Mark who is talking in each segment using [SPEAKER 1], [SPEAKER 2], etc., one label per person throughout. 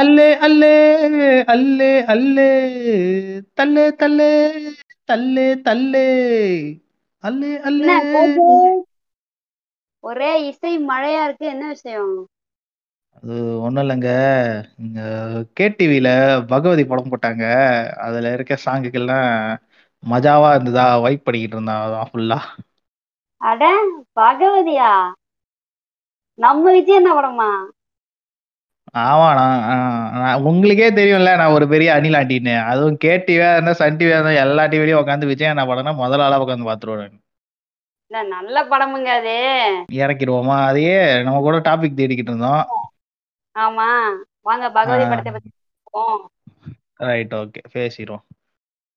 [SPEAKER 1] அல்லே அல்லே அல்லே அல்லே. தல்லே தல்லே தல்லே தல்லே. அல்லே அல்லே.
[SPEAKER 2] ஒரே இசை மழையா இருக்கு. என்ன விஷயம்?
[SPEAKER 1] அது ஒண்ணும் இல்லைங்க. இங்க கேடிவில பகவதி படம் போட்டாங்க. அதுல இருக்க சாங்குக்கெல்லாம் மஜாவா இருந்ததா? வைப் பண்ணிக்கிட்டு இருந்தான் அதான் ஃபுல்லா
[SPEAKER 2] அட பகவதியா? நம்ம விஜய் என்ன படமா?
[SPEAKER 1] ஆமாண்ணா உங்களுக்கே தெரியும்ல நான் ஒரு பெரிய அணில் ஆண்டின்னு அதுவும் கேடிவியா இருந்தா சன் டிவியா இருந்தா எல்லா டிவிலையும் உட்காந்து விஜய் என்ன படம்னா முதல் ஆளா உட்காந்து பாத்துருவேன்
[SPEAKER 2] இல்ல நல்ல படமுங்க அது.
[SPEAKER 1] இறக்கிடுவோமா? அதையே நம்ம கூட டாபிக் தேடிக்கிட்டு இருந்தோம்.
[SPEAKER 2] ஆமா. வாங்க பகவதி படத்தை பத்தி.
[SPEAKER 1] ரைட் ஓகே பேசிடுவோம்.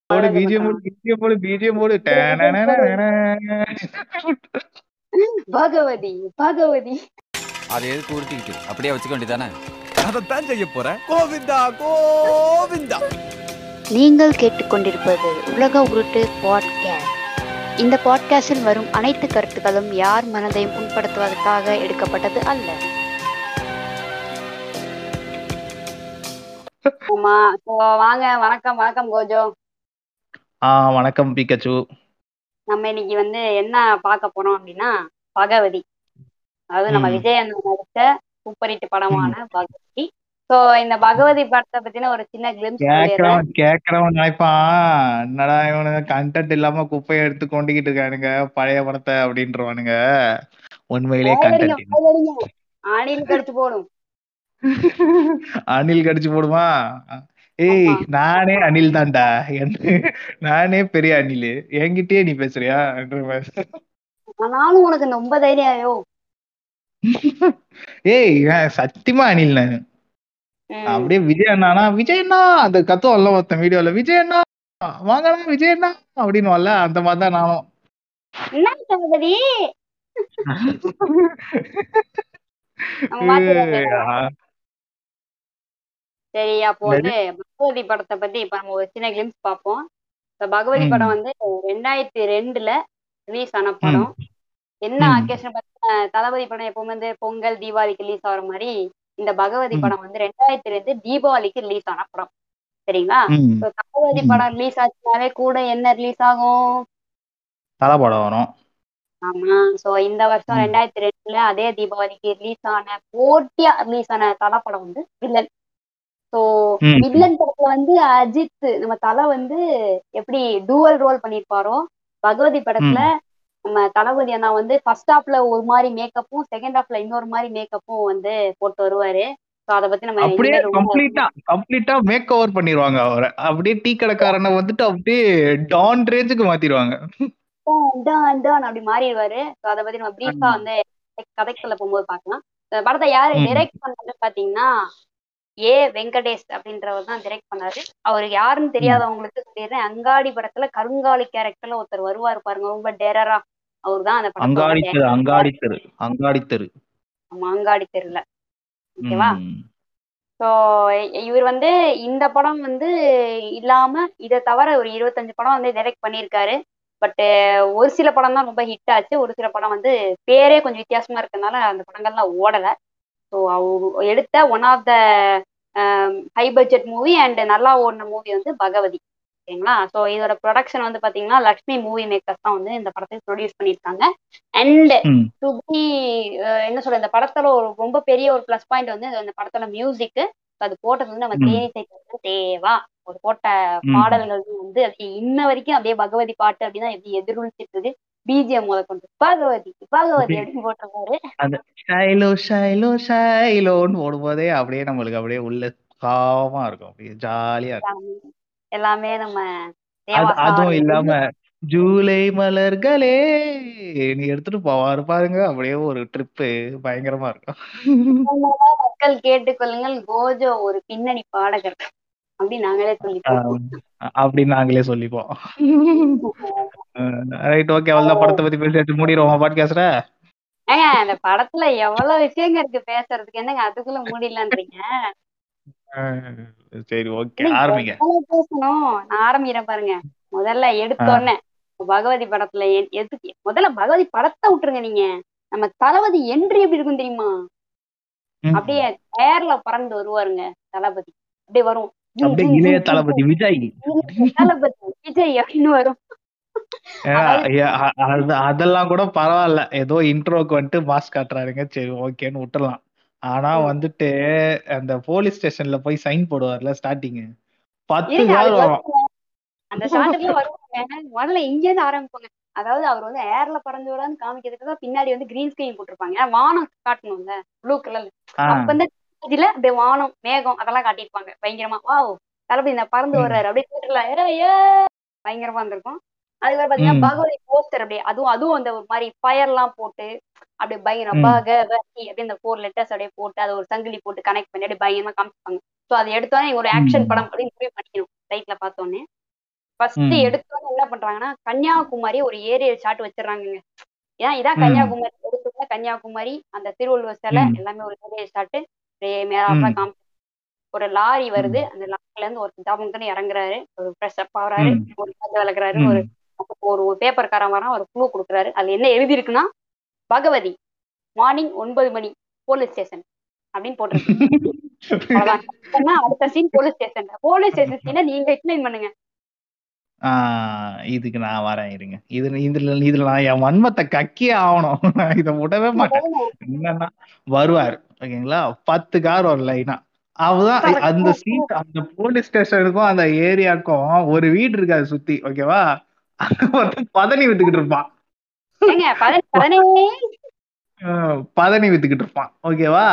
[SPEAKER 1] போடு பிஜிஎம். போடு பிஜிஎம் போடு பிஜிஎம் போடு.
[SPEAKER 2] பகவதி பகவதி.
[SPEAKER 3] அதை எதுக்கு உருட்டிக்கிட்டு? அப்படியே வச்சுக்க வேண்டியதானே
[SPEAKER 4] அதைத்தான் செய்ய போறேன். கோவிந்தா கோவிந்தா.
[SPEAKER 5] நீங்கள் கேட்டுக்கொண்டிருப்பது உலக உருட்டு பாட்காஸ்ட் இந்த பாட்காஸ்டில் வரும் அனைத்து கருத்துக்களும் யார் மனதையும் புண்படுத்துவதற்காக எடுக்கப்பட்டது அல்ல.
[SPEAKER 2] ஆமா வாங்க வணக்கம் வணக்கம் கோஜோ.
[SPEAKER 1] ஆ வணக்கம் பிகச்சு.
[SPEAKER 2] நம்ம இன்னைக்கு வந்து என்ன பார்க்க போறோம் அப்படின்னா பகவதி. அதாவது நம்ம
[SPEAKER 1] ம்.
[SPEAKER 2] விஜய் அண்ணன் நடிச்ச சூப்பர் ஹிட் படமான பகவதி. சோ இந்த பகவதி படத்தை பத்தின ஒரு சின்ன கிளிம்ஸ்
[SPEAKER 1] கேக்குறவன் கேக்குறவன் நினைப்பான் என்னடா இவனுங்க கண்டென்ட் இல்லாம குப்பையை எடுத்து கொண்டுகிட்டு இருக்கானுங்க பழைய படத்தை அப்படின்றவானுங்க.
[SPEAKER 2] வாயடிங்க,
[SPEAKER 1] கண்டென்ட்.
[SPEAKER 2] ஆணில் கடிச்சு போடும்.
[SPEAKER 1] அணில் கடிச்சு போடுமா? ஏய். நானே அணில் தான்டா. நானே பெரிய அணில். என்கிட்டயே நீ பேசுறியா.
[SPEAKER 2] ஆனாலும் உனக்கு ரொம்ப தைரியம்
[SPEAKER 1] ஏய் சத்தியமா அணில் நானு. அப்படியே விஜய் அண்ணானா விஜய் அண்ணா அந்த கத்துவல்ல ஒருத்தன் வீடியோல விஜய் அண்ணா வாங்கடா விஜய் அண்ணா அப்படின்னு வரல அந்த மாதிரி தான் நானும்
[SPEAKER 2] சரி அப்போ வந்து பகவதி படத்தை பத்தி இப்ப நம்ம ஒரு சின்ன கிளிம்ஸ் பார்ப்போம். இப்ப பகவதி. படம் வந்து ரெண்டாயிரத்தி ரெண்டுல ரிலீஸ் ஆன படம். என்ன
[SPEAKER 1] ம்.
[SPEAKER 2] அக்கேஷன் பார்த்தா தளபதி படம் எப்பவுமே வந்து பொங்கல் தீபாவளிக்கு ரிலீஸ் ஆகிற மாதிரி இந்த பகவதி. படம் வந்து ரெண்டாயிரத்தி ரெண்டு தீபாவளிக்கு ரிலீஸ் ஆன படம் சரிங்களா தளபதி. படம் ரிலீஸ் ஆச்சுனாலே கூட என்ன ரிலீஸ் ஆகும்
[SPEAKER 1] தலை படம் வரும்
[SPEAKER 2] ஆமா சோ இந்த வருஷம். ரெண்டாயிரத்தி ரெண்டுல அதே தீபாவளிக்கு ரிலீஸ் ஆன போட்டியா ரிலீஸ் ஆன தலை படம் வந்து வில்லன் சோ. வில்லன் படத்துல வந்து அஜித் நம்ம தலை வந்து எப்படி டூவல் ரோல் பண்ணிருப்பாரோ பகவதி படத்துல நம்ம தளபதி அண்ணா வந்து ஃபர்ஸ்ட் ஹாஃப்ல ஒரு மாதிரி மேக்கப்பும் செகண்ட் ஹாஃப்ல இன்னொரு மாதிரி மேக்கப்பும் வந்து போட்டு வருவாரு. சோ அத பத்தி நம்ம
[SPEAKER 1] அப்படியே கம்ப்ளீட்டா கம்ப்ளீட்டா மேக் ஓவர் பண்ணிடுவாங்க அவரை. அப்படியே டீ கடைக்காரனை வந்துட்டு அப்படியே டான் ரேஞ்சுக்கு மாத்திடுவாங்க.
[SPEAKER 2] டான், டான், அப்படி மாறிடுவாரு. சோ அத பத்தி நம்ம பிரீஃபா. வந்து கதைக்குள்ள போகும்போது பார்க்கலாம். படத்தை யாரு. டைரக்ட் பண்ணது பாத்தீங்கன்னா ஏ. வெங்கடேஷ் அப்படின்றவர் தான் டைரக்ட் பண்ணாரு. அவர் யாருன்னு தெரியாதவங்களுக்கு சொல்லிடுறேன். அங்காடி படத்துல கருங்காலி கேரக்டர்ல ஒருத்தர் வருவாரு பாருங்க. ரொம்ப டெரரா அவர் தான் அந்த
[SPEAKER 1] அங்காடி தெரு அங்காடி தெரு அங்காடி தெரு
[SPEAKER 2] ஆமா, அங்காடி தெருல ஓகேவா. ஸோ இவர் வந்து இந்த படம் வந்து இல்லாம இதை தவிர ஒரு இருபத்தஞ்சு படம் வந்து டைரக்ட் பண்ணியிருக்காரு. பட் ஒரு சில படம் தான் ரொம்ப ஹிட் ஆச்சு. ஒரு சில படம் வந்து பேரே கொஞ்சம் வித்தியாசமா இருக்கறனால அந்த படங்கள்லாம் ஓடல. ஸோ அவர் எடுத்த one of the high budget movie and நல்லா ஓடின மூவி வந்து பகவதி. ஓகேங்களா ஸோ இதோட ப்ரொடக்ஷன் வந்து பாத்தீங்கன்னா லக்ஷ்மி மூவி மேக்கர்ஸ் தான் வந்து இந்த படத்தை ப்ரொடியூஸ் பண்ணியிருக்காங்க. அண்ட். டு பி என்ன சொல்ற இந்த படத்துல ஒரு ரொம்ப பெரிய ஒரு ப்ளஸ் பாயிண்ட் வந்து அந்த படத்துல மியூசிக் அது போட்டது வந்து நம்ம
[SPEAKER 1] ம்.
[SPEAKER 2] தேனிசை தேவா. ஒரு போட்ட. பாடல்கள் வந்து அது இன்ன வரைக்கும் அப்படியே பகவதி பாட்டு அப்படின்னா எப்படி எதிரொலிச்சிட்டு இருக்கு. பிஜிஎம் முத கொண்டு பகவதி பகவதி அப்படின்னு போட்டிருக்காரு.
[SPEAKER 1] அந்த ஷைலோ ஷைலோ ஷைலோன்னு ஓடும்போதே அப்படியே நம்மளுக்கு அப்படியே உள்ள காமா இருக்கும். அப்படியே ஜாலியா இருக்கும்.
[SPEAKER 2] எல்லாமே- நம்ம
[SPEAKER 1] அது
[SPEAKER 2] தேவா
[SPEAKER 1] அதுவும் இல்லாம ஜூலை மலர்களே நீ எடுத்துட்டு போவாரு பாருங்க. அப்படியே ஒரு ட்ரிப்பு பயங்கரமா இருக்கும்.
[SPEAKER 2] மக்கள் கேட்டுக்கொள்ளுங்கள். கோஜோ ஒரு பின்னணி பாடகர். அப்படி நாங்களே சொல்லிப்போம்.
[SPEAKER 1] அப்படி நாங்களே சொல்லிப்போம். ரைட் ஓகே அவ்வளவு படத்தை பத்தி பேசிட்டு மூடிடுவோம் பாட்காஸ்ட
[SPEAKER 2] ஏங்க அந்த படத்துல எவ்வளவு விஷயங்க இருக்கு பேசுறதுக்கு. என்னங்க அதுக்குள்ள முடியலன்றீங்க
[SPEAKER 1] சரி ஓகே ஆரம்பிங்க.
[SPEAKER 2] நான் ஆரம்பிக்கிறேன் பாருங்க. முதல்ல எடுத்தோடனே பகவதி படத்துல எதுக்கு முதல்ல பகவதி படத்தை விட்டுருங்க நீங்க. நம்ம தளபதி என்ட்ரி எப்படி இருக்கும் தெரியுமா. அப்படியே ஏர்ல பறந்து வருவாருங்க தளபதி. அப்படியே வரும்.
[SPEAKER 1] இளைய தளபதி. விஜய்.
[SPEAKER 2] தளபதி விஜய் அப்படின்னு வரும்.
[SPEAKER 1] அதெல்லாம் கூட பரவாயில்ல. ஏதோ இன்ட்ரோக்கு வந்துட்டு மாஸ் காட்டுறாருங்க. சரி ஓகேன்னு விட்டுறலாம் ஆனா. வந்துட்டு அந்த போலீஸ் ஸ்டேஷன்ல போய் சைன் போடுவார்ல ஸ்டார்டிங் பத்து
[SPEAKER 2] வருவாங்க அந்த ஷாட்டுக்குலாம் வருவாங்க. முதல்ல இங்க இருந்து ஆரம்பிப்பாங்க. அதாவது அவர் வந்து ஏர்ல பறந்து காமிக்கிறதுக்கு பின்னாடி வந்து கிரீன் ஸ்கிரீன் போட்டிருப்பாங்க. வானம் காட்டணும்ல ப்ளூ கலர்ல அப்ப வந்து இதுல அப்படியே வானம் மேகம் அதெல்லாம் காட்டியிருப்பாங்க. பயங்கரமா வாவ் தளபதி இந்த பறந்து வர்றாரு. அப்படியே தியேட்டர்ல பயங்கரமா இருந்திருக்கும். அதுக்கப்புறம் பாத்தீங்கன்னா பகவதி போஸ்டர் அப்படியே அதுவும் அதுவும் அந்த மாதிரி ஃபயர் எல்லாம் போட்டு அப்படியே பயங்கரம் பகவதி அப்படியே இந்த ஃபோர் லெட்டர்ஸ் அப்படியே போட்டு அதை ஒரு சங்கிலி போட்டு கனெக்ட் பண்ணி அப்படியே பயங்கரமா காமிப்பாங்க ஸோ அதை எடுத்தோன்னே ஒரு ஆக்ஷன் படம் அப்படின்னு முடிவு பண்ணிக்கணும். ரைட்ல பார்த்தோன்னே. ஃபர்ஸ்ட் எடுத்தோன்னே என்ன பண்றாங்கன்னா கன்னியாகுமரி ஒரு ஏரியல் ஷாட் வச்சிடறாங்கங்க. ஏன்னா இதான் கன்னியாகுமரி எடுத்துக்க கன்னியாகுமரி அந்த திருவள்ளுவர் சிலை எல்லாமே ஒரு ஏரியல் ஷாட்டு மேலாப்ல
[SPEAKER 1] ம்,
[SPEAKER 2] காமி ஒரு லாரி வருது. அந்த லாரில இருந்து ஒரு ஜாபங்கன்னு இறங்குறாரு. ஒரு ஃப்ரெஷ் அப் ஆகுறாரு. ஒரு விளக்குறாரு. ஒரு ஒரு ஒரு பேப்பர்காரன் வரான் ஒரு க்ளூ கொடுக்குறாரு. அதுல என்ன எழுதி இருக்குன்னா பகவதி மார்னிங் ஒன்பது மணி போலீஸ் ஸ்டேஷன் அப்படின்னு போட்டிருக்கு. அடுத்த scene police station police station சீனை நீங்க எக்ஸ்பிளைன் பண்ணுங்க.
[SPEAKER 1] இதுக்கு நான் வரேன் இருங்க. இது இதுல இதுல நான் என் வன்மத்தை கக்கியே ஆகணும். இதை விடவே மாட்டேன். என்னன்னா வருவார். ஓகேங்களா? பத்து கார் ஒரு லைனா அவதான் அந்த சீட் அந்த போலீஸ் ஸ்டேஷனுக்கும் அந்த ஏரியாக்கும் ஒரு வீடு இருக்காது சுத்தி. ஓகேவா? பதனி வித்துக்கிட்டு இருப்பான்.
[SPEAKER 2] பதனி
[SPEAKER 1] வித்துக்கிட்டு இருப்பான். ஓகேவா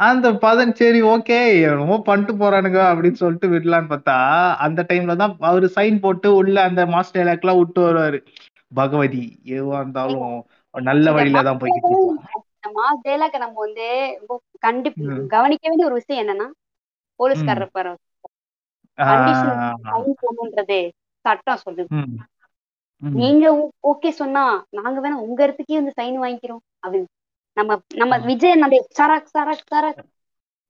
[SPEAKER 1] அந்த பதன் சரி ஓகே என்னமோ பண்ணிட்டு போறானுங்க அப்படின்னு சொல்லிட்டு விடலான்னு பார்த்தா அந்த டைம்ல தான் அவரு சைன் போட்டு உள்ள அந்த மாஸ்டர் எல்லாம் விட்டு வருவாரு. பகவதி எதுவா இருந்தாலும் நல்ல வழியில தான் போய்கிட்டு
[SPEAKER 2] மாஸ் டைலாக் நம்ம வந்து ரொம்ப கண்டி
[SPEAKER 1] ம்.
[SPEAKER 2] கவனிக்க வேண்டிய ஒரு விஷயம் என்னன்னா போலீஸ்காரர் சட்டம் சொல்லுது. நீங்க ஓகே சொன்னா நாங்க வேணா உங்க இடத்துக்கே வந்து சைன் வாங்கிக்கிறோம் அப்படின்னு. நம்ம நம்ம விஜய் அந்த சரக் சரக் சரக்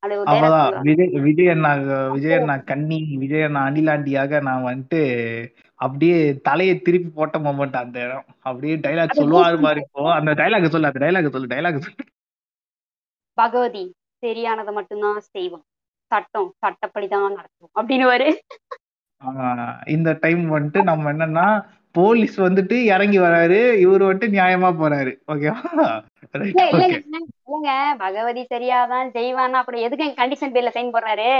[SPEAKER 2] அப்படி ஒரு dialogue
[SPEAKER 1] அவ்வளவுதான்.
[SPEAKER 2] சொல்லுவாங்க.
[SPEAKER 1] விஜய் விஜய் அண்ணா விஜய் அண்ணா கன்னி விஜய் அண்ணா அணிலாண்டியாக நான் வந்துட்டு அப்படியே தலையை திருப்பி போட்ட மொமெண்ட் அந்த இடம். அப்படியே டைலாக் சொல்லுவாரு மாதிரி இப்போ. அந்த டைலாக் சொல்லு அந்த டைலாக் சொல்லு டைலாக் சொல்லு.
[SPEAKER 2] பகவதி சரியானதை மட்டும்தான் செய்வோம். சட்டம் சட்டப்படிதான் நடக்கும் அப்படின்னு
[SPEAKER 1] இந்த டைம் வந்துட்டு நம்ம என்னன்னா போலீஸ் வந்துட்டு இறங்கி வராரு. இவரு வந்துட்டு நியாயமா போறாரு. ஓகேவா
[SPEAKER 2] இல்லைங்க. பகவதி சரியாதான் செய்வானா? அப்புறம் எதுக்கு கண்டிஷன் பேர்ல சைன் போடுறாரு?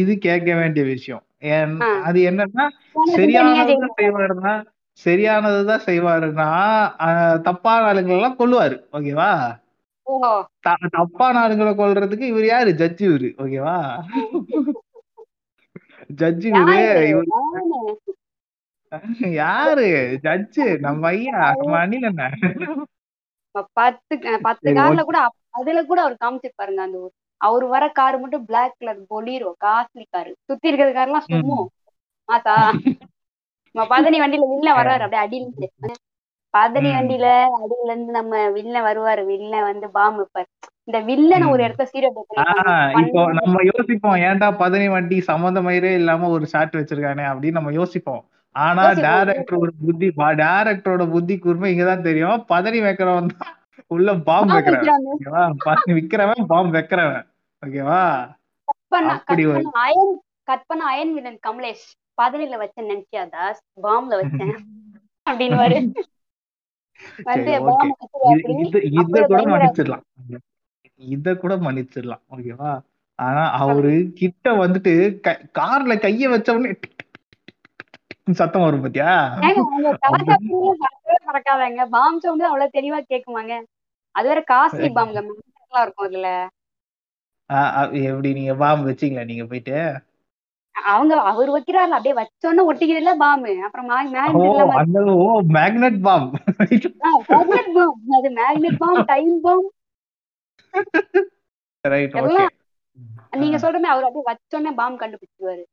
[SPEAKER 1] இது கேட்க வேண்டிய விஷயம். அது என்னன்னா சரியானதுதான். செய்வாருன்னா சரியானதுதான் செய்வாருன்னா தப்பான ஆளுங்களை எல்லாம் கொல்லுவாரு. ஓகேவா தப்பான ஆளுங்களை கொல்றதுக்கு இவர் யாரு? ஜட்ஜி இவரு. ஓகேவா
[SPEAKER 2] யாரு?
[SPEAKER 1] ஜட்ஜு நம்ம ஐயா நம்ம அணில் என்ன
[SPEAKER 2] பத்து பத்து கார்ல கூட அதுல கூட அவர் காமிச்சிருப்பாருங்க அந்த ஒரு அவர் வர கார் மட்டும் black colour Bolero costly car சுத்தி இருக்கிற கார்லாம் சும்மா. மாசா பதனி வண்டியில வில்ல வர்றாரு அப்படியே அடியில பதனி. வண்டியில அடியில இருந்து நம்ம வில்ல வருவாரு. வில்ல வந்து பாம் வைப்பாரு. இந்த வில்லனை ஒரு. இடத்த
[SPEAKER 1] இப்போ நம்ம யோசிப்போம். ஏன்டா பதனி வண்டி சம்மந்தமயிரே இல்லாம ஒரு ஷாட் வச்சிருக்கானே அப்படின்னு நம்ம யோசிப்போம். ஆனா. டேரக்டரோட புத்தி டேரக்டரோட புத்தி கூர்மை இங்கதான் தெரியும். பதனி வைக்கிறவன் தான். உள்ள பாம்பு வைக்கிறவன். ஓகேவா? பதனி விக்கிறவன் பாம்பு வைக்கிறவன். ஓகேவா?
[SPEAKER 2] கட் பண்ண அயன் வில்லன் கமலேஷ். பதனில வச்சேன் நினைச்சியா தாஸ்? பாம்ல வச்சேன். அப்படின்னு
[SPEAKER 1] இது கூட மன்னிச்சிடலாம். இத கூட மன்னிச்சிடலாம் ஓகேவா? ஆனா அவரு கிட்ட வந்துட்டு கார்ல கைய வச்ச உடனே சத்தம் வரும் பாத்தியா?
[SPEAKER 2] மறக்காதங்க. பாம் சவுண்ட் அவ்வளவு தெளிவா கேக்குமாங்க அது வேற காஸ்ட்லி பாம்ங்க இருக்கும் அதுல.
[SPEAKER 1] எப்படி நீங்க பாம்பு வச்சீங்களா நீங்க போயிட்டு?
[SPEAKER 2] அவங்க அவர் வைக்கிறாருல அப்படியே வச்சோன்னு ஒட்டிக்கிறதுல பாம்பு அப்புறம்
[SPEAKER 1] மேக்னெட் பாம்
[SPEAKER 2] மேக்னெட் பாம் அது மேக்னெட் பாம் டைம் பாம் நீங்க சொல்றமே அவர் அப்படியே வச்சோன்னே பாம் கண்டுபிடிச்சிருவாரு.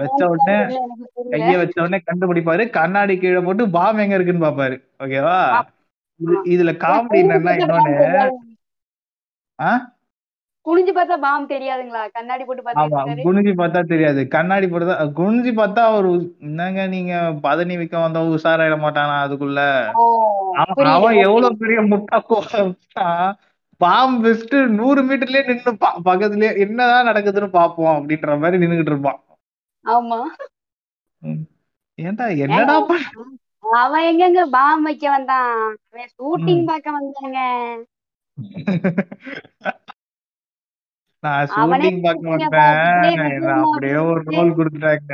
[SPEAKER 1] வச்ச உடனே கைய வச்ச உடனே கண்டுபிடிப்பாரு. கண்ணாடி கீழே போட்டு பாம் எங்க இருக்குன்னு பாப்பாரு ஓகேவா இது- இதுல காமெடி என்னன்னா இன்னொன்னு?
[SPEAKER 2] குனிஞ்சு பார்த்தா பாம் தெரியாதுங்களா? கண்ணாடி போட்டு
[SPEAKER 1] ஆமா
[SPEAKER 2] பார்த்தா
[SPEAKER 1] குனிஞ்சு பார்த்தா தெரியாது. கண்ணாடி போட்டுதான் குனிஞ்சு பார்த்தா ஒரு என்னங்க நீங்க பதனி விக்க வந்தா உஷாராயிட மாட்டானா அதுக்குள்ள? அவன் எவ்வளவு பெரிய முட்டா கோவம் பாம்பு வச்சுட்டு நூறு மீட்டர்லயே நின்னு பா- பக்கத்துலயே என்னதான் நடக்குதுன்னு பாப்போம் அப்படின்ற மாதிரி நின்னுகிட்டு இருப்பான்.
[SPEAKER 2] ஆமா.
[SPEAKER 1] ஏன்டா என்னடா
[SPEAKER 2] அவன் எங்கெங்க பாம் வைக்க வந்தான்? ஷூட்டிங் பார்க்க வந்தாங்க.
[SPEAKER 1] நான் ஷூட்டிங் பார்க்க மாட்டேன். அப்படியே ஒரு ரோல் கொடுத்துட்டாங்க.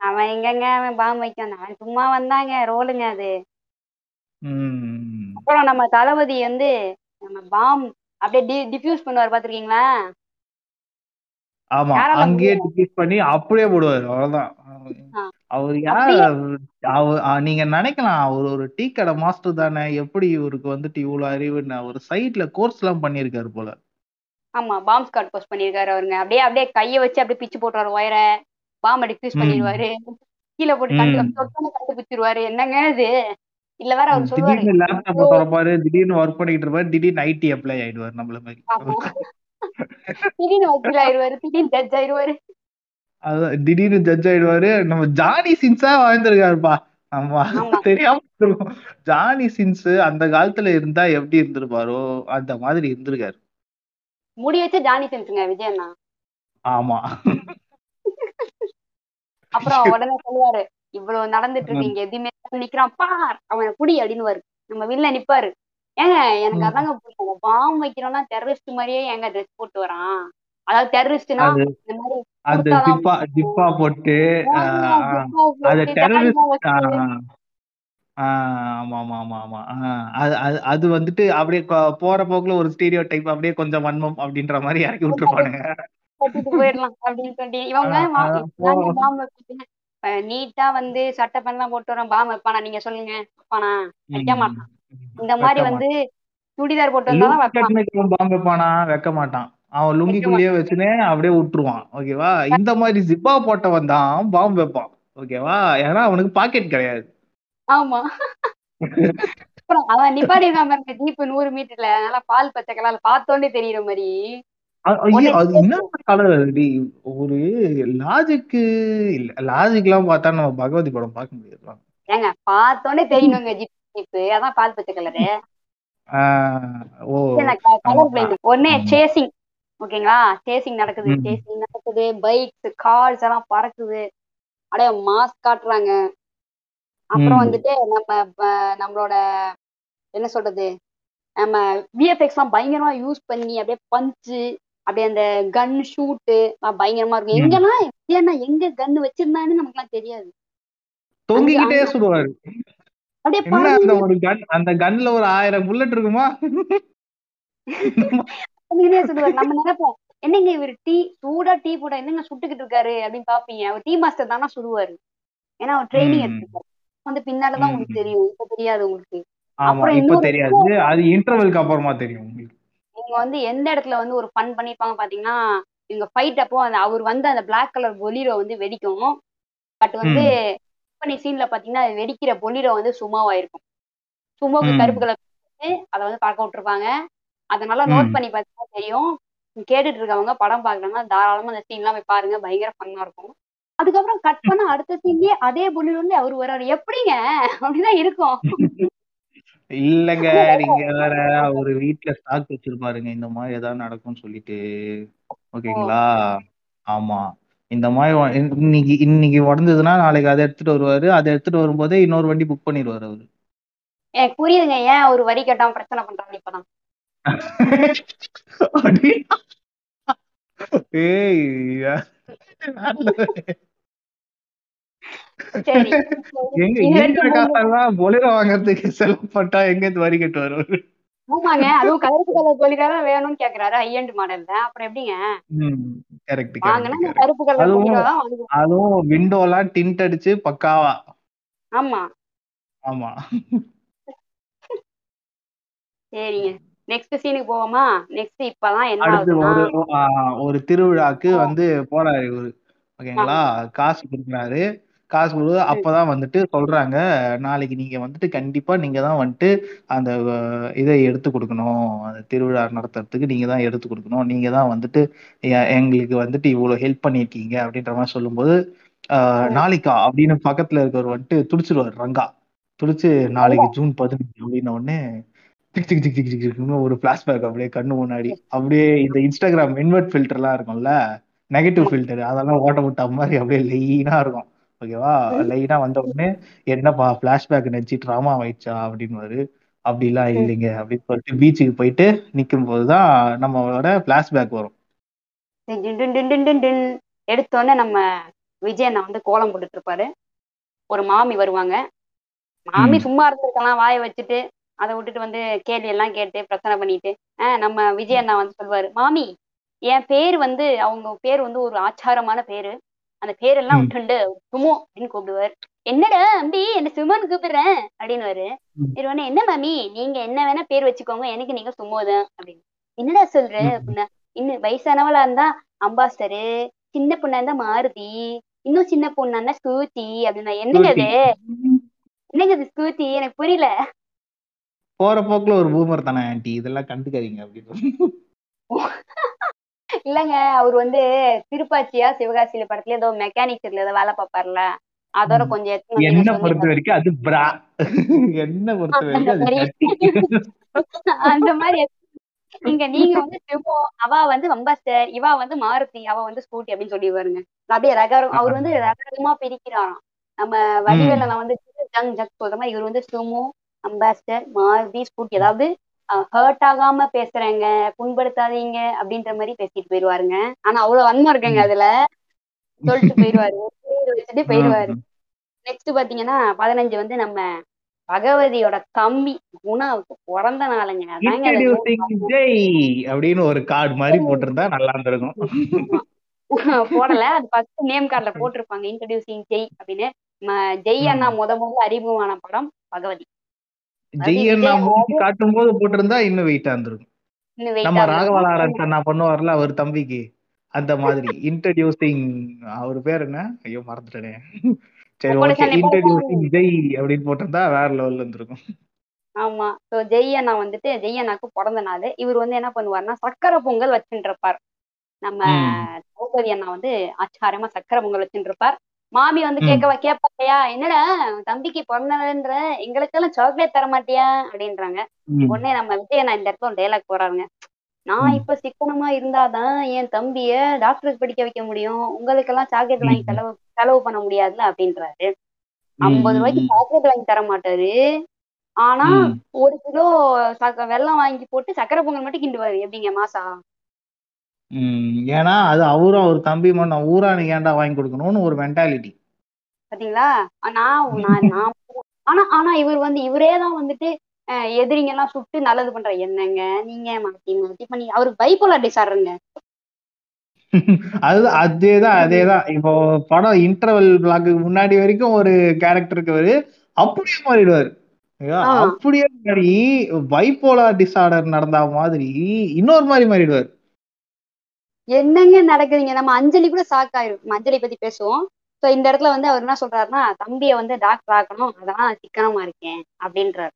[SPEAKER 2] அவன் எங்கங்க? அவன் பாம் வைக்க வந்தான் சும்மா வந்தாங்க. ரோலுங்க அது. அப்புறம் நம்ம தளபதி வந்து நம்ம பாம் அப்படியே டிஃப்யூஸ் பண்ணுவார் பாத்திருக்கீங்களா
[SPEAKER 1] ஆமா. அங்கேயே டிஃபியூஸ் பண்ணி அப்படியே போடுவாரு. அவ்வளவுதான். அவர் யார்? அவர் நீங்க நினைக்கலாம். அவர் ஒரு டீ கடை மாஸ்டர் தானே. எப்படி இவருக்கு வந்துட்டு இவ்வளவு அறிவுன்னு. அவர் சைட்ல கோர்ஸ் எல்லாம் பண்ணியிருக்காரு போல.
[SPEAKER 2] ஆமா பாம் ஸ்காட் போஸ்ட் பண்ணிருக்காரு அவருங்க. அப்படியே அப்படியே கைய வச்சு அப்படியே பிச்சு போட்டுருவாரு ஒயரை. பாம்ப டிஃப்யூஸ். பண்ணிடுவாரு. கீழே போட்டு கண்டு கண்டுபிடிச்சிருவாரு. என்னங்க இது? இல்ல வேற அவர் சொல்லுவாரு.
[SPEAKER 1] லேப்டாப் திறப்பாரு. திடீர்னு ஒர்க் பண்ணிட்டு இருப்பாரு. திடீர்னு ஐடி அப்ளை ஆயிடுவாரு நம்மள மாதிரி.
[SPEAKER 2] திடீர்னு வக்கீல் ஆயிருவாரு திடீர்னு ஜட்ஜ் ஆயிருவாரு
[SPEAKER 1] அதான் திடீர்னு ஜட்ஜ் ஆயிடுவாரு. நம்ம ஜானி சின்ஸா வாழ்ந்திருக்காருப்பா. ஆமா. தெரியாம. ஜானி சின்ஸ் அந்த காலத்துல இருந்தா எப்படி இருந்திருப்பாரோ அந்த மாதிரி இருந்திருக்காரு.
[SPEAKER 2] முடி வச்சு ஜானி சென்ஸுங்க விஜயண்ணா
[SPEAKER 1] ஆமா.
[SPEAKER 2] அப்புறம் உடனே சொல்லுவாரு இவ்வளவு நடந்துட்டு இருக்கு இங்க எதுவுமே நிக்கிறான் பார் அவன் குடி அப்படின்னு நம்ம வில்ல நிப்பாரு. ஏங்க எனக்கு. அதாங்க பிடிக்கும் பாம் வைக்கிறோம்னா டெரரிஸ்ட் மாதிரியே ஏங்க ட்ரெஸ் போட்டு வரான்? அதாவது டெரரிஸ்ட்னா இந்த மாதிரி
[SPEAKER 1] அந்த போட்டு ஆஹ், ஆஹ், அது டெரரிஸ்ட் ஆமா ஆமா ஆமா ஆமா. ஆஹ், அது அது அது வந்துட்டு அப்படியே போற போக்குல ஒரு ஸ்டீரியோ டைப் அப்படியே கொஞ்சம் வன்மம் அப்படின்ற மாதிரி இறக்கி விட்டுருப்பானுங்க.
[SPEAKER 2] போயிடலாம் அப்படின்னு இவங்க. பாம் நீட்டா வந்து சட்டை பண்ணலாம் போட்டு வரோம் பாம் வைப்பானா? நீங்க சொல்லுங்க. வைப்பானா? வைக்க மாட்டான். இந்த மாதிரி வந்து சுடிதார் போட்டு வந்தாலும் வைப்பான்.
[SPEAKER 1] பாம்பு வைப்பானா? வைக்க மாட்டான். அவன் லுங்கிக்குள்ளேயே வச்சுனே அப்படியே விட்டுருவான். ஓகேவா? இந்த மாதிரி ஜிப்பா போட்டவன் தான் பாம்பு வைப்பான். ஓகேவா? ஏன்னா அவனுக்கு பாக்கெட் கிடையாது.
[SPEAKER 2] ஆமா. அப்புறம் அவன் நிப்பாடி இருக்கான் ஜீப் நூறு மீட்டர்ல நல்லா பால் பச்சை கலர்ல பார்த்தோன்னே தெரியுற மாதிரி.
[SPEAKER 1] கலர் ஒரு லாஜிக்கு லாஜிக் எல்லாம் பார்த்தா நம்ம பகவதி படம் பார்க்க முடியாது
[SPEAKER 2] ஏங்க பார்த்தோன்னே தெரியணுங்க ஜீப் ஜீப் அதான் பால் பச்சை கலரு கலர்
[SPEAKER 1] ம்.
[SPEAKER 2] சேசிங் ஓகேங்களா? சேசிங் நடக்குது. சேசிங் நடக்குது. பைக்ஸ் கார்ஸ் எல்லாம் பறக்குது. அப்படியே மாஸ் காட்டுறாங்க. அப்புறம். வந்துட்டு நம்ம நம்மளோட என்ன சொல்றது? நம்ம விஎஃப்எக்ஸ் எல்லாம் பயங்கரமா யூஸ் பண்ணி அப்படியே பஞ்சு அப்படியே அந்த கன் ஷூட்டு பயங்கரமா இருக்கும்.
[SPEAKER 1] ம்.
[SPEAKER 2] எங்கன்னா ஏன்னா எங்க கன் வச்சிருந்தான்னு நமக்கு எல்லாம் தெரியாது.
[SPEAKER 1] தொங்கிக்கிட்டே சுடுவாரு
[SPEAKER 2] அப்படியே
[SPEAKER 1] ஒரு கன் அந்த கன்ல ஒரு ஆயிரம் புல்லட் இருக்குமா?
[SPEAKER 2] சொல்லுவாரு. நம்ம நினைப்போம் என்னங்க இவர் டீ சூடா டீ போட என்னங்க சுட்டுக்கிட்டு இருக்காரு அப்படின்னு பாப்பீங்க அவர் டீ மாஸ்டர் தானா சுடுவாரு ஏன்னா அவர் ட்ரைனிங். எடுத்துருக்காரு. வந்து பின்னாலதான். உங்களுக்கு தெரியும். இப்ப தெரியாது உங்களுக்கு. அப்புறம்
[SPEAKER 1] இப்ப தெரியாது. அது இன்டர்வெலுக்கு அப்புறமா தெரியும்
[SPEAKER 2] இவங்க வந்து எந்த இடத்துல வந்து ஒரு ஃபன் பண்ணிருப்பாங்க பாத்தீங்கன்னா இவங்க ஃபைட் அப்போ அந்த அவர் வந்து அந்த பிளாக் கலர் பொலிரோ வந்து வெடிக்கும். பட் வந்து பண்ணி சீன்ல பாத்தீங்கன்னா அது வெடிக்கிற பொலிரோ வந்து சும்மாவா இருக்கும். சும்மாவுக்கு. கருப்பு கலர் அதை வந்து பார்க்க விட்டுருப்பாங்க. அதனால நோட். பண்ணி பார்த்தா தெரியும். கேட்டுட்டு இருக்கவங்க படம் பாக்குறாங்கன்னா தாராளமா அந்த சீன்லாம் போய் பாருங்க. பயங்கர ஃபன்னா இருக்கும். அதுக்கப்புறம் கட் பண்ண அடுத்த சீன்லயே அதே பொண்ணுல இருந்து அவர் வராரு எப்படிங்க? அப்படிதான் இருக்கும்.
[SPEAKER 1] இல்லங்க நீங்க வேற ஒரு வீட்ல ஸ்டாக் வச்சிருப்பாருங்க. இந்த மாதிரி ஏதாவது நடக்கும்னு சொல்லிட்டு. ஓகேங்களா? ஆமா. இந்த மாதிரி இன்னைக்கு இன்னைக்கு உடஞ்சதுன்னா நாளைக்கு அதை எடுத்துட்டு வருவாரு. அதை எடுத்துட்டு வரும்போதே இன்னொரு வண்டி புக் பண்ணிடுவாரு அவரு.
[SPEAKER 2] எனக்கு புரியுதுங்க. ஏன் ஒரு வரி கட்டாம பிரச்சனை பண்றாங்க இப்பதான்.
[SPEAKER 1] ஏய் பொலிரோ வாங்குறதுக்கு செலவு பட்டா எங்க இருந்து வரி கட்டு வருவாரு
[SPEAKER 2] ஆமாங்க. அதுவும் கருப்பு கலர் பொலிரா வேணும்னு கேக்குறாரு ஹை மாடல்ல அப்புறம் எப்படிங்க?
[SPEAKER 1] கரெக்ட்
[SPEAKER 2] வாங்கினா கருப்பு கலர்
[SPEAKER 1] அதுவும் அதுவும் விண்டோலாம் டிண்ட் அடிச்சு பக்காவா.
[SPEAKER 2] ஆமா.
[SPEAKER 1] ஆமா.
[SPEAKER 2] சரிங்க. நெக்ஸ்ட் சீனுக்கு போவோமா? நெக்ஸ்ட் இப்பதான் என்ன
[SPEAKER 1] ஒரு திருவிழாக்கு வந்து போறாரு இவரு. ஓகேங்களா? காசு கொடுக்குறாரு. காசு கொடு அப்பதான் வந்துட்டு சொல்றாங்க. நாளைக்கு நீங்க வந்துட்டு கண்டிப்பா நீங்க தான் வந்துட்டு அந்த இதை எடுத்து கொடுக்கணும். அந்த திருவிழா நடத்துறதுக்கு நீங்க தான் எடுத்து கொடுக்கணும். நீங்க தான் வந்துட்டு எங்களுக்கு வந்துட்டு இவ்வளவு ஹெல்ப் பண்ணிருக்கீங்க அப்படின்ற மாதிரி சொல்லும்போது ஆஹ், நாளைக்கா அப்படின்னு பக்கத்துல இருக்கவர் வந்துட்டு துடிச்சிருவாரு ரங்கா. துடிச்சு நாளைக்கு ஜூன் பதினஞ்சு அப்படின்ன உடனே டிக் டிக் டிக் டிக் டிக்னு ஒரு பிளாஷ்பேக் அப்படியே கண்ணு முன்னாடி. அப்படியே இந்த இன்ஸ்டாகிராம் இன்வெர்ட் ஃபில்டர்லாம் இருக்கும்ல? நெகட்டிவ் ஃபில்டர் அதெல்லாம் ஓட்ட விட்ட மாதிரி அப்படியே லைனா இருக்கும். ஓகேவா லைனா வந்த உடனே என்னப்பா பிளாஷ்பேக் நினைச்சு ட்ராமா ஆயிடுச்சா? அப்படின்னு அப்படிலாம் இல்லைங்க அப்படின்னு சொல்லிட்டு பீச்சுக்கு போயிட்டு நிக்கும் போதுதான் நம்மளோட பிளாஷ்பேக் வரும்.
[SPEAKER 2] டின் டின் டின் டின் டின் டின். எடுத்தோடனே நம்ம விஜய் அண்ணா வந்து கோலம் போட்டுட்டு இருப்பாரு. ஒரு மாமி வருவாங்க. மாமி. சும்மா இருந்திருக்கலாம் வாயை வச்சுட்டு. அதை விட்டுட்டு வந்து கேள்வி எல்லாம் கேட்டு பிரச்சனை பண்ணிட்டு ஆஹ் நம்ம விஜய் அண்ணா வந்து சொல்லுவாரு மாமி என் பேர் வந்து அவங்க பேர் வந்து ஒரு ஆச்சாரமான பேரு. அந்த பேரெல்லாம். விட்டுண்டு சுமோ அப்படின்னு கூப்பிடுவார். என்னடா அம்பி என்ன சுமோன்னு கூப்பிடுறேன் அப்படின்னு
[SPEAKER 1] ம்.
[SPEAKER 2] இருவனே என்ன மாமி நீங்க என்ன வேணா பேர் வச்சுக்கோங்க எனக்கு நீங்க சுமோதான் அப்படின்னு. என்னடா சொல்ற. அப்படின்னா இன்னும் வயசானவளா இருந்தா அம்பாஸ்டரு சின்ன பொண்ணா இருந்தா மாருதி இன்னும் சின்ன பொண்ணா இருந்தா ஸ்கூட்டி அப்படின்னா என்னங்க அது? என்னங்க அது ஸ்கூட்டி எனக்கு புரியல.
[SPEAKER 1] போற போக்குல ஒரு பூமர் தானே ஆன்ட்டி இதெல்லாம் கண்டுக்காதீங்க அப்படின்னு
[SPEAKER 2] இல்லங்க அவர் வந்து திருப்பாச்சியா சிவகாசியில படத்துல ஏதோ மெக்கானிக்ஸ்ல ஏதோ வேலை பார்ப்பார்ல. அதோட. கொஞ்சம்
[SPEAKER 1] என்ன பொறுத்த. வரைக்கும் அது பிரா என்ன பொறுத்த வரைக்கும்
[SPEAKER 2] அந்த மாதிரி இங்க நீங்க வந்து சிவோ அவ வந்து வம்பாஸ்டர் இவா வந்து மாருதி அவ வந்து ஸ்கூட்டி அப்படின்னு சொல்லிடுவாருங்க அப்படியே ரகரம் அவர் வந்து ரகரகமா பிரிக்கிறாராம். நம்ம வடிவேல வந்து ஜங் ஜக் சொல்ற மாதிரி இவர் வந்து சுமோ அம்பாஸ்டர் மாருதி ஸ்கூட்டி அதாவது ஹர்ட் ஆகாம பேசுறேங்க புண்படுத்தாதீங்க அப்படின்ற மாதிரி பேசிட்டு போயிருவாருங்க ஆனா அவ்வளவு வன்மம் இருக்குங்க அதுல. சொல்லிட்டு போயிருவாரு வச்சுட்டு போயிருவாரு நெக்ஸ்ட் பாத்தீங்கன்னா பதினஞ்சு வந்து நம்ம பகவதியோட தம்பி குணாவுக்கு பிறந்த நாளுங்க.
[SPEAKER 1] அப்படின்னு ஒரு கார்டு மாதிரி போட்டிருந்தா நல்லா இருந்திருக்கும்.
[SPEAKER 2] போடல. அது ஃபர்ஸ்ட் நேம் கார்டுல போட்டிருப்பாங்க இன்ட்ரடியூசிங் ஜெய் அப்படின்னு. ஜெய் அண்ணா முத முதல்ல அறிமுகமான படம் பகவதி.
[SPEAKER 1] ஜெய் அண்ணா மூஞ்சி காட்டும் போது போட்டிருந்தா இன்னும் வெயிட்டா இருந்திருக்கும். நம்ம. ராகவலாரன் அண்ணா பண்ணுவார்ல அவர் தம்பிக்கு. அந்த மாதிரி. இன்ட்ரடியூசிங் அவர் பேர் என்ன? ஐயோ மறந்துட்டேனே. சரி ஓகே இன்ட்ரடியூசிங் ஜெய் அப்படின்னு போட்டிருந்தா வேற லெவல்ல இருந்திருக்கும்.
[SPEAKER 2] ஆமா. சோ ஜெய் அண்ணா வந்துட்டு ஜெய் அண்ணாக்கு பிறந்த நாள். இவர் வந்து என்ன பண்ணுவாருன்னா சக்கரை பொங்கல் வச்சுட்டு இருப்பார் நம்ம. திரௌபதி அண்ணா வந்து ஆச்சாரமா சக்கரை பொங்கல் வச்சுட்டு இருப்பார் மாமி வந்து
[SPEAKER 1] ம்.
[SPEAKER 2] கேட்க கேட்பாயா என்னடா தம்பிக்கு பிறந்தன்ற எங்களுக்கெல்லாம் சாக்லேட் தர மாட்டியா அப்படின்றாங்க. உடனே நம்ம விஜய் அண்ணா இந்த இடத்துல டைலாக் போறாருங்க நான். இப்ப சிக்கனமா இருந்தாதான் என் தம்பிய டாக்டருக்கு படிக்க வைக்க முடியும் உங்களுக்கெல்லாம் சாக்லேட் வாங்கி. செலவு செலவு பண்ண முடியாதுல அப்படின்றாரு ஐம்பது ரூபாய்க்கு. சாக்லேட் வாங்கி தர மாட்டாரு ஆனா. ஒரு கிலோ சக்க- வெல்லம் வாங்கி போட்டு சக்கரை பொங்கல் மட்டும் கிண்டுவாரு எப்படிங்க மாசா.
[SPEAKER 1] ஏன்னா அது அவரும் அவர் தம்பி மட்டும் ஊரானுக்கு ஏன்டா வாங்கி கொடுக்கணும்னு ஒரு மென்டாலிட்டி
[SPEAKER 2] பாத்தீங்களா? நான் ஆனா ஆனா இவர் வந்து இவரே தான் வந்துட்டு எதிரிங்க எல்லாம் சுட்டு நல்லது பண்ற. என்னங்க? நீங்க மாத்தி மாத்தி பண்ணி அவருக்கு பைப்போலர் டிசார்டருங்க
[SPEAKER 1] அது அதேதான் அதேதான். இப்போ படம் இன்டர்வல் பிளாக்கு முன்னாடி வரைக்கும் ஒரு கேரக்டர் இருக்கவரு அப்படியே மாறிடுவாரு. அப்படியே மாறி பைப்போலார் டிசார்டர் நடந்தா மாதிரி இன்னொரு மாதிரி மாறிடுவாரு.
[SPEAKER 2] என்னங்க நடக்குதுங்க? நம்ம அஞ்சலி கூட ஷாக் ஆயிரும். அஞ்சலி பத்தி பேசுவோம். சோ இந்த இடத்துல வந்து அவர் என்ன சொல்றாருன்னா தம்பியை வந்து டாக்டர் ஆக்கணும். அதான் சிக்கனமா இருக்கேன் அப்படின்றாரு.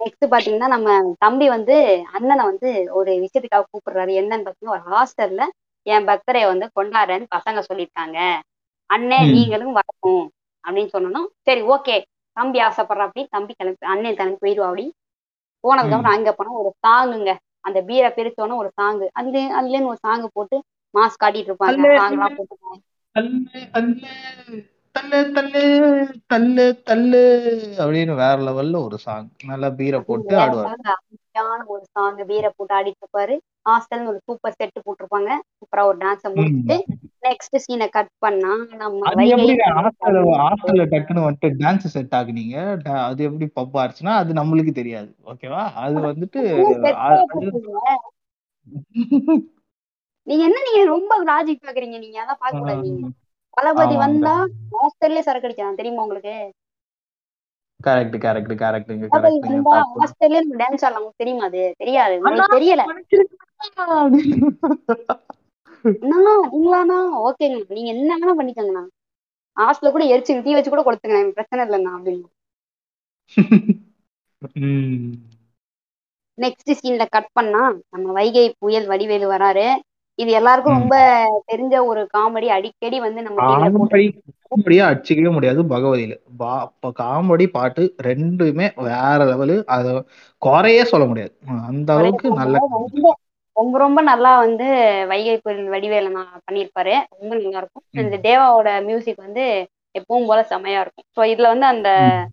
[SPEAKER 2] நெக்ஸ்ட் பாத்தீங்கன்னா நம்ம தம்பி வந்து அண்ணனை வந்து ஒரு விஷயத்துக்காக கூப்பிடுறாரு. என்னன்னு பாத்தீங்கன்னா ஒரு ஹாஸ்டல்ல என் பர்த்டே வந்து கொண்டாடுறேன்னு பசங்க சொல்லியிருக்காங்க. அண்ணன். நீங்களும் வரணும் அப்படின்னு சொன்னோம் சரி ஓகே. தம்பி ஆசைப்படுற அப்படி தம்பி கிளம்பி அண்ணன் கிளம்பி போயிடுவா அப்படி போனதுக்கு அப்புறம் அங்க போனா ஒரு சாங்குங்க அந்த பீரை பிரிச்சோன்னே ஒரு சாங்கு அதுல அதுலன்னு ஒரு சாங்கு போட்டு மாஸ்க் காட்டிட்டு இருப்பாங்க. சாங்லாம் போட்டு
[SPEAKER 1] தள்ளு தள்ளு தள்ளு தள்ளு அப்படின்னு வேற லெவல்ல ஒரு சாங் நல்லா பீரை போட்டு
[SPEAKER 2] வேற அமைதியான ஒரு சாங் பீரை போட்டு ஆடிட்டு இருப்பாரு ஹாஸ்டல்னு ஒரு சூப்பர் செட் போட்டிருப்பாங்க. சூப்பரா ஒரு டான்ஸ முடிச்சுட்டு நெக்ஸ்ட் சீனை கட் பண்ணா நம்ம
[SPEAKER 1] ஹாஸ்டல்ல டக்குன்னு வந்துட்டு டான்ஸ் செட் ஆகுனீங்க அது எப்படி பப் ஆச்சுன்னா அது நம்மளுக்கு தெரியாது. ஓகேவா? அது வந்துட்டு.
[SPEAKER 2] நீங்க என்ன நீங்க ரொம்ப லாஜிக் பாக்குறீங்க நீங்க? அதான் பார்க்க கூடாது நீங்க. தளபதி. வந்தா ஹாஸ்டல்லே சரக்கு அடிக்கலாம். தெரியுமா உங்களுக்கு?
[SPEAKER 1] கரெக்ட் கரெக்ட் கரெக்டுங்க
[SPEAKER 2] ஹாஸ்டல்லே நம்ம டான்ஸ் ஆடலாம். தெரியுமா அது? தெரியாது. உங்களுக்கு தெரியல. என்னண்ணா நீங்களாண்ணா ஓகேங்க நீங்க என்ன வேணா பண்ணிக்கோங்கண்ணா ஹாஸ்டல்ல கூட எரிச்சு தீ வச்சு கூட கொடுத்துங்க எனக்கு பிரச்சனை இல்லைண்ணா அப்படின்னு. நெக்ஸ்ட் சீன்ல கட் பண்ணா நம்ம வைகை புயல் வடிவேலு வராரு. இது எல்லாருக்கும். ரொம்ப தெரிஞ்ச ஒரு காமெடி. அடிக்கடி வந்து நம்ம
[SPEAKER 1] காமெடியா அடிச்சுக்கவே முடியாது பகவதியில. காமெடி பாட்டு ரெண்டுமே வேற லெவலு. அத குறையே சொல்ல முடியாது. அந்த அளவுக்கு நல்ல
[SPEAKER 2] ரொம்ப ரொம்ப நல்லா வந்து வைகை புயல் வடிவேல நான் பண்ணியிருப்பாரு. ரொம்ப நல்லா இருக்கும். இந்த தேவாவோட மியூசிக் வந்து எப்பவும் போல செமையா இருக்கும். ஸோ இதுல வந்து அந்த
[SPEAKER 1] ம்.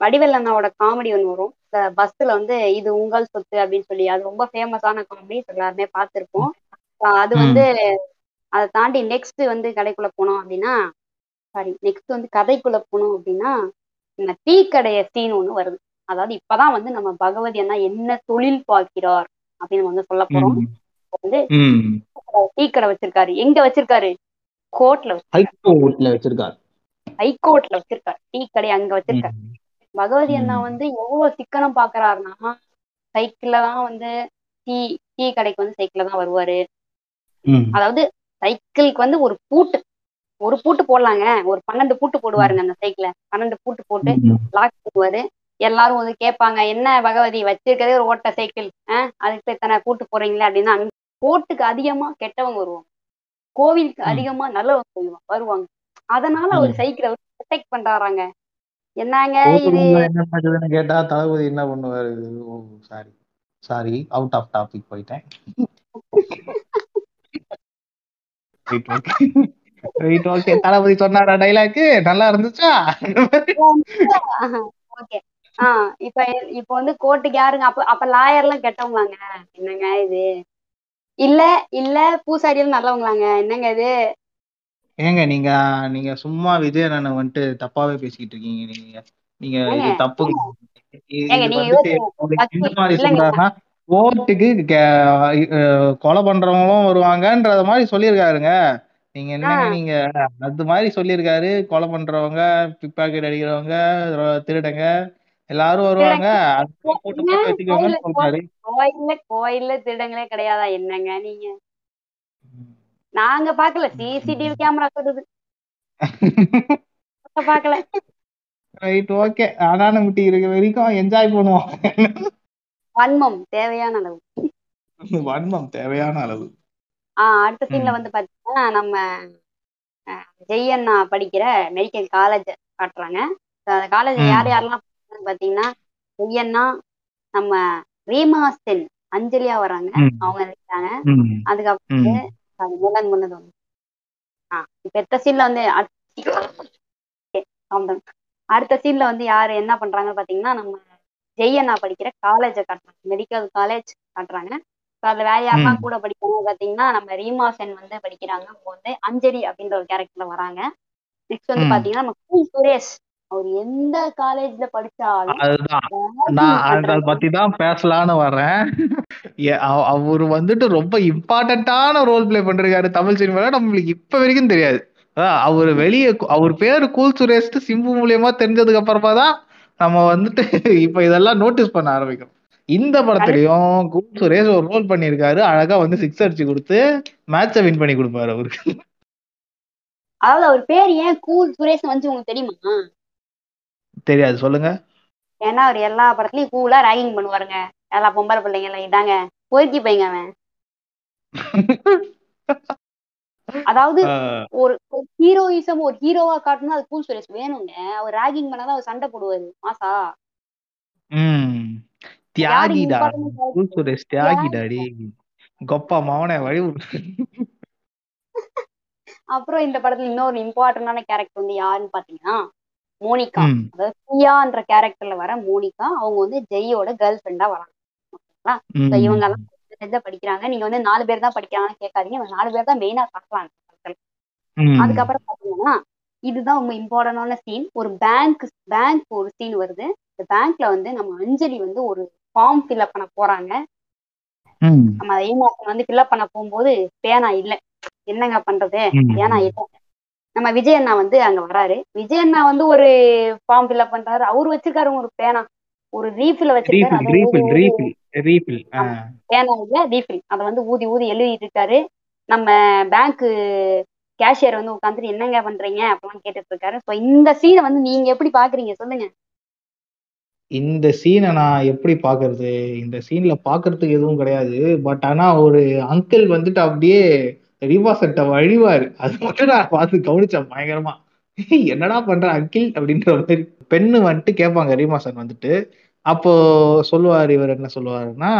[SPEAKER 2] வடிவேல் அண்ணாவோட வடிவேல் அண்ணாவோட காமெடி ஒன்று வரும். இந்த பஸ்ல வந்து இது உங்கள் சொத்து அப்படின்னு சொல்லி அது ரொம்ப ஃபேமஸான காமெடி எல்லாருமே பார்த்துருப்போம். அது வந்து அதை தாண்டி நெக்ஸ்ட் வந்து கடைக்குள்ள போனோம் அப்படின்னா சாரி நெக்ஸ்ட் வந்து கதைக்குள்ள போனோம் அப்படின்னா இந்த டீ கடைய சீன் ஒன்று வருது. அதாவது இப்பதான் வந்து நம்ம பகவதி அண்ணா என்ன தொழில் பார்க்கிறார் அப்படின்னு நம்ம வந்து சொல்ல போறோம். வந்து. டீ கடை வச்சிருக்காரு. எங்க வச்சிருக்காரு? கோர்ட்ல
[SPEAKER 1] ஹைகோர்ட்ல வச்சிருக்காரு.
[SPEAKER 2] ஹைகோர்ட்ல வச்சிருக்காரு. டீ கடை அங்க வச்சிருக்காரு. பகவதி அண்ணா. வந்து எவ்வளவு சிக்கனம் பாக்குறாருன்னா சைக்கிள்ல தான் வந்து டீ டீ கடைக்கு வந்து சைக்கிள்ல தான் வருவாரு. அதாவது சைக்கிளுக்கு வந்து ஒரு பூட்டு ஒரு பூட்டு போடலாங்க ஒரு பன்னெண்டு பூட்டு போடுவாருங்க அந்த சைக்கிள பன்னெண்டு பூட்டு போட்டு. லாக் பண்ணுவாரு எல்லாரும் வந்து கேட்பாங்க என்ன பகவதி வச்சிருக்கதே ஒரு ஓட்ட சைக்கிள் ஆஹ் அதுக்கு இத்தனை பூட்டு போடுறீங்களே அப்படின்னா அங்க கோர்ட்டுக்கு அதிகமா கெட்டவங்க வருவாங்க கோவிலுக்கு. அதிகமா நல்லவங்க வருவா- வருவாங்க அதனால அவர். சைக்கிளை ப்ரொடெக்ட் பண்றாராங்க என்னங்க இது?
[SPEAKER 1] என்ன நடக்குதுன்னு கேட்டா தளபதி என்ன பண்ணுவாரு? ஓ sorry sorry out of topic போயிட்டேன். ரைட் ஓகே தளபதி சொன்னாரா டைலாக் நல்லா இருந்துச்சா?
[SPEAKER 2] ஓகே. ஆஹ் இப்ப இப்ப வந்து கோர்ட்டுக்கு யாருங்க? அப்ப அப்ப லாயர் எல்லாம் கெட்டவங்களாங்க. என்னங்க இது? இல்ல இல்ல பூசாரி எல்லாம் நல்லவங்களாங்க. என்னங்க இது?
[SPEAKER 1] ஏங்க நீங்க நீங்க சும்மா விஜய் அண்ணனை வந்துட்டு தப்பாவே பேசிக்கிட்டு இருக்கீங்க நீங்க. நீங்க இது தப்பு.
[SPEAKER 2] ஏங்க
[SPEAKER 1] இது
[SPEAKER 2] நீங்க
[SPEAKER 1] வந்துட்டு
[SPEAKER 2] யோசிங்க.
[SPEAKER 1] உங்களுக்கு இந்த மாதிரி
[SPEAKER 2] இல்லைங்க.
[SPEAKER 1] சொல்றாருன்னா கோர்ட்டுக்கு கொலை பண்றவங்களும் வருவாங்கன்றத மாதிரி சொல்லியிருக்காருங்க. நீங்க என்னங்க
[SPEAKER 2] ஆஹ்
[SPEAKER 1] நீங்க அது மாதிரி சொல்லியிருக்காரு. கொலை பண்றவங்க பிக் பாக்கெட் அடிக்கிறவங்க ர- திருடங்க எல்லாரும் வருவாங்க. போட்டு வச்சுக்கோங்கன்னு
[SPEAKER 2] கோயில்ல
[SPEAKER 1] சொல்றாரு.
[SPEAKER 2] கோயில்ல கோயில்ல திருடங்களே கிடையாதா என்னங்க நீங்க? நாங்க பாக்கல. சிசிடிவி கேமரா சொல்லுது பாக்கல.
[SPEAKER 1] ரைட் ஓகே ஆனான முட்டி இருக்க வரைக்கும் என்ஜாய் பண்ணுவோம்.
[SPEAKER 2] வன்மம் தேவையான அளவு.
[SPEAKER 1] வன்மம் தேவையான அளவு.
[SPEAKER 2] ஆஹ் அடுத்த சீன்ல. வந்து பாத்தீங்கன்னா நம்ம அஹ், ஜெய் அண்ணா படிக்கிற மெடிக்கல் காலேஜ் காட்டுறாங்க. அந்த காலேஜ். யார் யாரெல்லாம் பாத்தீங்கன்னா ஜெய் அண்ணா நம்ம ரீமா சென் அஞ்சலியா வராங்க. அவங்க இருக்காங்க. அதுக்கப்புறம் ஒண்ணு ஆ இப்ப அடுத்த சீன்ல வந்து அடுத்த சீன்ல வந்து யாரு என்ன பண்றாங்கன்னு பாத்தீங்கன்னா நம்ம ஜெய் அண்ணா படிக்கிற காலேஜை காட்டுறாங்க மெடிக்கல் காலேஜ் காட்டுறாங்க அதுல வேற
[SPEAKER 1] ம்.
[SPEAKER 2] கூட படிக்கிறாங்க பாத்தீங்கன்னா நம்ம ரீமா சென் வந்து படிக்கிறாங்க அவங்க வந்து அஞ்சலி அப்படின்ற ஒரு கேரக்டர்ல வராங்க நெக்ஸ்ட் வந்து. பாத்தீங்கன்னா நம்ம. சுரேஷ் அவர் எந்த காலேஜ்ல படிச்சாலும்
[SPEAKER 1] நான் அதை பத்தி தான் பேசலான்னு வர்றேன். அவரு வந்துட்டு ரொம்ப இம்பார்ட்டன்டான ரோல் ப்ளே பண்றாரு தமிழ் சினிமால. நம்மளுக்கு இப்ப வரைக்கும் தெரியாது. அவர் வெளியே அவர் பேரு கூல் சுரேஷ் சிம்பு மூலியமா தெரிஞ்சதுக்கு அப்புறமா தான் நம்ம வந்துட்டு இப்ப இதெல்லாம் நோட்டீஸ் பண்ண ஆரம்பிக்கிறோம். இந்த படத்துலயும் கூல் சுரேஷ் ஒரு ரோல் பண்ணியிருக்காரு. அழகா வந்து சிக்ஸ் அடிச்சு கொடுத்து மேட்சை வின் பண்ணி கொடுப்பாரு அவருக்கு.
[SPEAKER 2] அதாவது அவர் பேர் ஏன் கூல் சுரேஷ் வந்து உங்களுக்கு தெரியுமா?
[SPEAKER 1] தெரியாது சொல்லுங்க.
[SPEAKER 2] ஏன்னா அவர் எல்லா படத்துலயும் கூலா ராகிங் பண்ணுவாருங்க. எல்லா பொம்பளை பிள்ளைங்க எல்லாம் இதாங்க. பொறுக்கி பையங்க அவன். அதாவது ஒரு ஹீரோயிசம் ஒரு ஹீரோவா காட்டணும் அது கூல் சுரேஷ் வேணுங்க. அவர் ராகிங் பண்ணாதான் அவர் சண்டை போடுவாரு. மாசா.
[SPEAKER 1] தியாகிடா.
[SPEAKER 2] character?
[SPEAKER 1] கூல் சுரேஷ் தியாகிடாடி. கொப்பா மவனே வழி.
[SPEAKER 2] அப்புறம் இந்த படத்துல இன்னொரு இம்பார்ட்டன்டான கேரக்டர் வந்து யாருன்னு பாத்தீங்கன்னா மோனிகா. அதாவது பிரியான்ற கேரக்டர்ல வர மோனிகா அவங்க வந்து ஜெய்யோட கேர்ள் ஃப்ரெண்டா வராங்க. ஓகேங்களா? இவங்க எல்லாம் தான் படிக்கிறாங்க. நீங்க வந்து நாலு பேர் தான் படிக்கிறாங்கன்னு கேட்காதீங்க. இவங்க நாலு பேர் தான் மெயினா
[SPEAKER 1] ம்,
[SPEAKER 2] அதுக்கப்புறம் பாத்தீங்கன்னா இதுதான் ரொம்ப இம்பார்ட்டன்டான சீன் ஒரு பேங்க் பேங்க் ஒரு சீன் வருது. இந்த பேங்க்ல வந்து நம்ம அஞ்சலி வந்து ஒரு ஃபார்ம் ஃபில்அப் பண்ண போறாங்க. நம்ம அதை ஏமாத்தம் வந்து ஃபில்அப் பண்ண போகும்போது பேனா இல்ல. என்னங்க பண்றது. பேனா இல்ல. நம்ம விஜய் அண்ணா வந்து அங்க வராரு. விஜய் அண்ணா வந்து ஒரு ஃபார்ம் ஃபில்அப் பண்றாரு. அவர் வச்சிருக்காரு ஒரு பேனா. ஒரு ரீஃபில் வச்சிருக்காரு. பேனா இல்ல ரீஃபில் அதை வந்து ஊதி ஊதி எழுதிட்டு இருக்காரு. நம்ம பேங்க் கேஷியர் வந்து உட்காந்துட்டு என்னங்க பண்றீங்க? அப்படின்னு கேட்டுட்டு இருக்காரு. ஸோ இந்த சீனை வந்து நீங்க எப்படி பாக்குறீங்க? சொல்லுங்க.
[SPEAKER 1] இந்த சீனை நான் எப்படி பாக்குறது? இந்த சீன்ல பாக்குறதுக்கு எதுவும் கிடையாது. பட் ஆனா ஒரு அங்கிள் வந்துட்டு அப்படியே ரீவா செட்ட வழிவாரு அது மட்டும் நான் பார்த்து கவனிச்சேன் பயங்கரமா. என்னடா பண்ற அங்கிள்? அப்படின்ற மாதிரி. பெண்ணு வந்துட்டு கேட்பாங்க ரீமா சார் வந்துட்டு. அப்போ சொல்லுவார் இவர் என்ன சொல்லுவாருன்னா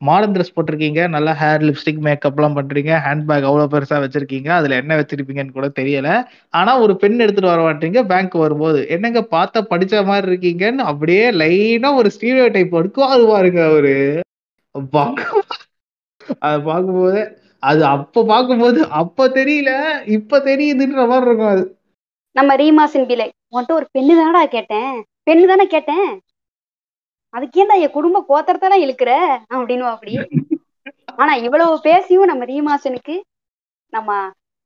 [SPEAKER 1] மாடர்ன் ட்ரெஸ் போட்டிருக்கீங்க நல்லா ஹேர் லிப்ஸ்டிக் மேக்கப் எல்லாம் பண்றீங்க ஹேண்ட்பேக் அவ்வளவு பெருசா வச்சிருக்கீங்க அதுல என்ன வச்சிருப்பீங்கன்னு கூட தெரியல. ஆனா ஒரு பெண் எடுத்துட்டு வர மாட்டீங்க பேங்க் வரும்போது. என்னங்க பார்த்தா படிச்ச மாதிரி இருக்கீங்கன்னு அப்படியே லைனா ஒரு ஸ்டீரியோ டைப் எடுக்கும் பாருங்க அவரு. அதை பார்க்கும்போது அது அப்ப பார்க்கும்போது அப்ப தெரியல இப்ப தெரியுதுன்ற மாதிரி இருக்கும் அது.
[SPEAKER 2] நம்ம ரீமாசின் பிலை உன்கிட்ட ஒரு பெண்ணு தானடா கேட்டேன். பெண்ணு தானே கேட்டேன். அதுக்கேண்டா என் குடும்ப கோத்திரத்தானே இழுக்கிற? அப்படின்னு அப்படி. ஆனா இவ்வளவு பேசியும் நம்ம ரீமாசனுக்கு நம்ம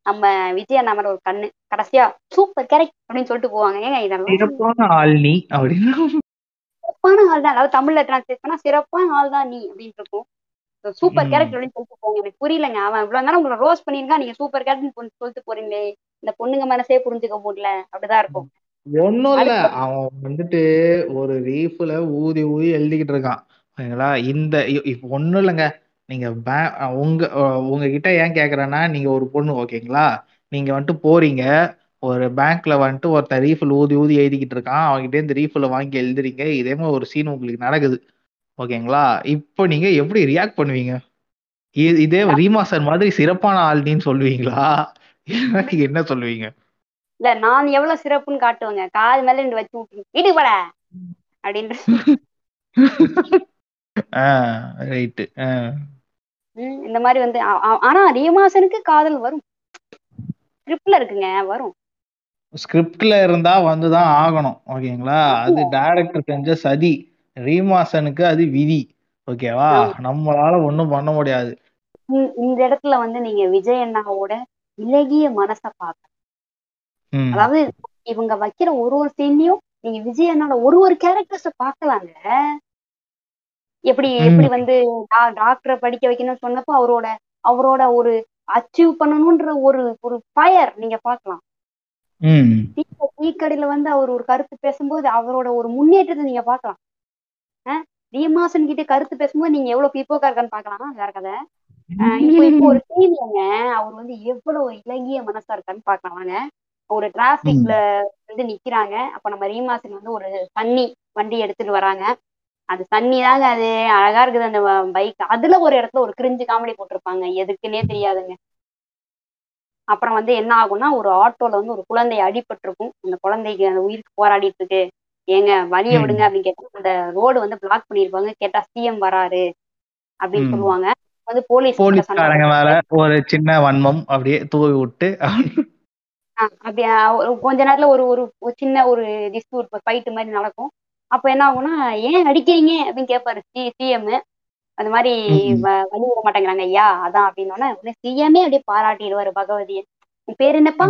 [SPEAKER 2] நம்ம விஜய் அண்ணா மேல ஒரு கண்ணு. கடைசியா சூப்பர் கேரக்ட் அப்படின்னு சொல்லிட்டு போவாங்க. ஏங்க இதெல்லாம்?
[SPEAKER 1] சிறப்பான ஆள் நீ அப்படின்னு.
[SPEAKER 2] சிறப்பான ஆள் தான் அதாவது தமிழ்ல டிரான்ஸ்லேட் பண்ணா சிறப்பான ஆள் தான் நீ அப்படின்னு இருக்கும். சூப்பர். கேரக்டர் சொல்லிட்டு போங்க. எனக்கு புரியலங்க. அவன் இவ்வளவு நேரம் உங்களை ரோஸ் பண்ணிருக்கான் நீங்க சூப்பர் கேரக்டர் சொல்லிட்டு போறீங்களே. இந்த பொண்ணுங்க மனசே புரிஞ்சுக்க முடியல. அப்படிதான் இருக்கும்.
[SPEAKER 1] ஒண்ணும் இல்ல. அவன் வந்துட்டு ஒரு ரீஃப்ல ஊதி ஊதி எழுதிக்கிட்டு இருக்கான். ஓகேங்களா இந்த இப்ப ஒண்ணும் இல்லைங்க. நீங்க உங்க உங்ககிட்ட ஏன் கேக்குறேன்னா நீங்க ஒரு பொண்ணு ஓகேங்களா? நீங்க வந்துட்டு போறீங்க. ஒரு பேங்க்ல வந்துட்டு ஒருத்தன் ரீஃபில் ஊதி ஊதி எழுதிக்கிட்டு இருக்கான். அவன்கிட்ட இந்த ரீஃபில் வாங்கி எழுதுறீங்க. இதே மாதிரி ஒரு சீன் உங்களுக்கு நடக்குது. ஓகேங்களா? இப்போ நீங்க எப்படி ரியாக்ட் பண்ணுவீங்க? இதே ரீமாசன் மாதிரி சிறப்பான ஆள்னின்னு சொல்லுவீங்களா? நீங்க என்ன சொல்லுவீங்க?
[SPEAKER 2] இல்ல நான் எவ்வளவு சிறப்புன்னு காட்டுவேங்க. காது மேல ரெண்டு வச்சு விட்டு வீட்டுக்கு போட அப்படின்ற.
[SPEAKER 1] ரைட்டு
[SPEAKER 2] இந்த மாதிரி வந்து ஆனா ரீமாசனுக்கு காதல் வரும். ஸ்கிரிப்ட்ல இருக்குங்க வரும்.
[SPEAKER 1] ஸ்கிரிப்ட்ல இருந்தா வந்துதான் ஆகணும் ஓகேங்களா? அது டைரக்டர் செஞ்ச சதி. ரீமாசனுக்கு அது விதி. ஓகேவா நம்மளால ஒண்ணும் பண்ண முடியாது.
[SPEAKER 2] இந்த- இடத்துல வந்து நீங்க விஜய் அண்ணாவோட இலகிய மனசை பார்க்க
[SPEAKER 1] ம்.
[SPEAKER 2] அதாவது இவங்க வைக்கிற ஒரு ஒரு சீன்லயும் நீங்க விஜய் அண்ணாவோட ஒரு ஒரு கேரக்டர்ஸ பார்க்கலாங்க. எப்படி. எப்படி வந்து டாக்டரை படிக்க வைக்கணும்னு சொன்னப்போ அவரோட அவரோட ஒரு அச்சீவ் பண்ணணும்ன்ற ஒரு ஒரு ஃபயர் நீங்க பார்க்கலாம்.
[SPEAKER 1] ம்.
[SPEAKER 2] டீ டீ கடையில வந்து அவர் ஒரு கருத்து பேசும்போது அவரோட ஒரு முன்னேற்றத்தை நீங்க பார்க்கலாம். ரீமாசன் கிட்ட கருத்து பேசும்போது நீங்க எவ்வளவு பிற்போக்கா இருக்கான்னு பார்க்கலாம் வேற கதை. இப்போ இப்போ ஒரு சீன்லங்க அவர் வந்து எவ்வளவு இலகிய மனசா இருக்கான்னு பார்க்கலாம். வாங்க. ஒரு டிராபிக்ல வந்து நிக்கிறாங்க. அப்ப நம்ம ரீமாசன் வந்து ஒரு தண்ணி வண்டி எடுத்துட்டு வராங்க. அது தண்ணி தாங்க அது. அழகா இருக்குது அந்த பைக் அதுல ஒரு இடத்துல ஒரு கிரிஞ்சு காமெடி போட்டிருப்பாங்க. எதுக்குன்னே தெரியாதுங்க. அப்புறம் வந்து என்ன ஆகும்னா ஒரு ஆட்டோல வந்து ஒரு குழந்தை அடிபட்டிருக்கும். அந்த குழந்தைக்கு அந்த உயிருக்கு போராடிட்டு இருக்கு. ஏங்க வழிய. விடுங்க அப்படின்னு கேட்டா அந்த ரோடு வந்து பிளாக் பண்ணிருப்பாங்க கேட்டா சிஎம் வராரு அப்படின்னு. சொல்லுவாங்க. வந்து போலீஸ்
[SPEAKER 1] போலீஸ்காரங்க ஒரு சின்ன வன்மம் அப்படியே தூவி விட்டு
[SPEAKER 2] அப்படி கொஞ்ச நேரத்துல ஒரு ஒரு சின்ன ஒரு டிஸ்பியூட் ஃபைட் மாதிரி நடக்கும். அப்ப என்ன ஆகும்னா ஏன் அடிக்கிறீங்க? அப்படின்னு கேட்பாரு சி சிஎம் அந்த மாதிரி வழி விட மாட்டேங்கிறாங்க. ஐயா அதான் அப்படின்னோடனே சிஎம்ஏ அப்படியே பாராட்டிடுவாரு பகவதியை. பேர் என்னப்பா.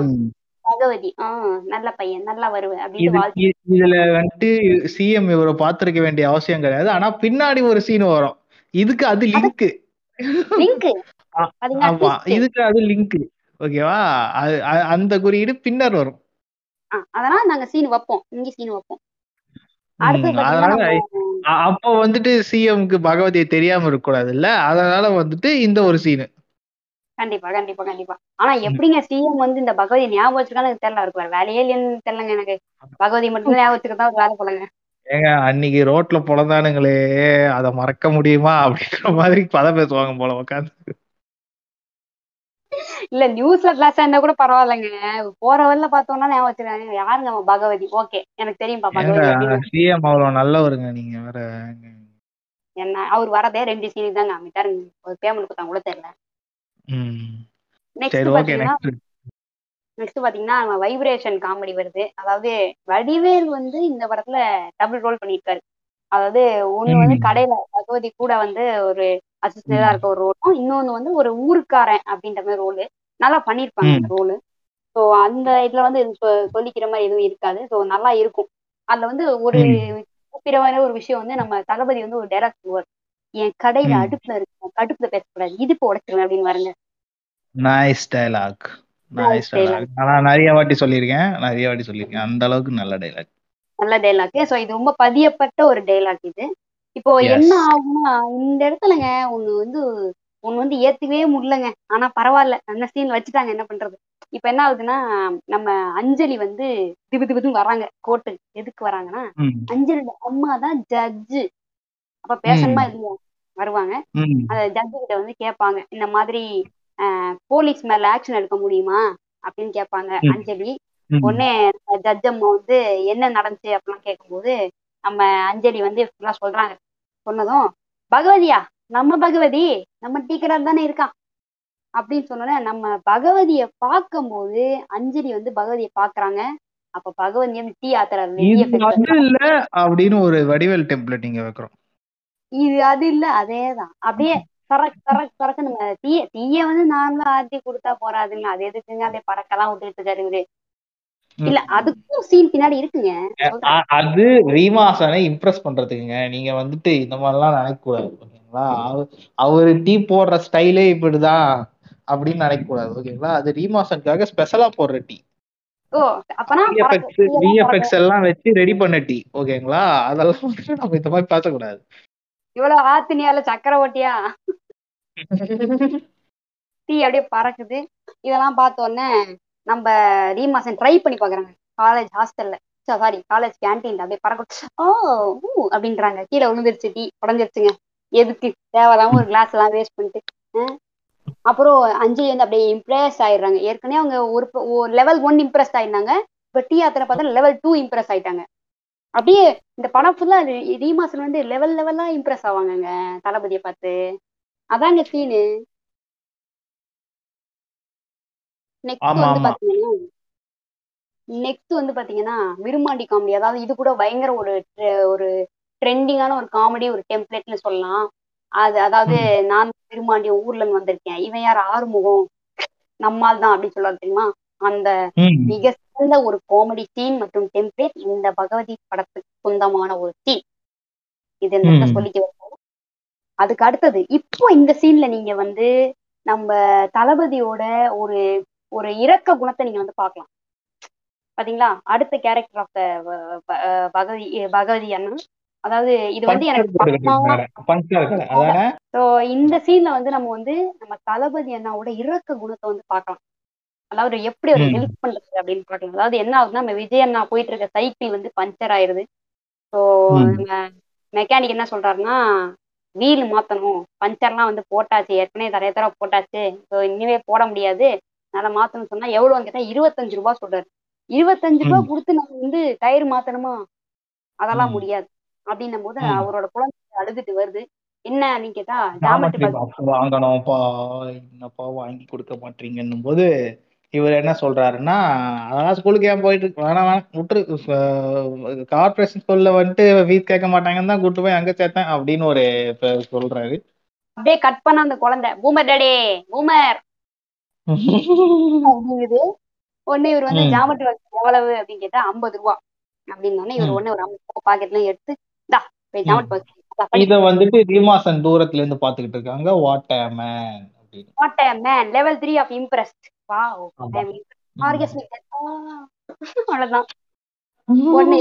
[SPEAKER 2] பகவதி. ஆஹ் நல்ல பையன் நல்லா வருவேன் அப்படின்னு
[SPEAKER 1] இதுல வந்துட்டு சிஎம் இவரை பார்த்திருக்க வேண்டிய அவசியம் கிடையாது. ஆனா பின்னாடி ஒரு சீன் வரும். இதுக்கு அது லிங்க்
[SPEAKER 2] லிங்க்
[SPEAKER 1] ஆமா. இதுக்கு அது லிங்க் ஓகேவா? அந்த குறியீடு பின்னர் வரும்.
[SPEAKER 2] அதனால நாங்க சீன் வைப்போம். இங்க சீன் வைப்போம்.
[SPEAKER 1] அப்போ வந்துட்டு சிஎம்க்கு பகவதியை தெரியாம இருக்க கூடாது இல்ல? அதனால வந்துட்டு இந்த ஒரு சீனு
[SPEAKER 2] கண்டிப்பா கண்டிப்பா கண்டிப்பா. ஆனா எப்படிங்க சிஎம் வந்து இந்த பகவதி ஞாபகம் வச்சிருக்கான்னு எனக்கு தெரியல இருக்கு வேலையே இல்லைன்னு தெரியலங்க எனக்கு. பகவதி மட்டும் ஞாபகம் ஒரு வேலை போலங்க.
[SPEAKER 1] ஏங்க அன்னைக்கு ரோட்ல பொழந்தானுங்களே அதை மறக்க முடியுமா? அப்படின்ற மாதிரி பதம் பேசுவாங்க போல உட்காந்து
[SPEAKER 2] இல்ல நியூஸ்ல கிளாஸ் இருந்தா கூட பரவாயில்லைங்க. போற வரல பார்த்தோம்னா ஞாபகம் வச்சிருக்காங்க யாருங்க பகவதி. ஓகே. எனக்கு தெரியும்பா பகவதி
[SPEAKER 1] சிஎம் அவ்வளவு நல்லவருங்க நீங்க வேற.
[SPEAKER 2] என்ன அவர் வரதே ரெண்டு சீனுக்கு தாங்க. அமைட்டாருங்க ஒரு பேமெண்ட் கொடுத்தா கூட தெரியல. நெக்ஸ்ட் பாத்தீங்கன்னா
[SPEAKER 1] நெக்ஸ்ட்
[SPEAKER 2] பாத்தீங்கன்னா நம்ம வைப்ரேஷன் காமெடி வருது. அதாவது வடிவேல் வந்து இந்த படத்துல டபுள் ரோல் பண்ணியிருக்காரு. அதாவது ஒண்ணு வந்து. கடையில பகவதி கூட வந்து ஒரு அசிஸ்டண்டா இருக்க ஒரு ரோலும் இன்னொன்னு வந்து ஒரு ஊருக்காரன் அப்படின்ற மாதிரி ரோலு நல்லா பண்ணியிருப்பாங்க அந்த ரோலு ஸோ அந்த இதுல வந்து சொல்லிக்கிற மாதிரி எதுவும் இருக்காது. ஸோ நல்லா இருக்கும். அதுல வந்து ஒரு குறிப்பிடமான ஒரு விஷயம் வந்து நம்ம தளபதி வந்து ஒரு டைரக்ட் என் கடையில. அடுப்புல இருக்கு அடுப்புல பேசக்கூடாது. இடுப்பு உடைச்சிருவேன் அப்படின்னு பாருங்க
[SPEAKER 1] நைஸ் டைலாக் நைஸ். டைலாக் நான் நிறைய வாட்டி சொல்லியிருக்கேன். நிறைய வாட்டி சொல்லியிருக்கேன். அந்த அளவுக்கு நல்ல டைலாக்
[SPEAKER 2] நல்ல டைலாக் ஸோ இது ரொம்ப பதியப்பட்ட ஒரு டைலாக் இது. இப்போ. என்ன ஆகும்னா இந்த இடத்துலங்க ஒண்ணு வந்து ஒண்ணு வந்து ஏத்துக்கவே முடியலங்க. ஆனா பரவாயில்ல. அந்த சீன் வச்சுட்டாங்க. என்ன பண்றது? இப்ப என்ன ஆகுதுன்னா நம்ம அஞ்சலி வந்து திபு திபுன்னு வராங்க. கோர்ட்டுக்கு எதுக்கு வராங்கன்னா
[SPEAKER 1] ம்,
[SPEAKER 2] அஞ்சலியோட அம்மா தான் ஜட்ஜு அப்ப பேசணுமா இல்லையா? வருவாங்க. அந்த ஜட்ஜு கிட்ட வந்து கேட்பாங்க. இந்த மாதிரி போலீஸ் மேல ஆக்ஷன் எடுக்க முடியுமா? அப்படின்னு கேட்பாங்க. அஞ்சலி. உடனே ஜட்ஜ் அம்மா வந்து என்ன நடந்துச்சு அப்படிலாம் கேட்கும்போது நம்ம அஞ்சலி வந்து ஃபுல்லா சொல்றாங்க. சொன்னதும் பகவதியா? நம்ம பகவதி நம்ம டீக்கரால் தானே இருக்கான் அப்படின்னு சொன்னோன்னே நம்ம பகவதிய பார்க்கும்போது அஞ்சலி வந்து பகவதியை பாக்குறாங்க அப்ப பகவதி வந்து டீ ஆத்துறாரு.
[SPEAKER 1] இல்ல அப்படின்னு ஒரு வடிவேல் டெம்ப்ளேட் நீங்க வைக்கிறோம்.
[SPEAKER 2] இது அது இல்ல அதேதான். அப்படியே சரக் சரக் சரக்கு நம்ம தீய தீய வந்து நார்மலா ஆத்தி கொடுத்தா போறாதுங்க. அது எதுக்குங்க? அப்படியே பறக்கலாம் விட்டுட்டு இருக்காரு இவரு இல்ல அதுக்கும் சீன் பின்னாடி இருக்குங்க.
[SPEAKER 1] அது ரீமாசனை இம்ப்ரெஸ் பண்றதுக்குங்க. நீங்க வந்துட்டு இந்த மாதிரிலாம் நினைக்க கூடாது ஓகேங்களா? அவ- அவரு டீ போடுற ஸ்டைலே இப்படிதான் அப்படின்னு நினைக்க கூடாது ஓகேங்களா? அது ரீமாசனுக்காக ஸ்பெஷலா போடுற டீ. எல்லாம் வச்சு ரெடி பண்ண டீ ஓகேங்களா? அதெல்லாம் நம்ம இந்த மாதிரி பேசக்கூடாது.
[SPEAKER 2] இவ்வளவு ஆத்தினியால சக்கரவட்டியா டீ அப்படியே பறக்குது. இதெல்லாம் பார்த்த உடனே நம்ம ரீமாசன் ட்ரை பண்ணி பாக்குறாங்க காலேஜ் ஹாஸ்டல்ல சாரி காலேஜ் கேன்டீன்ல அப்படியே பறக்க ஓ ஊ அப்படின்றாங்க. கீழே விழுந்துருச்சு டீ. உடஞ்சிருச்சுங்க. எதுக்கு? தேவையில்லாம ஒரு கிளாஸ் எல்லாம் வேஸ்ட் பண்ணிட்டு அப்புறம் அஞ்சலி வந்து அப்படியே இம்ப்ரெஸ் ஆயிடுறாங்க. ஏற்கனவே அவங்க ஒரு லெவல் ஒன் இம்ப்ரெஸ் ஆயிருந்தாங்க இப்ப டீ ஆத்திர பார்த்தா லெவல் டூ இம்ப்ரெஸ் ஆயிட்டாங்க. அப்படியே இந்த படம் ஃபுல்லா ரீமாசன் வந்து லெவல் லெவலா இம்ப்ரெஸ் ஆவாங்கங்க தளபதியை பார்த்து. அதாங்க சீனு நெக்ஸ்ட் வந்து. பாத்தீங்கன்னா நெக்ஸ்ட் வந்து பாத்தீங்கன்னா விருமாண்டி காமெடி அதாவது இது கூட பயங்கர ஒரு ஒரு ட்ரெண்டிங்கான ஒரு காமெடி ஒரு டெம்ப்ளேட்னு சொல்லலாம். அது அதாவது நான் விருமாண்டி ஊர்ல இருந்து வந்திருக்கேன். இவன் யார்? ஆறுமுகம். நம்மால் தான் அப்படின்னு சொல்லுவாரு தெரியுமா? அந்த. மிக சிறந்த ஒரு காமெடி சீன் மற்றும் டெம்ப்ளேட் இந்த பகவதி படத்துக்கு சொந்தமான ஒரு சீன் இது. சொல்லிக்க. அதுக்கு அடுத்தது இப்போ இந்த சீன்ல நீங்க வந்து நம்ம தளபதியோட ஒரு ஒரு இரக்க குணத்தை நீங்க வந்து பார்க்கலாம். பாத்தீங்களா? அடுத்த கேரக்டர் ஆஃப் பகவதி பகவதி அண்ணா. அதாவது இது வந்து எனக்கு இந்த சீன்ல வந்து நம்ம வந்து நம்ம தளபதி அண்ணாவோட இரக்க குணத்தை வந்து பார்க்கலாம். அதாவது எப்படி ஒரு. ஹெல்ப் பண்றது அப்படின்னு பார்க்கலாம் அதாவது என்ன ஆகுதுன்னா நம்ம விஜய் அண்ணா போயிட்டு இருக்க சைக்கிள் வந்து பஞ்சர் ஆயிருது. ஸோ. நம்ம மெக்கானிக் என்ன சொல்றாருன்னா வீல் மாத்தணும். பஞ்சர்லாம் வந்து போட்டாச்சு. ஏற்கனவே நிறைய தடவை போட்டாச்சு. ஸோ இனிமே போட முடியாது. அதனால மாத்தணும்னு சொன்னா எவ்வளோன்னு கேட்டா இருபத்தஞ்சு ரூபாய் சொல்றாரு. இருபத்தஞ்சு ரூபாய்
[SPEAKER 1] ம்.
[SPEAKER 2] கொடுத்து நம்ம வந்து டயர் மாத்தணுமா? அதெல்லாம். முடியாது. அப்படின்னும் போது. அவரோட குழந்தை அழுதுட்டு வருது. என்ன அப்படின்னு கேட்டா
[SPEAKER 1] என்னப்பா வாங்கி கொடுக்க மாட்டீங்கன்னும் போது இவர் என்ன சொல்றாருன்னா அதெல்லாம் ஸ்கூலுக்கு ஏன் போயிட்டு இருக்கு? வேணாம் விட்டுரு. கார்பரேஷன் ஸ்கூல்ல வந்துட்டு ஃபீஸ் கேட்க மாட்டாங்கன்னு தான் கூட்டு போய் அங்க சேர்த்தேன் அப்படின்னு ஒரு சொல்றாரு.
[SPEAKER 2] அப்படியே கட் பண்ண அந்த குழந்தை. பூமர் டேடே பூமர். அப்படிங்குது. உடனே இவர் வந்து. ஜாமெட்ரி எவ்வளவு அப்படின்னு கேட்டா ஐம்பது ரூபா. அப்படின்னு இவர். உடனே ஒரு ஐம்பது பாக்கெட்ல எடுத்து போய் ஜாமெட்ரி
[SPEAKER 1] இத வந்துட்டு ரீமாசன் தூரத்துல இருந்து பாத்துக்கிட்டு இருக்காங்க. What man
[SPEAKER 2] what man level three of impressed wow
[SPEAKER 1] ஆமா.
[SPEAKER 2] ஆர்கஸ்மிக் அவ்வளவுதான். ஒண்ணு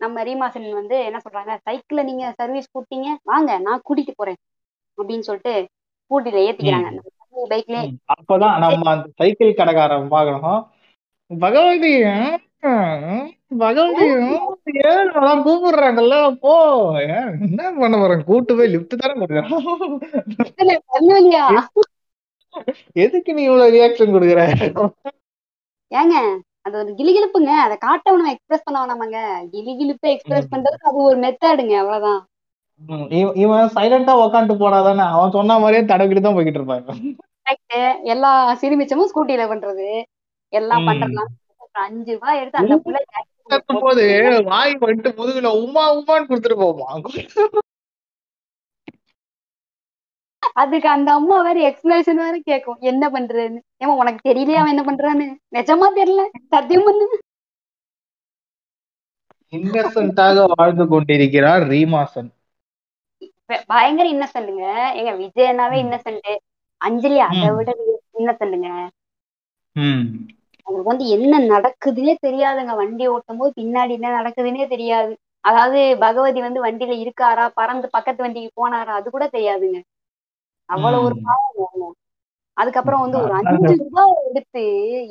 [SPEAKER 2] நம்ம ரீமாசன் வந்து என்ன சொல்றாங்க? சைக்கிள்ல நீங்க சர்வீஸ் கூட்டிங்க வாங்க நான் கூட்டிட்டு போறேன். அப்படின்னு சொல்லிட்டு ஸ்கூட்டில ஏத்திக்கிறாங்க. பைக்ல.
[SPEAKER 1] அப்பதான் நம்ம அந்த சைக்கிள் கடைக்காரன் பார்க்கணும் பகவதி ம், பகவதி ம், ஏன் அதான் கூப்பிடுறாங்கல்ல போ என்ன பண்ண போறேன்? கூட்டு போய் லிஃப்ட் தானே கொடுக்குறேன் எதுக்கு நீ இவ்வளவு ரியாக்ஷன் கொடுக்குற?
[SPEAKER 2] ஏங்க அது ஒரு கிளிகிழிப்புங்க அதை காட்ட வேணாம் எக்ஸ்பிரஸ் பண்ண வேணாமாங்க கிளிகிழிப்பு எக்ஸ்பிரஸ். பண்றதுக்கு அது ஒரு மெத்தடுங்க அவ்வளவுதான்.
[SPEAKER 1] இவன் சைலண்டா உக்காந்துட்டு போனாதானே அவன் சொன்ன மாதிரியே தடவிட்டு தான் போய்கிட்டு இருப்பாங்க.
[SPEAKER 2] எல்லா சிறுமிச்சமும் ஸ்கூட்டில பண்றது. எல்லாம். பண்றதுலாம். அஞ்சு ரூபாய் எடுத்து அந்த புள்ள
[SPEAKER 1] போது வாய் வந்துட்டு முதுகுல உமா உமான்னு கொடுத்துட்டு போமா
[SPEAKER 2] அதுக்கு அந்த அம்மா வேற எக்ஸ்பிளேஷன் வேற கேட்கும் என்ன பண்றதுன்னு? ஏமா உனக்கு தெரியலையா அவன் என்ன பண்றான்னு? நிஜமா தெரியல. சத்தியம் பண்ணு.
[SPEAKER 1] இன்னசென்ட்டாக வாழ்ந்து கொண்டிருக்கிறார் ரீமாசன்.
[SPEAKER 2] பயங்கர இன்னசென்ட்டுங்க எங்க விஜயனாவே. இன்னசென்ட் அஞ்சலி அதை. விட இன்னசென்ட்டுங்க
[SPEAKER 1] ம்.
[SPEAKER 2] அவங்களுக்கு வந்து என்ன நடக்குதுன்னே தெரியாதுங்க. வண்டி ஓட்டும் போது பின்னாடி என்ன நடக்குதுன்னே தெரியாது. அதாவது பகவதி வந்து வண்டியில இருக்காரா? பறந்து பக்கத்து வண்டிக்கு போனாரா? அது கூட தெரியாதுங்க. அவ்வளவு ஒரு. பாவம். அதுக்கப்புறம் வந்து ஒரு. அஞ்சு ரூபாய் எடுத்து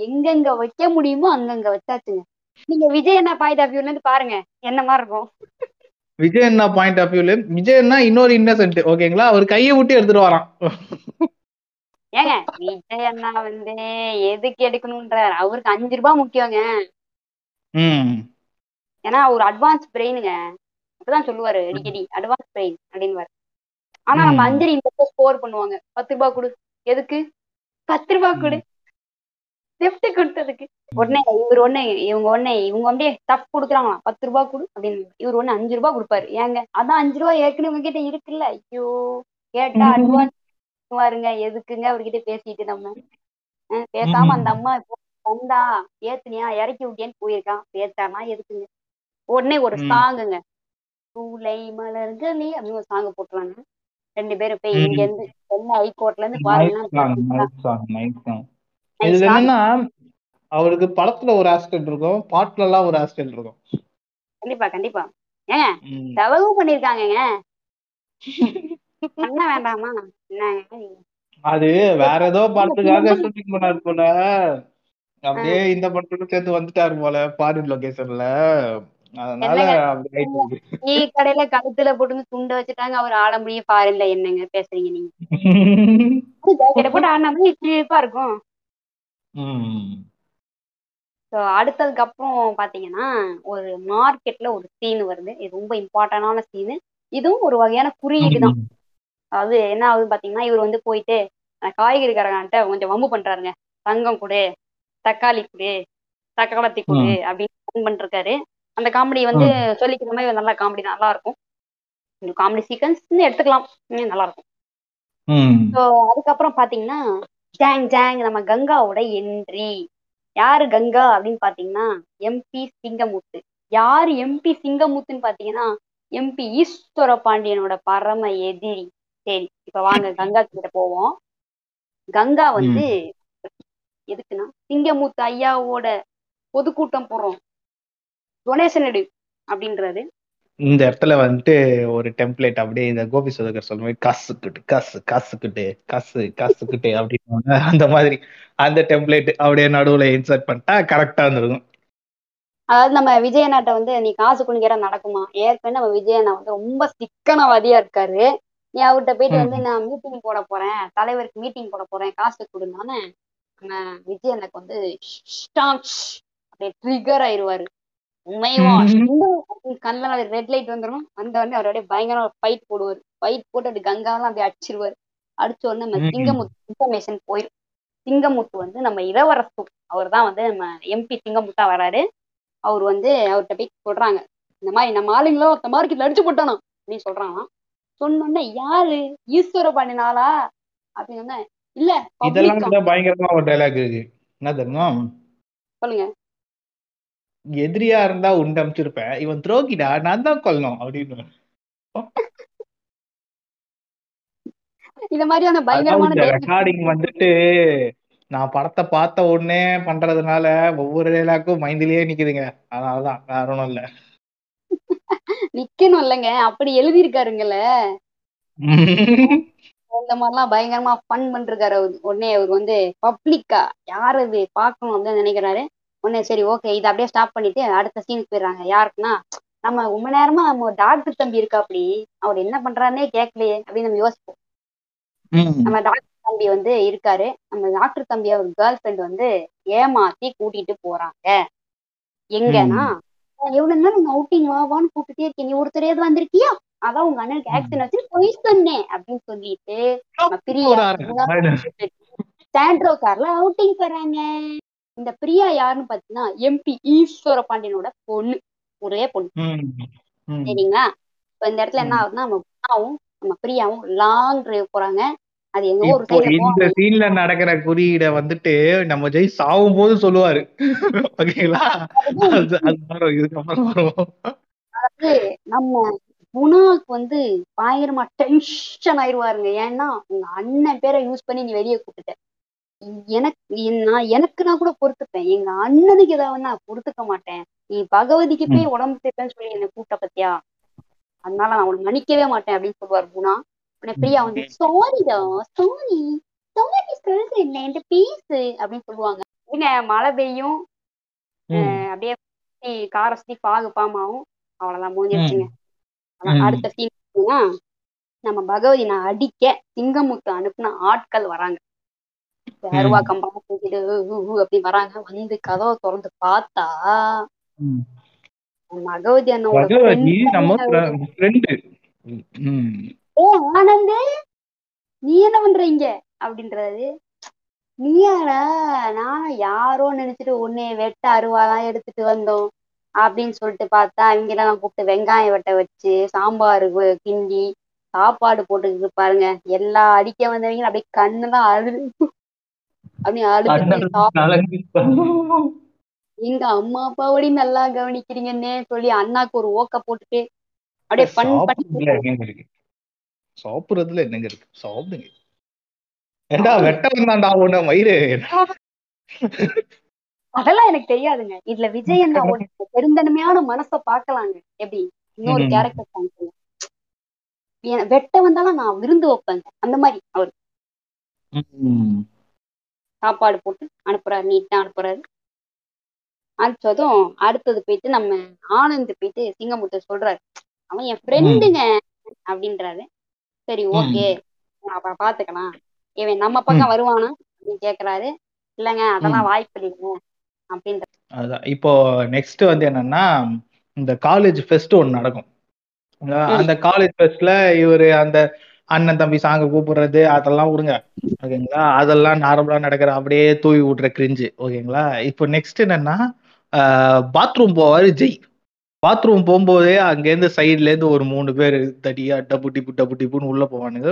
[SPEAKER 2] எங்கெங்க வைக்க முடியுமோ அங்கங்க வச்சாச்சுங்க. நீங்க விஜய் என்ன பாயிண்ட் ஆஃப் வியூல இருந்து பாருங்க. என்ன மாதிரி இருக்கும்?
[SPEAKER 1] விஜய் அண்ணா பாயிண்ட் ஆஃப் வியூல விஜய் அண்ணா இன்னொரு இன்னசென்ட் ஓகேங்களா அவர் கையை விட்டு எடுத்துட்டு வரான்.
[SPEAKER 2] ஏங்க விஜய் அண்ணா வந்து எதுக்கு எடுக்கணும்ன்றார்? அவருக்கு அஞ்சு ரூபாய் முக்கியங்க. ஏன்னா ஒரு அட்வான்ஸ் பிரெயினுங்க அப்படிதான் சொல்லுவாரு அடிக்கடி. அட்வான்ஸ் பிரெயின் அப்படின்னு ஆனா நம்ம. அஞ்சலி இந்த ஸ்கோர் பண்ணுவாங்க. பத்து ரூபாய் கொடு. எதுக்கு? பத்து ரூபாய் கொடு. செஃப்ட் கொடுத்ததுக்கு. உடனே இவர் ஒண்ணு இவங்க ஒண்ணு இவங்க அப்படியே டஃப் கொடுக்குறாங்களாம். பத்து ரூபாய் கொடு அப்படின்னு. இவர் ஒண்ணு அஞ்சு ரூபாய் கொடுப்பாரு. ஏங்க அதான் அஞ்சு ரூபாய் ஏற்கனவே உங்ககிட்ட இருக்குல்ல? ஐயோ கேட்டா அட்வான்ஸ் வாருங்க எதுக்குங்க அவர்கிட்ட பேசிட்டு நம்ம? பேசாம அந்த அம்மா வந்தா ஏத்துனியா இறக்கி விட்டியான்னு போயிருக்கான். பேச்சானா எதுக்குங்க? உடனே ஒரு. சாங்குங்க. சூலை மலர்களே அப்படின்னு ஒரு சாங் போட்டுறாங்க ரெண்டு பேரும் போய். இங்க இருந்து சென்னை ஹைகோர்ட்ல இருந்து பாருங்க.
[SPEAKER 1] இதுல என்னன்னா அவருக்கு படத்துல ஒரு ஆஸ்பெக்ட் இருக்கும் பாட்டுல எல்லாம் ஒரு ஆஸ்பெக்ட் இருக்கும்.
[SPEAKER 2] கண்டிப்பா கண்டிப்பா. ஏங்க
[SPEAKER 1] ம்.
[SPEAKER 2] செலவு பண்ணிருக்காங்கங்க. பண்ண வேண்டாமா? நீங்க?
[SPEAKER 1] அது வேற ஏதோ படத்துக்காக ஷூட்டிங் பண்ணாரு போல. அப்படியே இந்த படத்துக்கு சேர்த்து வந்துட்டாரு போல ஃபாரின் லொகேஷன்ல அதனால.
[SPEAKER 2] டீ கடையில கழுத்துல போட்டு துண்டை வச்சுட்டாங்க அவர் ஆட முடியும் பாருல என்னங்க பேசுறீங்க நீங்க? போட்டு ஆடினா சிரிப்பா இருக்கும். ஸோ அடுத்ததுக்கு அப்புறம் பாத்தீங்கன்னா ஒரு மார்க்கெட்ல ஒரு சீன் வருது. இது ரொம்ப இம்பார்ட்டன்டான சீனு இதுவும் ஒரு வகையான குறியீடு தான். அதாவது என்ன ஆகுதுன்னு பாத்தீங்கன்னா இவர் வந்து போயிட்டு அஹ், காய்கறிக்காரங்கன்ட்ட கொஞ்சம் வம்பு பண்றாருங்க. தங்கம் கொடு தக்காளி கொடு தக்காளத்தி கொடு அப்படின்னு ஃபோன் பண்ணிருக்காரு. அந்த காமெடி வந்து சொல்லிக்கிற மாதிரி நல்ல காமெடி நல்லா இருக்கும். காமெடி சீக்வன்ஸ் எடுத்துக்கலாம். நல்லா இருக்கும். ஸோ அதுக்கப்புறம் பாத்தீங்கன்னா ஜாங் ஜாங் நம்ம கங்காவோட என்ட்ரி யாரு கங்கா அப்படின்னு பாத்தீங்கன்னா எம்பி சிங்கமுத்து யாரு எம்பி சிங்கமுத்துன்னு பாத்தீங்கன்னா எம்பி ஈஸ்வர பாண்டியனோட பரம எதிரி. சரி இப்ப வாங்க கங்கா கிட்ட போவோம். கங்கா வந்து எதுக்குன்னா சிங்கமுத்து ஐயாவோட பொதுக்கூட்டம் போடுறோம் டொனேஷன் எடு அப்படின்றாரு.
[SPEAKER 1] இந்த இடத்துல வந்துட்டு ஒரு டெம்ப்ளேட் அப்படியே இந்த கோபி சுதாகர் சொல்ற மாதிரி காசுக்கிட்டு காசு காசுக்கிட்டு காசு காசுக்கிட்டு அப்படின்னு அந்த மாதிரி அந்த டெம்ப்ளேட் அப்படியே நடுவுல இன்சர்ட் பண்ணிட்டா கரெக்டா இருந்திருக்கும்.
[SPEAKER 2] அதாவது நம்ம விஜயண்ணாட்ட வந்து நீ காசு குடிக்கிற நடக்குமா? ஏற்கனவே நம்ம விஜயண்ணா வந்து ரொம்ப சிக்கனவாதியா இருக்காரு. நீ அவர்கிட்ட போயிட்டு வந்து நான் மீட்டிங் போட போறேன். தலைவருக்கு மீட்டிங் போட போறேன். காசு கொடுங்கன்னு நம்ம விஜயண்ணாக்கு வந்து அப்படியே ட்ரிகர் ஆயிருவாரு. உண்மையுமா கண்ணில் ரெட் லைட் வந்துடும் வந்த உடனே அவர் அப்படியே பயங்கரமா ஃபைட் போடுவார். ஃபைட் போட்டு அப்படி கங்காலாம் அப்படியே அடிச்சிருவாரு. அடிச்ச உடனே நம்ம. சிங்கமுத்து இன்ஃபர்மேஷன் போயிடும் சிங்கமுத்து வந்து நம்ம இளவரசு. அவர் தான் வந்து நம்ம எம்பி சிங்கமுத்தா வராரு. அவர் வந்து அவர்கிட்ட போய் சொல்றாங்க. இந்த மாதிரி நம்ம ஆளுங்களும் ஒருத்த மார்க்கெட்ல அடிச்சு போட்டானோ? அப்படின்னு சொல்றாங்களாம். சொன்னோடனே யாரு? ஈஸ்வர பண்ணினாலா அப்படின்னு இல்ல
[SPEAKER 1] இதெல்லாம் பயங்கரமா ஒரு டைலாக் இருக்கு. என்ன தெரியுமா?
[SPEAKER 2] சொல்லுங்க.
[SPEAKER 1] எதிரியா இருந்தா உண்டு அமிச்சிருப்பேன். இவன் துரோகிடா நான் தான் கொல்லணும் அப்படின்னு.
[SPEAKER 2] இந்த மாதிரியான பயங்கரமான
[SPEAKER 1] ரெக்கார்டிங் வந்துட்டு நான் படத்தை பார்த்த உடனே பண்றதுனால ஒவ்வொரு டைலாக்கும் மைண்ட்லயே நிக்குதுங்க. அதனாலதான் வேற ஒண்ணும் இல்ல.
[SPEAKER 2] நிக்கணும் இல்லைங்க. அப்படி எழுதியிருக்காருங்கல்ல இந்த மாதிரிலாம் பயங்கரமா ஃபன் அவரு. உடனே அவர் வந்து பப்ளிக்கா யார் அது பார்க்கணும் அப்படின்னு நினைக்கிறாரு. உடனே சரி ஓகே இதை அப்படியே ஸ்டாப் பண்ணிட்டு அடுத்த சீனுக்கு போயிடுறாங்க. யாருக்குன்னா நம்ம ரொம்ப நேரமா நம்ம டாக்டர் தம்பி இருக்கா அப்படி அவர் என்ன பண்றாருன்னே கேட்கலையே அப்படின்னு நம்ம யோசிப்போம். நம்ம டாக்டர் தம்பி வந்து இருக்காரு. நம்ம டாக்டர் தம்பி அவர் கேர்ள் ஃப்ரெண்ட் வந்து ஏமாத்தி கூட்டிட்டு போறாங்க. எங்கன்னா எவ்வளவு நேரம் உங்க அவுட்டிங் வா வான்னு கூப்பிட்டுட்டே இருக்கேன் நீ ஒருத்தரையாவது வந்திருக்கியா? அதான் உங்க அண்ணனுக்கு ஆக்சிடென்ட் வச்சு பொய் சொன்னேன் அப்படின்னு சொல்லிட்டு பிரியா சாண்ட்ரோ கார்ல அவுட்டிங் போறாங்க. இந்த பிரியா யாருன்னு பாத்தீங்கன்னா எம்பி ஈஸ்வர பாண்டியனோட பொண்ணு. ஒரே பொண்ணு. சரிங்களா? இப்ப இந்த இடத்துல என்ன ஆகுதுன்னா நம்ம குணாவும் நம்ம பிரியாவும் லாங் டிரைவ் போறாங்க. அது எங்க ஒரு சைடுல
[SPEAKER 1] இந்த சீன்ல நடக்கிற குறியீட வந்துட்டு நம்ம ஜெய் சாவும் போது சொல்லுவாரு. ஓகேங்களா? இதுக்கப்புறம் வரும்.
[SPEAKER 2] வந்து நம்ம குணாவுக்கு வந்து பயங்கரமா டென்ஷன் ஆயிருவாருங்க. ஏன்னா உங்க அண்ணன் பேரை யூஸ் பண்ணி நீ வெளியே கூப்பிட்ட எனக்கு நான் எனக்கு நான் கூட பொறுத்துப்பேன். எங்க அண்ணனுக்கு ஏதாவது நான் பொறுத்துக்க மாட்டேன். நீ பகவதிக்கு போய் உடம்பு சேர்த்தேன்னு சொல்லி என்ன கூட்ட பத்தியா? அதனால நான் உனக்கு மன்னிக்கவே மாட்டேன் அப்படின்னு சொல்லுவார் குணா. உடனே பிரியா வந்து சாரிடா சாரி சாரி என்ன? என்கிட்ட பேசு. அப்படின்னு சொல்லுவாங்க. இங்க மழை பெய்யும். அப்படியே காரை சுத்தி பாகு பாமாவும். அவ்வளவுதான் முடிஞ்சிருச்சுங்க. அடுத்த சீன் நம்ம பகவதி நான் அடிக்க சிங்கமுத்து அனுப்புன ஆட்கள் வராங்க. அருவா கம்பம் தூக்கிட்டு ஊ அப்படி வராங்க. வந்து கதவை திறந்து பார்த்தா. பகவதி அண்ணனோட ஏ ஆனந்து! நீ என்ன பண்ற இங்க அப்படின்றாரு. நீயாடா நான் யாரோ நினைச்சிட்டு உன்னைய வெட்ட அருவாலாம் எடுத்துட்டு வந்தோம் அப்படின்னு சொல்லிட்டு பார்த்தா அவங்கெல்லாம் கூப்பிட்டு வெங்காயம் வெட்ட வச்சு சாம்பார் கிண்டி சாப்பாடு போட்டுக்கிட்டு பாருங்க. எல்லா அடிக்க வந்தவங்க அப்படியே கண்ணுலாம் அழு அப்படியே
[SPEAKER 1] கலங்கி
[SPEAKER 2] எங்க அம்மா அப்பாவோடய நல்லா கவனிக்கிறீங்கன்னே சொல்லி அண்ணாக்கு ஒரு ஓக்க போட்டுட்டு அப்படியே ஃபன் பண்ணி
[SPEAKER 1] சாப்பிடுறதுல என்னங்க இருக்கு? சாப்பிடுங்க. ஏண்டா வெட்ட வந்தாண்டா உன்ன மயிறு.
[SPEAKER 2] அதெல்லாம் எனக்கு தெரியாதுங்க. இதுல விஜய் அண்ணாவோட பெருந்தன்மையான மனசை பார்க்கலாங்க. எப்படி? இன்னொரு. கேரக்டர் காமிக்கல வெட்ட வந்தாலும் நான் விருந்து வைப்பேங்க. அந்த மாதிரி அவர். சாப்பாடு போட்டு அனுப்புறாரு நீட்டா அனுப்புறாரு. அனுப்பிச்சதும் அடுத்தது போயிட்டு நம்ம ஆனந்த் போயிட்டு சிங்கமுத்து சொல்றாரு. அவன் என் ஃப்ரெண்டுங்க அப்படின்றாரு. சரி ஓகே. அப்புறம் பாத்துக்கலாம் இவன் நம்ம பக்கம் வருவானா? அப்படின்னு கேக்குறாரு. இல்லைங்க அதெல்லாம் வாய்ப்பு இல்லைங்க. அப்படின்ற
[SPEAKER 1] இப்போ நெக்ஸ்ட் வந்து என்னன்னா இந்த காலேஜ் ஃபெஸ்ட் ஒன்று நடக்கும். அந்த காலேஜ் ஃபெஸ்ட்ல இவரு அந்த அண்ணன் தம்பி சாங்க கூப்பிடுறது அதெல்லாம் விடுங்க. ஓகேங்களா? அதெல்லாம் நார்மலா நடக்கிற அப்படியே தூவி விட்ற கிரிஞ்சு ஓகேங்களா? இப்போ நெக்ஸ்ட் என்னன்னா பாத்ரூம் போவாரு ஜெய். பாத்ரூம் போகும்போதே அங்கேருந்து சைட்ல இருந்து ஒரு மூணு பேர் தடியா டப்பு டிப்பு டப்பு டிப்புன்னு உள்ள போவானுங்க.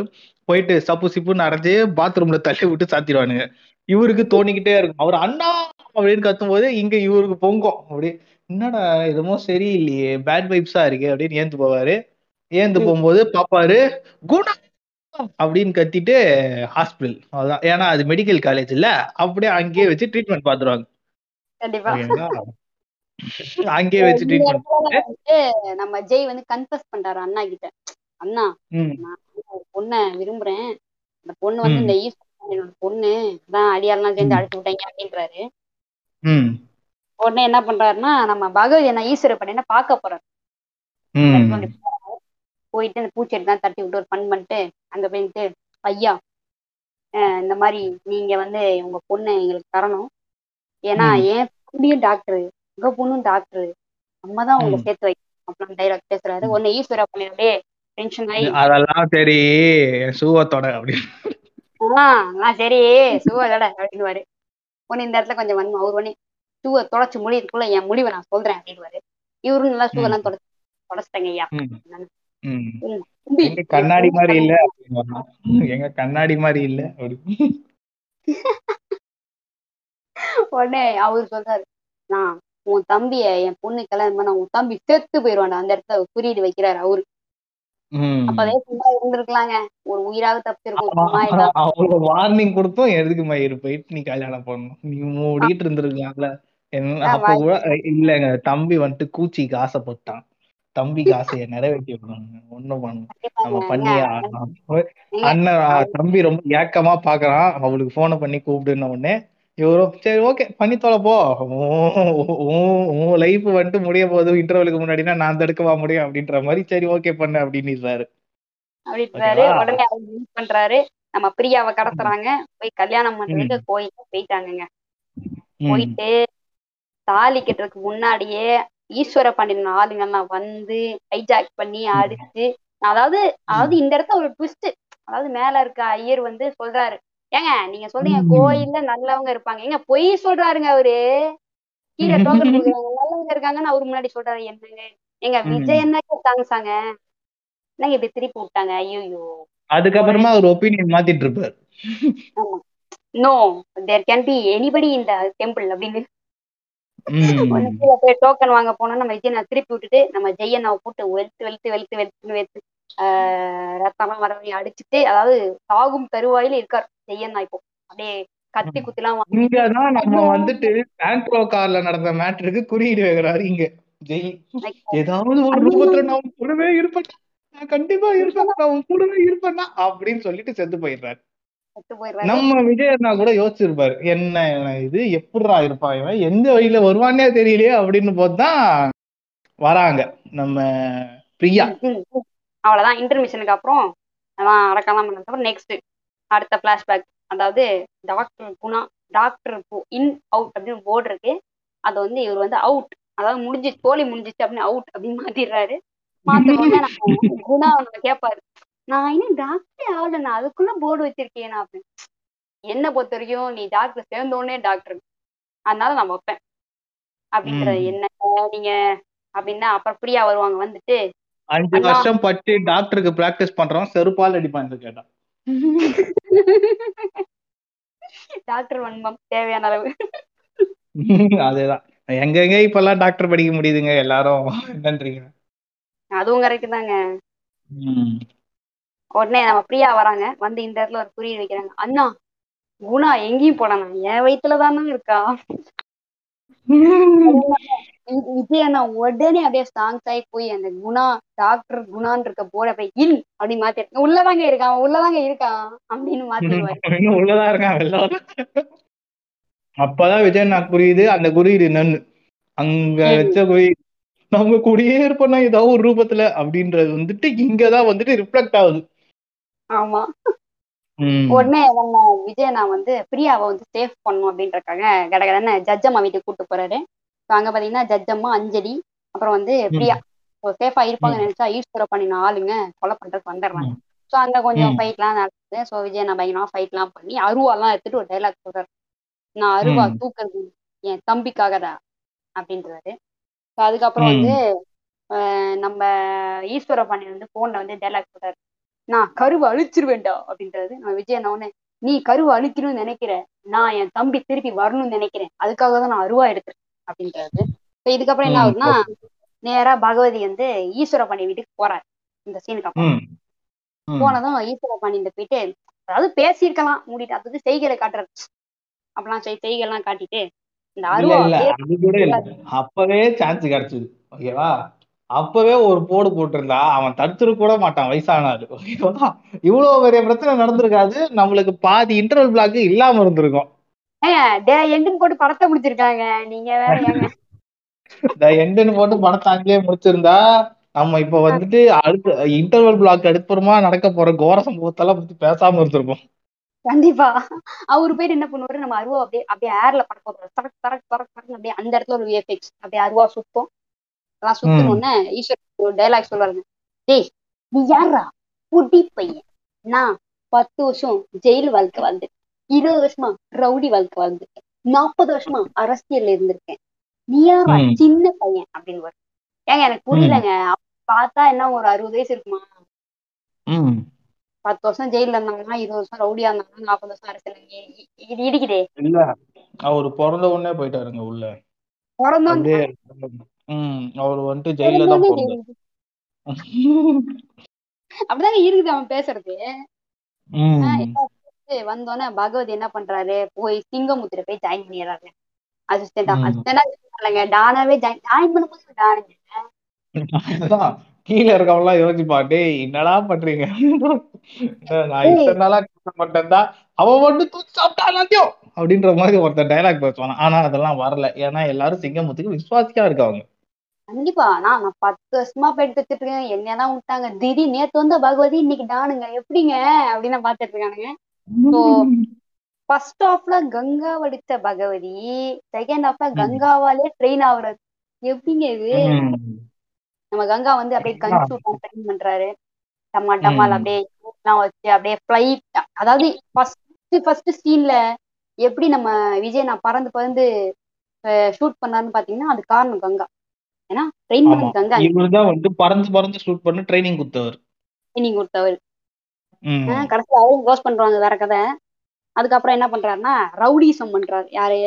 [SPEAKER 1] போயிட்டு சப்பு சிப்புன்னு அரைஞ்சு பாத்ரூம்ல தள்ளி விட்டு சாத்திடுவானுங்க. இவருக்கு தோணிக்கிட்டே இருக்கும். அவர் அண்ணா அப்படின்னு கத்தும் போது இங்க இவருக்கு பொங்கும். அப்படி என்னடா எதுமோ சரியில்லையே. பேட் வைப்ஸா இருக்கு. அப்படின்னு ஏந்து போவாரு. ஏந்து போகும்போது பாப்பாரு குணா! அப்படின்னு கத்திட்டு ஹாஸ்பிட்டல் அதான். ஏன்னா அது மெடிக்கல் காலேஜ் இல்ல. அப்படியே அங்கேயே வச்சு ட்ரீட்மெண்ட் பாத்துருவாங்க. அங்கேயே வச்சு
[SPEAKER 2] வந்து நம்ம ஜெய் வந்து கன்ஃபஸ் பண்றாரு அண்ணா கிட்ட. அண்ணா நான் பொண்ணை விரும்புறேன். அந்த பொண்ணு வந்து. இந்த ஈஸ்வரன் என்னோட பொண்ணு. அதான் அடியாரெல்லாம் சேர்ந்து
[SPEAKER 1] ம்.
[SPEAKER 2] அடிச்சு விட்டாங்க அப்படின்றாரு. உடனே என்ன பண்றாருன்னா நம்ம பகவதி என்ன ஈஸ்வர பண்ண பார்க்க போறாரு. போயிட்டு அந்த பூச்செடி தான் தட்டி விட்டு ஒரு ஃபன் பண்ணிட்டு அங்க போயிட்டு ஐயா இந்த மாதிரி நீங்க வந்து உங்க பொண்ணை எங்களுக்கு தரணும். ஏன்னா. என் தம்பியும் டாக்டர் உங்க பொண்ணும் டாக்டர் நம்ம தான் உங்களை. சேர்த்து வைக்கணும். அப்படின்னு டைலாக் பேசுறாரு. உடனே ஈஸ்வரா பண்ணி அப்படியே டென்ஷன் ஆகி
[SPEAKER 1] அதெல்லாம் சரி. சூவத்தோட அப்படின்னு
[SPEAKER 2] நான் சரி. சுவலட அப்படின்னுவாரு. உடனே இந்த இடத்துல கொஞ்சம் வன்மம். அவர் உடனே ஷூவை தொடச்சு முடியறதுக்குள்ள என் முடிவை நான் சொல்றேன் அப்படின்னுவாரு. இவரும் நல்லா ஷூவெல்லாம் தொடச்சு தொடச்சிட்டங்க ஐயா.
[SPEAKER 1] கண்ணாடி மாதிரி இல்ல. எங்க கண்ணாடி மாதிரி இல்ல
[SPEAKER 2] உடனே அவர் சொல்றாரு நான் உன் தம்பிய என் பொண்ணு கல்யாணம் பண்ண உன் தம்பி செத்து போயிடுவான்டா அந்த இடத்துல குறியீடு வைக்கிறாரு அவரு. அப்பவே சும்மா இருந்திருக்கலாங்க. ஒரு உயிராக தப்பிச்சிருக்கும்
[SPEAKER 1] அவ்வளவு வார்னிங் கொடுத்தும் எதுக்கு மயிறு போயிட்டு நீ கல்யாணம் பண்ணணும். நீ மூடிட்டு இருந்திருக்கலாம்ல. அப்ப கூட இல்லங்க தம்பி வந்துட்டு கூச்சிக்கு ஆசைப்பட்டான். தம்பிக்கு ஆசையை நிறைவேற்றி ஒண்ணும் பண்ணணும் நம்ம. பண்ணியே அண்ணன் தம்பி ரொம்ப ஏக்கமா பாக்குறான். அவளுக்கு போனை பண்ணி கூப்பிடுன உடனே இவரும் சரி ஓகே பண்ணி தொலை போ உன் லைஃப் வந்துட்டு முடிய போகுது இன்டர்வலுக்கு முன்னாடினா நான் தடுக்கவா முடியும் அப்படின்ற மாதிரி சரி ஓகே பண்ணு அப்படின்னுறாரு
[SPEAKER 2] அப்படின்றாரு? உடனே அவர் யூஸ் பண்றாரு நம்ம பிரியாவை கடத்துறாங்க போய் கல்யாணம் பண்றதுக்கு கோயிலுக்கு போயிட்டாங்கங்க.
[SPEAKER 1] ம்.
[SPEAKER 2] போயிட்டு தாலி கட்டுறதுக்கு முன்னாடியே ஈஸ்வர பாண்டியன் ஆளுங்கெல்லாம் வந்து ஹைஜாக் பண்ணி அடிச்சு அதாவது அதாவது இந்த இடத்துல ஒரு ட்விஸ்ட் அதாவது மேல இருக்க ஐயர் வந்து சொல்றாரு ஏங்க நீங்க சொல்றீங்க. கோயில்ல நல்லவங்க இருப்பாங்க. ஏங்க பொய் சொல்றாருங்க அவரு. கீழே டோக்கன் நல்லவங்க இருக்காங்கன்னு அவரு முன்னாடி சொல்றாரு. என்னங்க? எங்க. விஜய் என்ன தாங்கசாங்க என்னங்க இப்படி திருப்பி விட்டாங்க? ஐயோ
[SPEAKER 1] அதுக்கப்புறமா அவர் ஒப்பீனியன் மாத்திட்டு இருப்பாரு.
[SPEAKER 2] No there can be anybody இந்த டெம்பிள் அப்படின்னு. போய் டோக்கன் வாங்க போனோம் நம்ம விஜய் நான் திருப்பி விட்டுட்டு நம்ம ஜெய்யண்ணாவை போட்டு வெளுத்து வெளுத்து வெளுத்து வெளுத்து வெளுத்து ரத்தம்லாம் வர வரையும் அடிச்சுட்டு அதாவது சாகும் தருவாயில இருக்கார். ஜெய்யண்ணா இப்போ. அப்படியே கத்தி குத்திலாம்
[SPEAKER 1] இங்கதான் நம்ம வந்துட்டு ஆண்ட்ரோ கார்ல நடந்த மேட்ருக்கு குறியீடு வைக்கிறாரு இங்க. ஜெய் ஏதாவது ஒரு ரூபத்துல நான் கூடவே இருப்பேன். நான் கண்டிப்பா இருப்பேன். நான் கூடவே இருப்பேன்னா அப்படின்னு சொல்லிட்டு செத்து போயிடுறாரு. நம்ம விஜய் அண்ணா கூட யோசிச்சிருப்பாரு. என்ன இது? எப்படிடா இருப்பான் இவன்? எந்த வழியில வருவானே தெரியலையே அப்படின்னு போதுதான் வராங்க. நம்ம பிரியா.
[SPEAKER 2] அவ்வளவுதான். இன்டர்மிஷனுக்கு அப்புறம் அதான் அடக்கலாம் பண்ணதுக்கு அப்புறம் நெக்ஸ்ட் அடுத்த பிளாஷ்பேக் அதாவது doctor Guna doctor in out அப்படின்னு போர்டு இருக்கு. அது வந்து இவர் வந்து அவுட் அதாவது முடிஞ்சு தோழி முடிஞ்சிச்சு அப்படின்னு அவுட் அப்படின்னு மாத்திடுறாரு. மாத்த உடனே நம்ம குணா நம்ம கேட்பாரு நான் இன்னும் டாக்டரே ஆகல நான் அதுக்குள்ள போர்டு வச்சிருக்கேன் அப்படின்னு. என்ன பொறுத்த வரைக்கும் நீ டாக்டர் சேர்ந்த உடனே டாக்டர் அதனால நான் வைப்பேன். அப்படின்றது
[SPEAKER 1] ம்.
[SPEAKER 2] என்ன நீங்க அப்படின்னா அப்புறம் பிரியா வருவாங்க வந்துட்டு
[SPEAKER 1] அஞ்சு. வருஷம் பட்டு டாக்டருக்கு பிராக்டிஸ் பண்றோம் செருப்பால் அடிப்பான்னு கேட்டான்
[SPEAKER 2] டாக்டர் வன்மம் தேவையான அளவு.
[SPEAKER 1] அதேதான். எங்கெங்க இப்பெல்லாம் டாக்டர் படிக்க முடியுதுங்க? எல்லாரும் நன்றிங்க
[SPEAKER 2] அதுவும் கரெக்ட் தாங்க. உடனே நம்ம பிரியா வராங்க. வந்து இந்த இடத்துல ஒரு குறியீடு வைக்கிறாங்க அண்ணா குணா எங்கேயும் போடானா என் வயித்துல தானே இருக்கா? உடனே அப்படியே ஸ்ட்ராங்ஸ் ஆகி போய் அந்த குணா டாக்டர் குணான்னு இருக்க போட போய் இல் அப்படி மாத்தி உள்ளதாங்க இருக்கான் உள்ளதாங்க இருக்கான் அப்படின்னு மாத்திடுவாரு
[SPEAKER 1] இன்னும் உள்ளதா இருக்கான். அப்பதான் விஜய் நான் புரியுது அந்த குறியீடு என்னன்னு அங்க. வச்ச குறியீடு நம்ம கூடயே இருப்போம்னா ஏதாவது ஒரு ரூபத்துல அப்படின்றது வந்துட்டு இங்கதான் வந்துட்டு ரிஃப்ளெக்ட் ஆகுது
[SPEAKER 2] ஆமா. உடனே நம்ம விஜய் நான் வந்து பிரியாவை வந்து சேஃப் பண்ணணும் அப்படின்றக்காக கடகடன்னு ஜட்ஜம்மா வீட்டுக்கு கூட்டு போறாரு. ஸோ அங்க பாத்தீங்கன்னா ஜட்ஜம்மா அஞ்சலி அப்புறம் வந்து பிரியா. சேஃபா இருப்பாங்கன்னு நினைச்சா ஈஸ்வர பண்ணின ஆளுங்க கொலை பண்றதுக்கு வந்துடுறாங்க. ஸோ அங்க கொஞ்சம். ஃபைட்லாம் நடக்குது ஸோ விஜய் நான் பயங்கரமா ஃபைட்லாம் பண்ணி அருவாலாம் எடுத்துட்டு ஒரு டைலாக் சொல்றாரு. நான் அருவா. தூக்குறது என் தம்பிக்காகடா அப்படின்றாரு. ஸோ அதுக்கப்புறம். வந்து நம்ம ஈஸ்வர பண்ணி வந்து போன்ல வந்து டைலாக் சொல்றாரு. நான் கருவை அழிச்சிருவேண்டா அப்படின்றது நம்ம விஜய் ஒண்ணு நீ கருவை அழிக்கணும்னு நினைக்கிற? நான் என் தம்பி திருப்பி வரணும்னு நினைக்கிறேன். அதுக்காக தான் நான் அருவா எடுக்கிறேன் அப்படின்றது. இதுக்கப்புறம் என்ன. ஆகுதுன்னா நேரா பகவதி வந்து ஈஸ்வர பண்ணி வீட்டுக்கு போறாரு. இந்த சீனுக்கு அப்புறம். போனதும் ஈஸ்வர பண்ணிட்டு போயிட்டு அதாவது பேசியிருக்கலாம் மூடிட்டு. அது வந்து செய்கையில காட்டுறது. அப்படிலாம் செய் செய்கைலாம் காட்டிட்டு இந்த அருவா
[SPEAKER 1] அப்பவே சான்ஸ் கிடைச்சது. ஓகேவா? அப்பவே ஒரு போடு போட்டிருந்தா அவன் தடுத்துட்டு கூட மாட்டான் வயசானாரு ஓகேவா? இவ்வளவு பெரிய பிரச்சனை நடந்திருக்காது. நம்மளுக்கு பாதி இன்டர்வல் பிளாக் இல்லாம இருந்திருக்கும்.
[SPEAKER 2] எண்டுன்னு போட்டு படத்தை முடிச்சிருக்காங்க. நீங்க வேற
[SPEAKER 1] எண்டுன்னு போட்டு படத்தை அங்கேயே முடிச்சிருந்தா நம்ம இப்ப வந்துட்டு அடுத்த இன்டர்வல் பிளாக் அடுப்புறமா நடக்க போற கோர சம்பவத்தெல்லாம் பத்தி பேசாம இருந்திருப்போம்.
[SPEAKER 2] கண்டிப்பா. அவரு போயிட்டு என்ன பண்ணுவாரு? நம்ம அருவா அப்படியே அப்படியே ஏர்ல தரக் தரக் தரக் தரக் அப்படியே அந்த இடத்துல ஒரு விஎஃப்எக்ஸ் அப்படியே அருவா சுத்தம். அதெல்லாம் சுத்தணும்னு ஈஸ்வர் ஒரு டைலாக் சொல்லுவாருங்க. டேய் நீ யாரா குடி பையன். நான் பத்து வருஷம் ஜெயில் வாழ்க்கை வாழ்ந்துருக்கேன் இருபது வருஷமா ரவுடி வாழ்க்கை வாழ்ந்துருக்கேன் நாற்பது வருஷமா அரசியல்ல இருந்திருக்கேன். நீ யாரா. சின்ன பையன் அப்படின்னு வரும் ஏங்க எனக்கு புரியலங்க. பார்த்தா என்ன ஒரு அறுபது வயசு இருக்குமா. பத்து வருஷம் ஜெயில்ல இருந்தாங்கன்னா இருபது வருஷம் ரவுடியா இருந்தாங்கன்னா நாற்பது வருஷம் அரசியல் இடிக்குதே.
[SPEAKER 1] இல்ல. அவரு பிறந்த உடனே போயிட்டாருங்க உள்ள. அப்படியே ம் அவர் வந்துட்டு ஜெயில தான் பிறந்தாரு
[SPEAKER 2] அப்படிதாங்க இருக்குது அவன் பேசுறது. வந்தோடனே பகவதி என்ன பண்றாரு? போய் சிங்கமுத்திர போய் ஜாயின் பண்ணிடுறாரு. அசிஸ்டண்டா
[SPEAKER 1] ம்.
[SPEAKER 2] அசிஸ்டண்டா இல்லைங்க டானாவே ஜாயின் ஜாயின் பண்ணும்போது டானுங்க.
[SPEAKER 1] கீழ இருக்கவங்கலாம் யோசிப்பா டேய் என்னடா பண்றீங்க? நான் இத்தனை நாளா கஷ்டப்பட்டதா அவன் மட்டும் தூக்கி சாப்பிட்டா எல்லாத்தையும் அப்படின்ற மாதிரி ஒருத்தர் டைலாக் பேசுவான். ஆனா அதெல்லாம் வரல. ஏன்னா எல்லாரும் சிங்கமுத்துக்கு விசுவாசியா இருக்காங்க.
[SPEAKER 2] கண்டிப்பா. நான் நான் பத்து வருஷமா போயிட்டு வச்சுட்டு இருக்கேன் என்னதான் விட்டாங்க. திடீர் நேத்து வந்த பகவதி இன்னைக்கு டானுங்க எப்படிங்க? அப்படின்னு பாத்துட்டு இருக்கானுங்க. So, ஃபர்ஸ்ட் ஹாஃப்ல கங்கா வடிச்ச பகவதி செகண்ட் ஹாஃப்ல. கங்காவாலே ட்ரெயின் ஆகுறது. எப்படிங்க இது. நம்ம கங்கா வந்து அப்படியே. ஷூட் ட்ரெயின் பண்றாரு. டம்மா டம்மால்
[SPEAKER 1] ம்.
[SPEAKER 2] அப்படியே எல்லாம் வச்சு அப்படியே ஃபிளைட் அதாவது ஃபர்ஸ்ட் ஃபர்ஸ்ட் சீன்ல எப்படி நம்ம விஜய் நான் பறந்து பறந்து ஷூட் பண்ணாருன்னு பாத்தீங்கன்னா அது காரணம் கங்கா. ஏன்னா ட்ரெயின்
[SPEAKER 1] ஆமா.
[SPEAKER 2] பண்ணது கங்கா
[SPEAKER 1] இவர்தான் வந்து பறந்து பறந்து ஷூட் பண்ணி ட்ரைனிங் கொடுத்தவர்.
[SPEAKER 2] ட்ரைனிங் கொடுத்தவர். கடைசியில அவரும் க்ளோஸ் பண்றாங்க வேற கதை. அதுக்கப்புறம் என்ன பண்றாருன்னா ரவுடிசம் பண்றாரு. யாரு?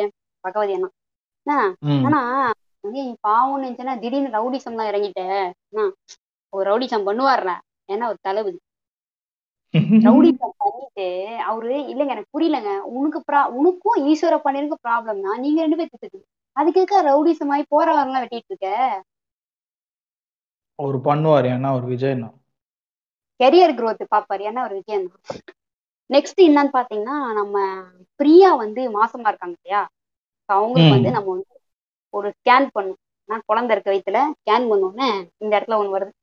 [SPEAKER 2] பகவதி அண்ணா. ஆனா நீ பாவம்னு நினைச்சேன்னா திடீர்னு ரவுடிசம் தான் இறங்கிட்ட. ஆ, ஒரு ரவுடிசம் பண்ணுவார்ல. ஏன்னா ஒரு தளபதி. ரவுடிசம் பண்ணிட்டு அவரு இல்லைங்க எனக்கு புரியலங்க. உனக்கு ப்ரா உனக்கும் ஈஸ்வர பண்ணிருக்கு ப்ராப்ளம்னா நீங்க ரெண்டு பேர் திட்டுக்கு அதுக்கு இருக்க ரவுடிசம் ஆகி போறவரெல்லாம் வெட்டிட்டு இருக்க?
[SPEAKER 1] அவர் பண்ணுவாரு. ஏன்னா அவர் விஜய்னா.
[SPEAKER 2] கெரியர் growth பாப்பாரு. ஏன்னா ஒரு விஜயம் தான் நெக்ஸ்ட் என்னன்னு பாத்தீங்கன்னா நம்ம பிரியா வந்து மாசமா இருக்காங்க இல்லையா? அவங்களுக்கு. வந்து நம்ம வந்து ஒரு ஸ்கேன் பண்ணும். நான் குழந்தை இருக்க வயித்துல ஸ்கேன் பண்ணோன்னே இந்த இடத்துல ஒண்ணு வருது.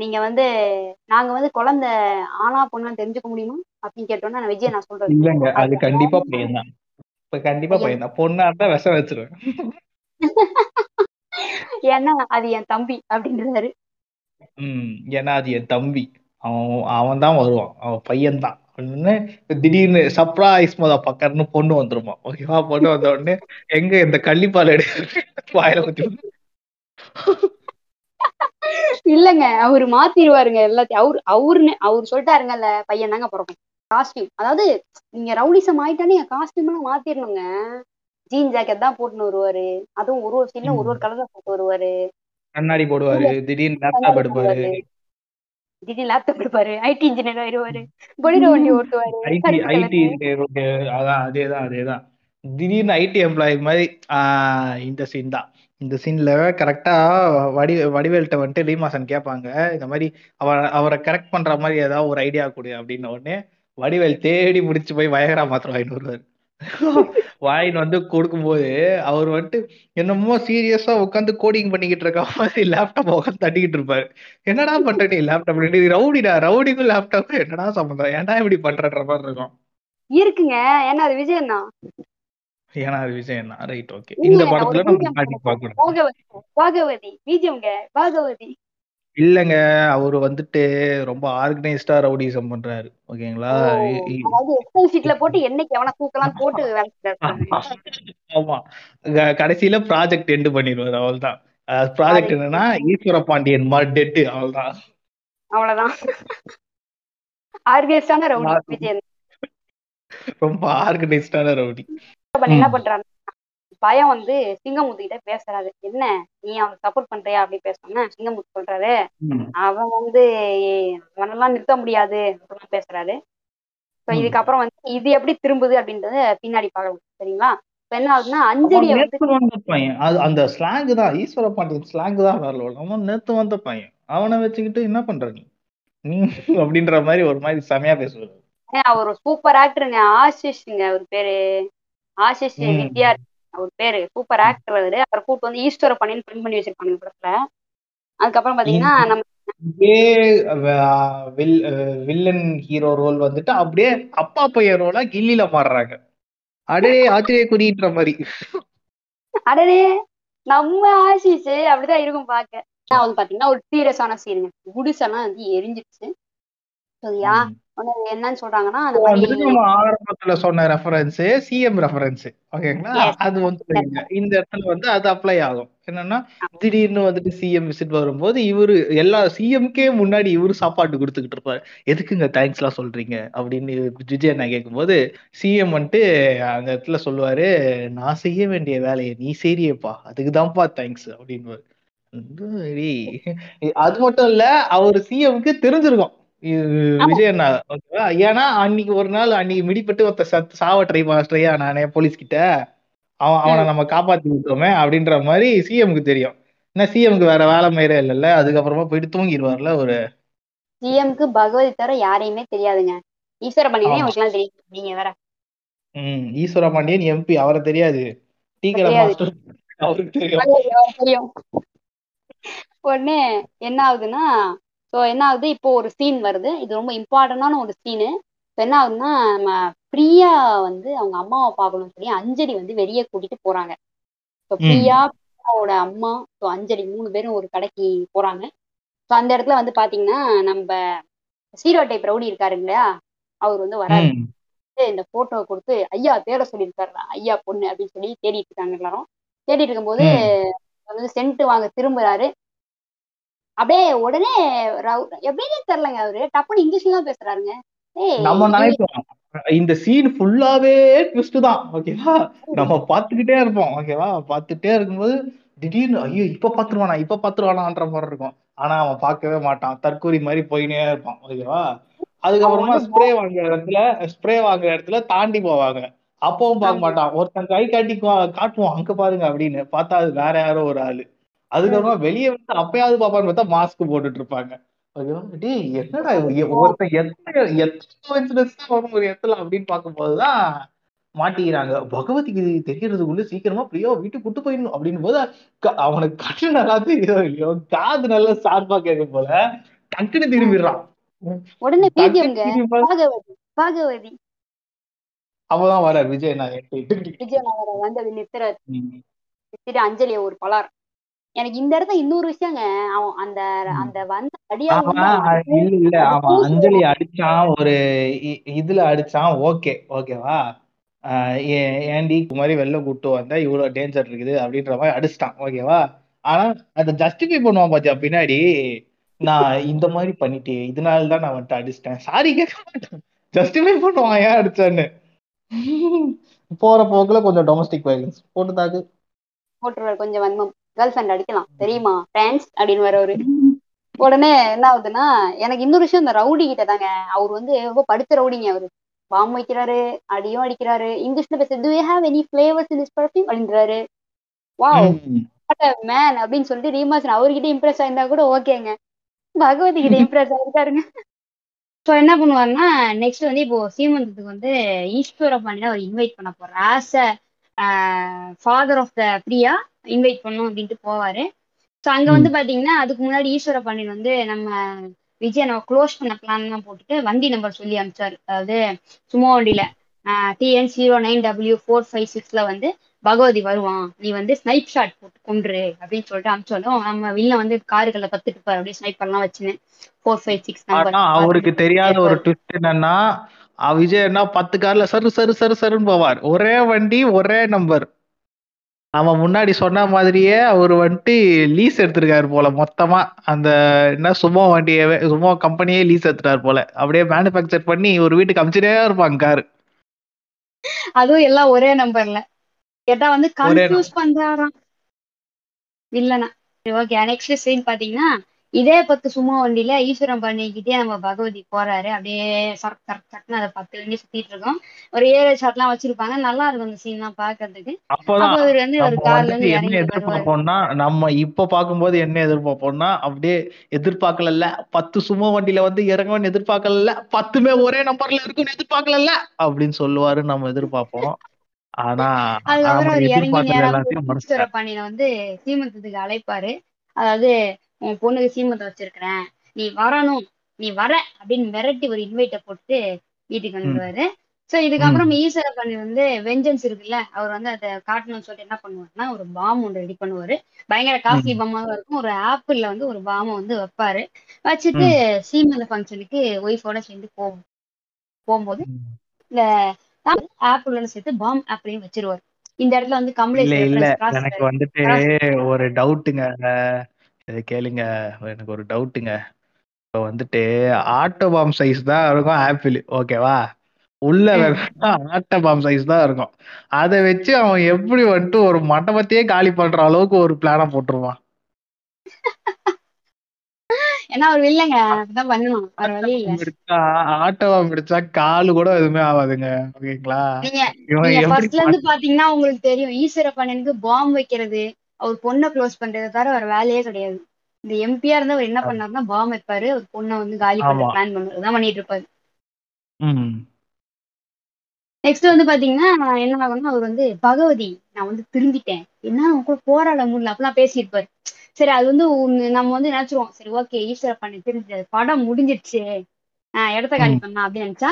[SPEAKER 2] நீங்க வந்து நாங்க வந்து குழந்தை ஆனா பொண்ணான்னு தெரிஞ்சுக்க முடியுமா? அப்படின்னு கேட்டோன்னா நான் விஜய் நான் சொல்றது
[SPEAKER 1] இல்லங்க. அது கண்டிப்பா பையன் தான் இப்ப கண்டிப்பா
[SPEAKER 2] பையன்.
[SPEAKER 1] தான் பொண்ணா இருந்தா விஷம் வச்சிருவேன்.
[SPEAKER 2] ஏன்னா அது என் தம்பி அப்படின்றாரு
[SPEAKER 1] ம் ஏன்னா அது என் தம்பி. அவன் அவன் தான் வருவான். அவன் பையன் தான். திடீர்னு சர்ப்ரைஸ் மொத பக்கர்னு பொண்ணு வந்துருமா. ஓகேவா பொண்ணு வந்த உடனே எங்க இந்த கள்ளிப்பால் எடு வாயில ஊத்தி
[SPEAKER 2] இல்லங்க அவரு மாத்திருவாருங்க எல்லாத்தையும். அவரு அவருன்னு அவர் சொல்லிட்டாருங்கல்ல பையன் தாங்க பிறக்கும். காஸ்டியூம் அதாவது நீங்க ரவுடிசம் ஆயிட்டானே காஸ்டியூம் எல்லாம் மாத்திரணுங்க. ஜீன் ஜாக்கெட் தான் போட்டுன்னு வருவாரு. அதுவும் ஒரு ஒரு சீன்ல ஒரு ஒரு கலர்ல போட்டு வருவாரு.
[SPEAKER 1] கண்ணாடி போடுவாரு திடீர்னு லேப்டாப் எடுப்பாரு.
[SPEAKER 2] திடீர்னு லேப்டாப் எடுப்பாரு. ஐடி இன்ஜினியர் ஆயிடுவாரு பொடிர வண்டி ஓட்டுவாரு.
[SPEAKER 1] ID ID. அதான் அதேதான் அதேதான். திடீர்னு ஐடி எம்ப்ளாயி மாதிரி இந்த சீன் தான். இந்த சீன்ல கரெக்டா வடி வடிவேல்கிட்ட வந்துட்டு ரீமாசன் கேட்பாங்க இந்த மாதிரி அவர் அவரை கரெக்ட் பண்ற மாதிரி ஏதாவது ஒரு ஐடியா கொடு அப்படின்ன உடனே வடிவேல் தேடி முடிச்சு போய் வயகரா மாத்திரம் வாங்கிட்டு வருவாரு. வாயின் வந்து கொடுக்கும்போது அவர் வந்துட்டு என்னமோ சீரியஸா உட்காந்து கோடிங் பண்ணிக்கிட்டு இருக்க மாதிரி லேப்டாப் உட்காந்து தட்டிக்கிட்டு இருப்பாரு. என்னடா பண்ற நீ லேப்டாப் ரவுடிடா ரவுடிக்கும் லேப்டாப் என்னடா சம்பந்தம்? ஏன்டா இப்படி பண்றன்ற மாதிரி இருக்கும்.
[SPEAKER 2] இருக்குங்க. ஏன்னா அது விஜயன் தான்
[SPEAKER 1] ஏன்னா அது விஷயம் தான் ரைட் ஓகே இந்த படத்துல நம்ம
[SPEAKER 2] பாகவதி பாகவதி பாகவதி.
[SPEAKER 1] இல்லங்க. அவரு வந்துட்டு ரொம்ப ஆர்கனைஸ்டா ரவுடிசம் பண்றாரு. ஓகேங்களா?
[SPEAKER 2] அதாவது எக்ஸல் ஷீட்ல போட்டு என்னைக்கு எவனை தூக்கலாம் போட்டு.
[SPEAKER 1] ஆமா. கடைசியில ப்ராஜெக்ட் எண்டு பண்ணிடுவாரு அவ்வளவுதான் ப்ராஜெக்ட் என்னன்னா ஈஸ்வர பாண்டியன் மார் டெட்டு அவ்வளவுதான்.
[SPEAKER 2] அவ்வளவுதான் ஆர்கனைஸ்டான ரவுடி விஜயன்.
[SPEAKER 1] ரொம்ப ஆர்கனைஸ்டான ரவுடி.
[SPEAKER 2] என்ன பண்றாரு பயம் வந்து சிங்கமுத்து கிட்ட பேசுறாரு என்ன? நீ அவனுக்கு சப்போர்ட் பண்றியா? அப்படி பேசணும்னா சிங்கமுத்து சொல்றாரு. அவன் வந்து அவனெல்லாம் நிறுத்த முடியாது. அப்படிலாம் பேசுறாரு. ஸோ. இதுக்கப்புறம் வந்து இது எப்படி திரும்புது? அப்படின்றத பின்னாடி பார்க்கலாம் சரிங்களா? என்ன ஆகுதுன்னா அஞ்சலியை
[SPEAKER 1] அவன்
[SPEAKER 2] வந்து
[SPEAKER 1] அந்த ஸ்லாங் தான் ஈஸ்வர பாண்டியன் ஸ்லாங் தான். அவன் நேத்து வந்த பையன். அவனை வச்சுக்கிட்டு என்ன பண்ற நீ? அப்படின்ற மாதிரி ஒரு மாதிரி செமையா பேசுவாரு.
[SPEAKER 2] அவர் சூப்பர் ஆக்டருங்க ஆஷிஷ்ங்க அவர் பேரு. ஆஷிஷ்
[SPEAKER 1] ம்.
[SPEAKER 2] அவர் பேரு. சூப்பர் ஆக்டர் அவரு. அவர் கூப்பிட்டு வந்து ஈஸ்வர பண்ணின்னு பிரிண்ட் பண்ணி வச்சிருப்பாங்க படத்துல. அதுக்கப்புறம் பாத்தீங்கன்னா நம்ம
[SPEAKER 1] வில்லன் ஹீரோ ரோல் வந்துட்டு அப்படியே அப்பா பையன் ரோலா கில்லில மாறுறாங்க. அடே ஆச்சரிய குறின்ற மாதிரி.
[SPEAKER 2] அடடே நம்ம ஆஷிஷ் அப்படிதான் இருக்கும் பாக்க நான் வந்து பாத்தீங்கன்னா ஒரு சீரியஸான சீனுங்க குடிசெல்லாம் வந்து எரிஞ்சிடுச்சு சரியா? என்னன்னு சொல்றாங்கன்னா
[SPEAKER 1] ஆரம்பத்துல சொன்ன ரெஃபரன்ஸ் சிஎம் ரெஃபரன்ஸ் ஓகேங்களா. அது வந்து. இந்த இடத்துல வந்து அது அப்ளை ஆகும். என்னன்னா திடீர்னு வந்துட்டு சிஎம் விசிட் வரும்போது இவரு எல்லா சிஎம்கே முன்னாடி இவரு சாப்பாடு கொடுத்துக்கிட்டு இருப்பாரு. எதுக்குங்க தேங்க்ஸ் எல்லாம் சொல்றீங்க? அப்படின்னு விஜய் அண்ணா கேட்கும்போது சிஎம் வந்துட்டு அந்த இடத்துல சொல்லுவாரு நான் செய்ய வேண்டிய வேலையை நீ செய்றியேப்பா. அதுக்கு தான்ப்பா தேங்க்ஸ் அப்படின்னு அது மட்டும் இல்ல அவர் சிஎம்க்கு தெரிஞ்சிருக்கும். இது விஜய் அண்ணா ஓகேவா? ஏன்னா அன்னைக்கு ஒரு நாள் அன்னைக்கு மிடிப்பட்டு ஒருத்த சத் சாவ ட்ரை ட்ரையா நானே போலீஸ் கிட்ட அவன் அவனை நம்ம காப்பாத்தி விட்டோமே அப்படின்ற மாதிரி சிஎம்க்கு தெரியும். ஏன்னா சிஎம்க்கு வேற வேலை மயிரே இல்லைல்ல அதுக்கப்புறமா போயிட்டு தூங்கிடுவார்ல ஒரு
[SPEAKER 2] சிஎம்க்கு பகவதி தவிர யாரையுமே தெரியாதுங்க. ஈஸ்வர. உங்களுக்குலாம் தெரியும் நீங்க வேற.
[SPEAKER 1] ம் ஈஸ்வர பாண்டியன் எம்பி அவரை தெரியாது.
[SPEAKER 2] தெரியாது.
[SPEAKER 1] மாஸ்டர் அவருக்கு தெரியும்.
[SPEAKER 2] அது அவருக்கு தெரியும். உடனே என்ன ஆகுதுன்னா ஸோ என்ன ஆகுது? இப்போ ஒரு சீன் வருது. இது ரொம்ப இம்பார்ட்டண்டான ஒரு சீனு இப்போ என்ன ஆகுதுன்னா நம்ம பிரியா வந்து அவங்க அம்மாவை பார்க்கணும்னு சொல்லி அஞ்சலி வந்து வெளியே கூட்டிட்டு போறாங்க. ஸோ. பிரியா பிரியாவோட அம்மா ஸோ அஞ்சலி மூணு பேரும் ஒரு கடைக்கு போறாங்க. ஸோ அந்த இடத்துல வந்து பாத்தீங்கன்னா நம்ம சீரோ டைப் ரவுடி இருக்காரு இல்லையா? அவர் வந்து வராரு. இந்த போட்டோ கொடுத்து ஐயா தேட சொல்லியிருக்காரு ஐயா பொண்ணு. அப்படின்னு சொல்லி தேடிட்டு இருக்காங்க எல்லாரும். தேடிட்டு இருக்கும்போது. வந்து சென்ட் வாங்க திரும்புறாரு. அப்படியே உடனே எப்படின்னே தெரியலங்க அவரு. டப்புன்னு இங்கிலீஷ்ல தான் பேசுறாருங்க.
[SPEAKER 1] நம்ம நினைப்போம். இந்த சீன் ஃபுல்லாவே ட்விஸ்ட் தான். ஓகேவா நம்ம பார்த்துக்கிட்டே இருப்போம். ஓகேவா பார்த்துட்டே இருக்கும்போது திடீர்னு ஐயோ இப்ப பாத்துருவானா இப்ப பாத்துருவானான்ற மாதிரி இருக்கும். ஆனா அவன் பார்க்கவே மாட்டான். தற்கூரி மாதிரி போயினே இருப்பான். ஓகேவா அதுக்கப்புறமா ஸ்ப்ரே வாங்குற இடத்துல ஸ்ப்ரே வாங்குற இடத்துல தாண்டி போவாங்க. அப்பவும் பார்க்க. மாட்டான். ஒருத்தன் கை காட்டி காட்டுவான். அங்க பாருங்க அப்படின்னு. பார்த்தா அது வேற யாரோ ஒரு ஆளு. அதுக்கப்புறமா வெளியே வந்து அப்பயாவது பாப்பான்னு பார்த்தா மாஸ்க் போட்டுட்டு இருப்பாங்க என்னடா ஒருத்தன் எத்தனை எத்தனை ஒரு இடத்துல? அப்படின்னு பார்க்கும்போதுதான் மாட்டிக்கிறாங்க. பகவதிக்கு இது தெரியறதுக்குள்ள சீக்கிரமா பிரியா வீட்டுக்கு கூட்டு போயிடணும். அப்படின்னு போது அவனுக்கு கண்ணு நல்லா தெரியுதோ இல்லையோ காது நல்லா சார்பா கேட்கும் போல டக்குன்னு திரும்பிடுறான்.
[SPEAKER 2] உடனே பாகவதி
[SPEAKER 1] வரார் விஜய் நான்
[SPEAKER 2] வந்து அது நிறுத்துறாரு நிறுத்திட்டு அஞ்சலியை ஒரு பலார். எனக்கு இந்த இடத்துல இன்னொரு விஷயங்க. அவன் அந்த அந்த வந்த
[SPEAKER 1] இல்ல இல்ல. அவன் அஞ்சலி அடிச்சான் ஒரு இ- இதுல அடிச்சான். ஓகே ஓகேவா? ஏன்டி மாதிரி வெளில கூட்டு வந்தா இவ்வளவு டேஞ்சர் இருக்குது அப்படின்ற மாதிரி அடிச்சிட்டான் ஓகேவா? ஆனா அதை ஜஸ்டிஃபை பண்ணுவான் பாத்தியா பின்னாடி? நான் இந்த மாதிரி பண்ணிட்டேன் இதனால தான் நான் வந்துட்டு அடிச்சிட்டேன். சாரி கேட்க மாட்டான். ஜஸ்டிஃபை பண்ணுவான் ஏன் அடிச்சான்னு. போற போக்குல கொஞ்சம் டொமஸ்டிக் வயலன்ஸ் போட்டு தாக்கு
[SPEAKER 2] போட்டுருவாரு கொஞ்சம் வன்மம். கேர்ள் ஃப்ரெண்ட் அடிக்கலாம் தெரியுமா? ஃப்ரெண்ட்ஸ் அப்படின்னு வரவரு உடனே என்ன ஆகுதுன்னா எனக்கு இன்னொரு விஷயம் இந்த ரவுடி கிட்ட தாங்க அவர் வந்து ரொம்ப படுத்த ரவுடிங்க அவரு. பாம் வைக்கிறாரு அடியும் அடிக்கிறாரு இங்கிலீஷ்ல பேச do you have any flavors in this perfume? அப்படின்றாரு. வாவ் மேன் அப்படின்னு சொல்லிட்டு ரீமாசன் அவர்கிட்ட இம்ப்ரெஸ் ஆயிருந்தா கூட ஓகேங்க. பகவதி கிட்ட இம்ப்ரெஸ் ஆயிருக்காருங்க. ஸோ என்ன பண்ணுவாருன்னா நெக்ஸ்ட் வந்து இப்போ சீமந்தத்துக்கு வந்து ஈஸ்வர பாண்டியனை அவர் இன்வைட் பண்ண போறார். As a father of the Priya invite பண்ணும் அப்படின்ட்டு போவாரு. ஸோ அங்க வந்து பாத்தீங்கன்னா அதுக்கு முன்னாடி ஈஸ்வர பாண்டியன் வந்து நம்ம விஜய் நம்ம க்ளோஸ் பண்ண பிளான்லாம் போட்டுட்டு வண்டி நம்பர் சொல்லி அனுப்பிச்சாரு. அதாவது சும்மா வண்டியில TN zero nine W four five சிக்ஸ்ல வந்து பகவதி வருவான் நீ வந்து ஸ்னைப் ஷாட் போட்டு கொண்டுரு அப்படின்னு சொல்லிட்டு அனுப்பிச்சாலும் நம்ம வில்ல வந்து காருகளை பத்துட்டு பாரு அப்படியே ஸ்னைப்பர்லாம் வச்சுன்னு ஃபோர் ஃபைவ் சிக்ஸ் நம்பர்
[SPEAKER 1] அவருக்கு தெரியாத ஒரு ட்விஸ்ட் என்னன்னா விஜய் என்ன பத்து கார்ல சரு சரு சரு சருன்னு போவார். ஒரே வண்டி ஒரே நம்பர் அவன் முன்னாடி சொன்ன மாதிரியே அவர் வந்துட்டு லீஸ் எடுத்திருக்காரு போல மொத்தமா. அந்த என்ன சுமோ வண்டியவே சுமோ கம்பெனியே லீஸ் எடுத்துட்டாரு போல. அப்படியே மேனுஃபேக்சர் பண்ணி ஒரு வீட்டுக்கு அமிச்சிட்டே இருப்பாங்க காரு.
[SPEAKER 2] அதுவும் எல்லாம் ஒரே நம்பர்ல கேட்டா வந்து கன்ஃபியூஸ் பண்றாராம். இல்லனா ஓகே நெக்ஸ்ட் சீன் பாத்தீங்கன்னா இதே பத்து சும்மா வண்டியில ஈஸ்வரன் பண்ணிக்கிட்டே நம்ம பகவதி போறாரு. அப்படியே சரக் சரக் சரக்குன்னு அதை பத்து வண்டி சுத்திட்டு இருக்கோம். ஒரு ஏழு ஷாட்லாம் வச்சிருப்பாங்க. நல்லா இருக்கும் அந்த பாக்குறதுக்கு
[SPEAKER 1] அப்போதான்
[SPEAKER 2] அப்ப இவர் வந்து ஒரு கார்ல இருந்து இறங்கி
[SPEAKER 1] எதிர்பார்ப்போம்னா நம்ம இப்ப பார்க்கும்போது என்ன எதிர்பார்ப்போம்னா அப்படியே எதிர்பார்க்கல பத்து சுமோ வண்டியில வந்து இறங்குவேன்னு எதிர்பார்க்கல பத்துமே ஒரே நம்பர்ல இருக்குன்னு எதிர்பார்க்கல அப்படின்னு சொல்லுவாரு நம்ம எதிர்பார்ப்போம். ஆனா
[SPEAKER 2] அதுக்கப்புறம் அவர் இறங்கி
[SPEAKER 1] எதிர்பார்க்கறது
[SPEAKER 2] நேரா
[SPEAKER 1] எல்லாத்தையும்
[SPEAKER 2] ஈஸ்வர
[SPEAKER 1] மறைச்சிட்டாரு
[SPEAKER 2] பாண்டியனை வந்து சீமந்தத்துக்கு அழைப்பாரு. அதாவது உன் பொண்ணுக்கு சீமந்தம் வச்சிருக்கிறேன். நீ வரணும். நீ வர அப்படின்னு மிரட்டி ஒரு இன்வைட்டை போட்டு வீட்டுக்கு
[SPEAKER 1] ம்,
[SPEAKER 2] வந்துருவாரு. சோ இதுக்கப்புறம் ஈஸ்வர பாண்டியன் வந்து வெஞ்சன்ஸ் இருக்குல்ல அவர் வந்து அதை காட்டணும்னு சொல்லிட்டு என்ன பண்ணுவாருன்னா ஒரு பாம் ஒன்று ரெடி பண்ணுவாரு. பயங்கர காஸ்ட்லி பாமாக இருக்கும். ஒரு ஆப்பிள்ல வந்து ஒரு பாமை வந்து வைப்பாரு. வச்சுட்டு சீமந்த ஃபங்க்ஷனுக்கு ஒய்ஃபோட சேர்ந்து போகும் போகும்போது. இந்த ஆப்பிளோட சேர்த்து பாம் ஆப்பிளையும் வச்சிருவாரு. இந்த இடத்துல வந்து கமலேஷ்
[SPEAKER 1] எனக்கு வந்துட்டு ஒரு டவுட்டுங்க இதை கேளுங்க. எனக்கு ஒரு டவுட்டுங்க. இப்போ வந்துட்டு ஆட்டோபாம் சைஸ் தான் இருக்கும் ஆப்பிள் ஓகேவா உள்ள ஆட்டோபாம் சைஸ் தான் இருக்கும். அதை வச்சு அவன் எப்படி வந்துட்டு ஒரு மண்டபத்தையே காலி பண்ற அளவுக்கு ஒரு பிளான போட்டுருவான்.
[SPEAKER 2] ஏன்னா அவர் இல்லைங்க. அப்படிதான் பண்ணணும். வேற வழி இல்ல.
[SPEAKER 1] காலு கூட எதுவுமே ஆகாதுங்க ஓகேங்களா
[SPEAKER 2] நீங்க ஃபர்ஸ்ட்ல இருந்து பாத்தீங்கன்னா உங்களுக்கு தெரியும். ஈஸ்வர பண்ணனுக்கு பாம் வைக்கிறது. அவர் பொண்ணை க்ளோஸ் பண்றதை தவிர வேற வேலையே கிடையாது. இந்த எம்பியா இருந்தா அவர் என்ன பண்ணாருன்னா பாம் வைப்பாரு. ஒரு பொண்ணை வந்து காலி பண்ற
[SPEAKER 1] ஆமா.
[SPEAKER 2] பிளான் பண்ணுறது தான் பண்ணிட்டு இருப்பாரு. நெக்ஸ்ட் வந்து பாத்தீங்கன்னா என்ன ஆகும்னா அவர் வந்து பகவதி நான் வந்து திருந்திட்டேன். என்ன? அவன் கூட போராட முடியல. அப்படிலாம் பேசியிருப்பாரு. சரி அது வந்து நம்ம வந்து நினைச்சிருவோம். சரி ஓகே ஈஸ்வர பண்ணி தெரிஞ்சது படம் முடிஞ்சிருச்சு. ஆஹ் இடத்த காலி பண்ணலாம் அப்படின்னு நினைச்சா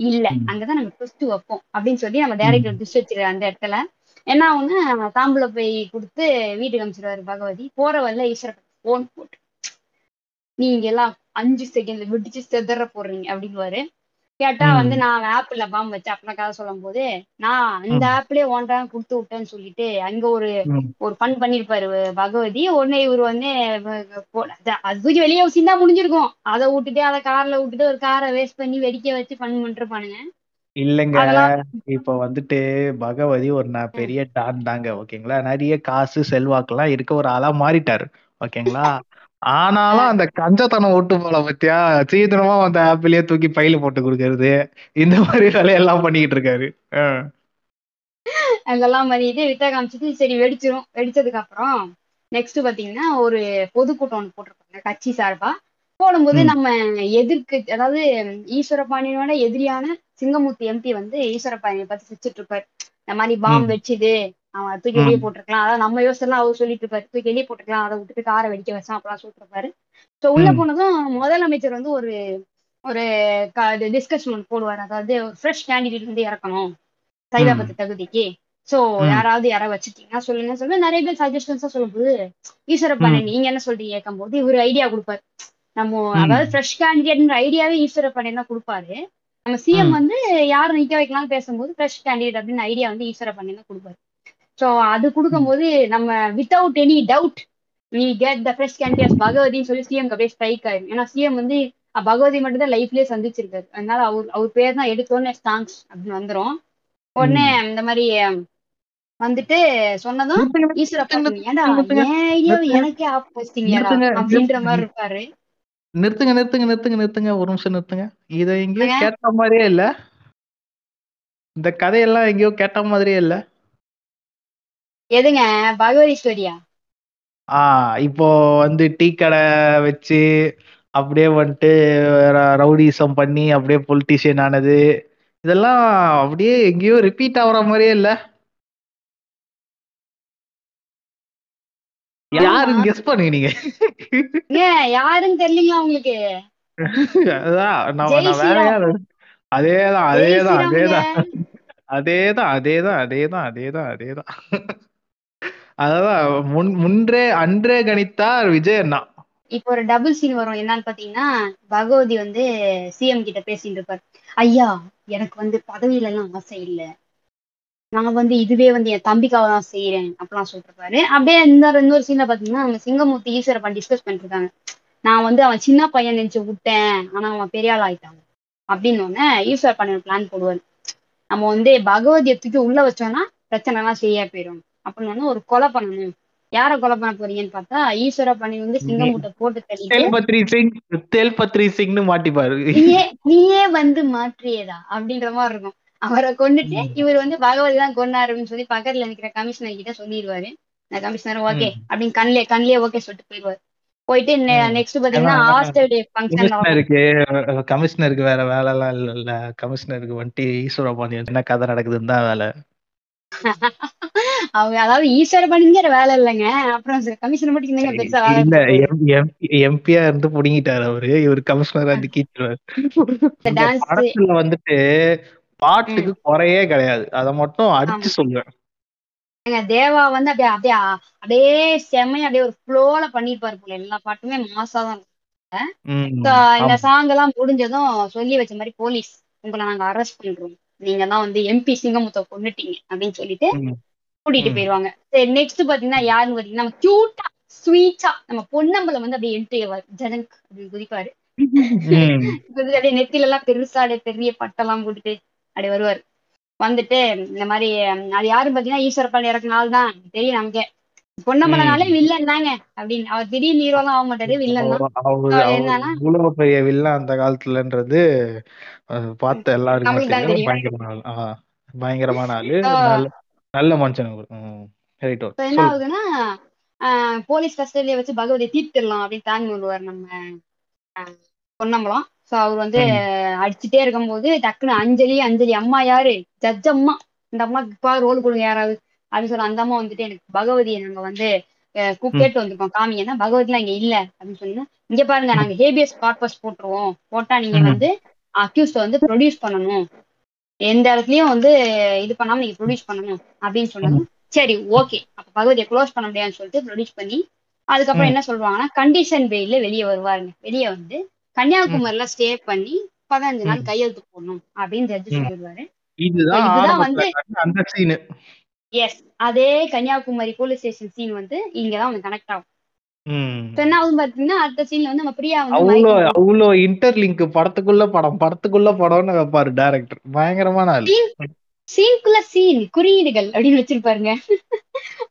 [SPEAKER 2] இல்ல. அங்கதான் நம்ம ட்விஸ்ட் வைப்போம் அப்படின்னு சொல்லி நம்ம டேரக்டர் ட்விஸ்ட் வச்சிருக்காரு அந்த இடத்துல என்ன ஆகும்னா தாம்பூல போய் கொடுத்து வீட்டுக்கு அனுப்பிச்சிருவாரு பகவதி. போற வரல ஈஸ்வர போன் போட்டு நீங்க எல்லாம் அஞ்சு செகண்ட்ல விடிச்சு செதற போடுறீங்க அப்படிங்குவாரு கேட்டா வந்து நான் ஆப்பிள்ல பாம்பு வச்சு அப்படிலாம் கதை சொல்லும் போது நான் அந்த ஆப்லயே ஒன்றா கொடுத்து விட்டேன்னு சொல்லிட்டு அங்க ஒரு ஒரு ஃபன் பண்ணிருப்பாரு பகவதி. உடனே இவர் வந்து அத- தூக்கி வெளியே சிந்தா முடிஞ்சிருக்கும். அதை விட்டுட்டு அதை கார்ல விட்டுட்டு ஒரு காரை வேஸ்ட் பண்ணி வெடிக்க வச்சு ஃபன் பண்ணிருப்பானுங்க.
[SPEAKER 1] இல்லைங்க. இப்போ வந்துட்டு பகவதி ஒரு நான் பெரிய டான் தாங்க ஓகேங்களா? நிறைய காசு செல்வாக்குலாம் இருக்க ஒரு ஆளா மாறிட்டாரு ஓகேங்களா? ஆனாலும் அந்த கஞ்சத்தனம் விட்டு போல பத்தியா? சீக்கிரமா அந்த ஆப்பிளே தூக்கி பையில போட்டு கொடுக்கறது இந்த மாதிரி வேலையெல்லாம் பண்ணிக்கிட்டு இருக்காரு.
[SPEAKER 2] அதெல்லாம் பண்ணிட்டு வித்த காமிச்சிட்டு சரி வெடிச்சிரும். வெடிச்சதுக்கு அப்புறம் நெக்ஸ்ட் பாத்தீங்கன்னா ஒரு பொதுக்கூட்டம் ஒன்று போட்டிருப்பாங்க கட்சி சார்பா. போடும்போது. நம்ம எதிர்க்கு அதாவது ஈஸ்வரபாண்டியனோட எதிரியான சிங்கமூர்த்தி எம்பி வந்து ஈஸ்வரபாண்டியை பத்தி சிரிச்சிட்டு இருப்பாரு இந்த மாதிரி பாம்
[SPEAKER 1] ம்.
[SPEAKER 2] வச்சுது அவன் தூக்கி வெளியே. போட்டிருக்கலாம் அதாவது நம்ம யோசனை அவர் சொல்லிட்டு இருப்பாரு தூக்கி வெளியே போட்டுருக்கலாம் அதை விட்டுட்டு காரை வெடிக்க வச்சான் அப்பெல்லாம் சொல்லிட்டு இருப்பாரு ஸோ உள்ள. போனதும் முதலமைச்சர் வந்து ஒரு ஒரு டிஸ்கஷன் ஒன்று போடுவார் அதாவது ஒரு ஃப்ரெஷ் கேண்டிடேட் வந்து இறக்கணும் சைதாபத்து தகுதிக்கு சோ. யாராவது யாராவது வச்சுட்டீங்கன்னா சொல்லுங்க சொல்லுங்க நிறைய பேர் சஜஷன்ஸா சொல்லும்போது ஈஸ்வரப்பாண்டி நீங்க என்ன சொல்றீங்க கேட்கும்போது இவர் ஐடியா கொடுப்பாரு நம்ம. அதாவது ஃப்ரெஷ் கேண்டிடேட்ன்ற ஐடியாவே ஈஸ்வரப்பாண்டி தான் கொடுப்பாரு. நம்ம சிஎம். வந்து யாரை நிக்க வைக்கலாம்னு பேசும்போது ஃப்ரெஷ் கேண்டிடேட் அப்படின்னு ஐடியா வந்து ஈஸ்வரப்பாண்டி தான் கொடுப்பாரு. சோ அது கொடுக்கும்போது நம்ம without any doubt we get the fresh candidate பகவதின்னு சொல்லி சிஎம் அப்படியே ஸ்ட்ரைக் ஆயிரும். ஏன்னா சிஎம் வந்து பகவதி மட்டும் தான் லைஃப்லயே சந்திச்சிருக்காரு. அதனால அவர் அவர் பேர் தான் எடுத்தோடனே ஸ்டாங்ஸ் அப்படின்னு வந்துரும். உடனே இந்த மாதிரி வந்துட்டு சொன்னதும் ஈஸ்வர ஏன்டா என் ஐடியாவை எனக்கே ஆப் வச்சிட்டீங்கடா
[SPEAKER 1] நிறுத்துங்க,
[SPEAKER 2] அப்படின்ற மாதிரி இருப்பாரு.
[SPEAKER 1] நிறுத்துங்க நிறுத்துங்க நிறுத்துங்க நிறுத்துங்க. ஒரு நிமிஷம் நிறுத்துங்க. இத எங்கேயோ? கேட்ட மாதிரியே இல்ல. இந்த கதையெல்லாம் எங்கேயோ கேட்ட மாதிரியே இல்ல.
[SPEAKER 2] எதுங்க? பகவதி ஸ்டோரியா?
[SPEAKER 1] ஆ இப்போ வந்து டீ கடை வச்சு அப்படியே வந்துட்டு ரவுடிசம் பண்ணி அப்படியே பொலிட்டிஷியன் ஆனது. இதெல்லாம் அப்படியே எங்கேயோ ரிப்பீட் ஆகுற மாதிரியே இல்ல. யாருன்னு கெஸ் பண்ணுங்க நீங்க
[SPEAKER 2] ஏன்? யாருன்னு தெரியலீங்களா உங்களுக்கு.
[SPEAKER 1] அதான் நான்
[SPEAKER 2] ஜெய்
[SPEAKER 1] நான் வேற. யாரு? அதேதான் அதேதான். அதேதான். அதேதான் அதேதான் அதேதான் அதேதான் அதேதான். அதான் முன் முன்றே அன்றே கணித்தார் விஜய் அண்ணா.
[SPEAKER 2] இப்போ ஒரு டபுள் சீன் வரும். என்னன்னு பாத்தீங்கன்னா பகவதி வந்து சிஎம் கிட்ட பேசிட்டு இருப்பாரு. ஐயா எனக்கு வந்து பதவியில எல்லாம் ஆசை இல்ல. நான் வந்து இதுவே வந்து என் தம்பிக்காக தான் செய்யறேன் அப்படிலாம் சொல்லிருப்பாரு அப்படியே இந்த இன்னொரு சீன்ல பாத்தீங்கன்னா அவங்க சிங்கமூர்த்தி ஈஸ்வரப்பன் டிஸ்கஸ் பண்ணிட்டு இருக்காங்க நான் வந்து அவன் சின்ன பையன் நினைச்சு விட்டேன் ஆனா அவன் பெரிய ஆள் ஆயிட்டான் அப்படின்னு உடனே ஈஸ்வரப்பன் பிளான் போடுவாரு. நம்ம வந்து பகவதியை தூக்கி உள்ள வச்சோம்னா பிரச்சனை எல்லாம் சரியா போயிடும் அப்படின்னு ஒரு கொலை பண்ணணும். யாரை கொலை பண்ண போறீங்கன்னு பார்த்தா ஈஸ்வரப்பணி வந்து சிங்கமூட்டை போட்டு
[SPEAKER 1] தேல்பத்ரி சிங் தேல்பத்ரி சிங்னு மாட்டிப்பாரு.
[SPEAKER 2] நீயே நீயே வந்து மாற்றியதா அப்படின்ற மாதிரி இருக்கும். அவரை கொண்டுட்டு இவர் வந்து பகவதி தான் கொண்டாருன்னு சொல்லி பக்கத்துல நிக்கிற கமிஷனர் கிட்ட சொல்லிடுவாரு இந்த கமிஷனர் ஓகே.
[SPEAKER 1] அப்படின்னு
[SPEAKER 2] அப்படின்னு கண்ணிலே கண்ணிலே ஓகே சொல்லிட்டு போயிடுவாரு போயிட்டு. நெக்ஸ்ட் பாத்தீங்கன்னா ஹாஸ்டல் டே ஃபங்க்ஷன்
[SPEAKER 1] கமிஷனருக்கு வேற வேலை எல்லாம் இல்ல இல்ல கமிஷனருக்கு வந்துட்டு ஈஸ்வர பாண்டியன் என்ன கதை நடக்குதுன்னு தான் வேலை.
[SPEAKER 2] அவங்க அதாவது ஈஸ்வர பண்ணிங்கிற வேலை இல்லைங்க. அப்புறம் கமிஷனர் மட்டும் என்னங்க பெருசா
[SPEAKER 1] இல்ல? எம்பியா இருந்து புடுங்கிட்டாரு அவரு. இவர் கமிஷனரா இருந்து கீச்சிருவாரு வந்துட்டு பாட்டுக்கு குறையே கிடையாது. அத மட்டும் அடிச்சு
[SPEAKER 2] ஏங்க, தேவா வந்து அப்படியே அப்படியே அப்படியே செம்மையா அப்படியே ஒரு ஃப்ளோல பண்ணிருப்பாரு போல. எல்லா பாட்டுமே மாசா தான் இந்த. சாங் எல்லாம் முடிஞ்சதும் சொல்லி வச்ச மாதிரி போலீஸ் உங்களை நாங்க அரெஸ்ட் பண்றோம். நீங்க தான் வந்து எம்பி சிங்கமுத்த கொண்டுட்டீங்க அப்படின்னு சொல்லிட்டு கூட்டிட்டு. போயிருவாங்க. சரி நெக்ஸ்ட் பாத்தீங்கன்னா யாருன்னு பாத்தீங்கன்னா நம்ம கியூட்டா ஸ்வீட்டா நம்ம பொன்னம்பலம் வந்து அப்படியே என்ட்ரி ஆவார். ஜனக் அப்படின்னு குதிப்பாரு. அப்படியே நெத்தில எல்லாம் பெருசா அப்படியே பெரிய பட்டெல்லாம் போட்டுட்டு அப்படியே வருவார். வந்துட்டு இந்த மாதிரி அது யாரும் பாத்தீங்கன்னா ஈஸ்வரப்பாண்டி இறக்குன ஆள் தான். தெரியும் நமக்கே. பொன்னம்பலனாலே வில்லன் தாங்க. அப்படின்னு அவர் திடீர்னு ஹீரோலாம் ஆக மாட்டாரு வில்லன் தான்.
[SPEAKER 1] இவ்வளவு பெரிய வில்லன் அந்த காலத்துலன்றது பார்த்த எல்லாருக்குமே. பயங்கரமான பயங்கரமான ஆளு. நல்ல மனுஷன்
[SPEAKER 2] என்ன ஆகுதுன்னா போலீஸ் கஸ்டடியில வச்சு பகவதியை தீர்த்திடலாம் அப்படின்னு பிளான் பண்ணுவார் நம்ம பொன்னம்பலம். சோ அவர் வந்து அடிச்சுட்டே இருக்கும்போது டக்குன்னு அஞ்சலி அஞ்சலி அம்மா யாரு? ஜட்ஜ் அம்மா. இந்த அம்மாக்கு ரோல் கொடுங்க யாராவது? அப்படின்னு சொல்லி அந்த அம்மா வந்துட்டு எனக்கு பகவதியை நாங்க வந்து அஹ் கூ-
[SPEAKER 1] ம்.
[SPEAKER 2] கேட்டு வந்திருக்கோம் காமிங்கன்னா பகவதிலாம் இங்க இல்ல அப்படின்னு சொன்னா இங்க பாருங்க நாங்க ஹேபியஸ் கார்பஸ் போட்டுருவோம். போட்டா நீங்க. வந்து அக்யூஸ்ட வந்து ப்ரொடியூஸ் பண்ணணும். எந்த இடத்துலயும் வந்து இது பண்ணாம நீங்க ப்ரொடியூஸ் பண்ணணும் அப்படின்னு சொன்னதும் சரி ஓகே அப்ப பகவதியை க்ளோஸ் பண்ண முடியாதுன்னு சொல்லிட்டு ப்ரொடியூஸ் பண்ணி அதுக்கப்புறம். என்ன சொல்லுவாங்கன்னா கண்டிஷன் பெயில வெளியே வருவாருங்க. வெளியே வந்து கன்னியாகுமரியில ஸ்டே பண்ணி பதினஞ்சு நாள். கையெழுத்து போடணும் அப்படின்னு ஜட்ஜி. சொல்லிடுவாரு.
[SPEAKER 1] இதுதான்
[SPEAKER 2] வந்து-
[SPEAKER 1] காட்டின அந்த சீனு
[SPEAKER 2] எஸ் அதே கன்னியாகுமரி போலீஸ் ஸ்டேஷன் சீன் வந்து இங்கதான் வந்து கனெக்ட் ஆகும். என்ன பாத்தீங்கன்னா அடுத்த சீன்ல வந்து நம்ம பிரியா வந்து
[SPEAKER 1] அவ்வளோ இன்டர்லிங்க் படத்துக்குள்ள படம் படத்துக்குள்ள படம்னு வைப்பாரு டைரக்டர் பயங்கரமான
[SPEAKER 2] சீன்குள்ள சீன் குறியீடுகள் அப்படின்னு வச்சிருப்பாருங்க.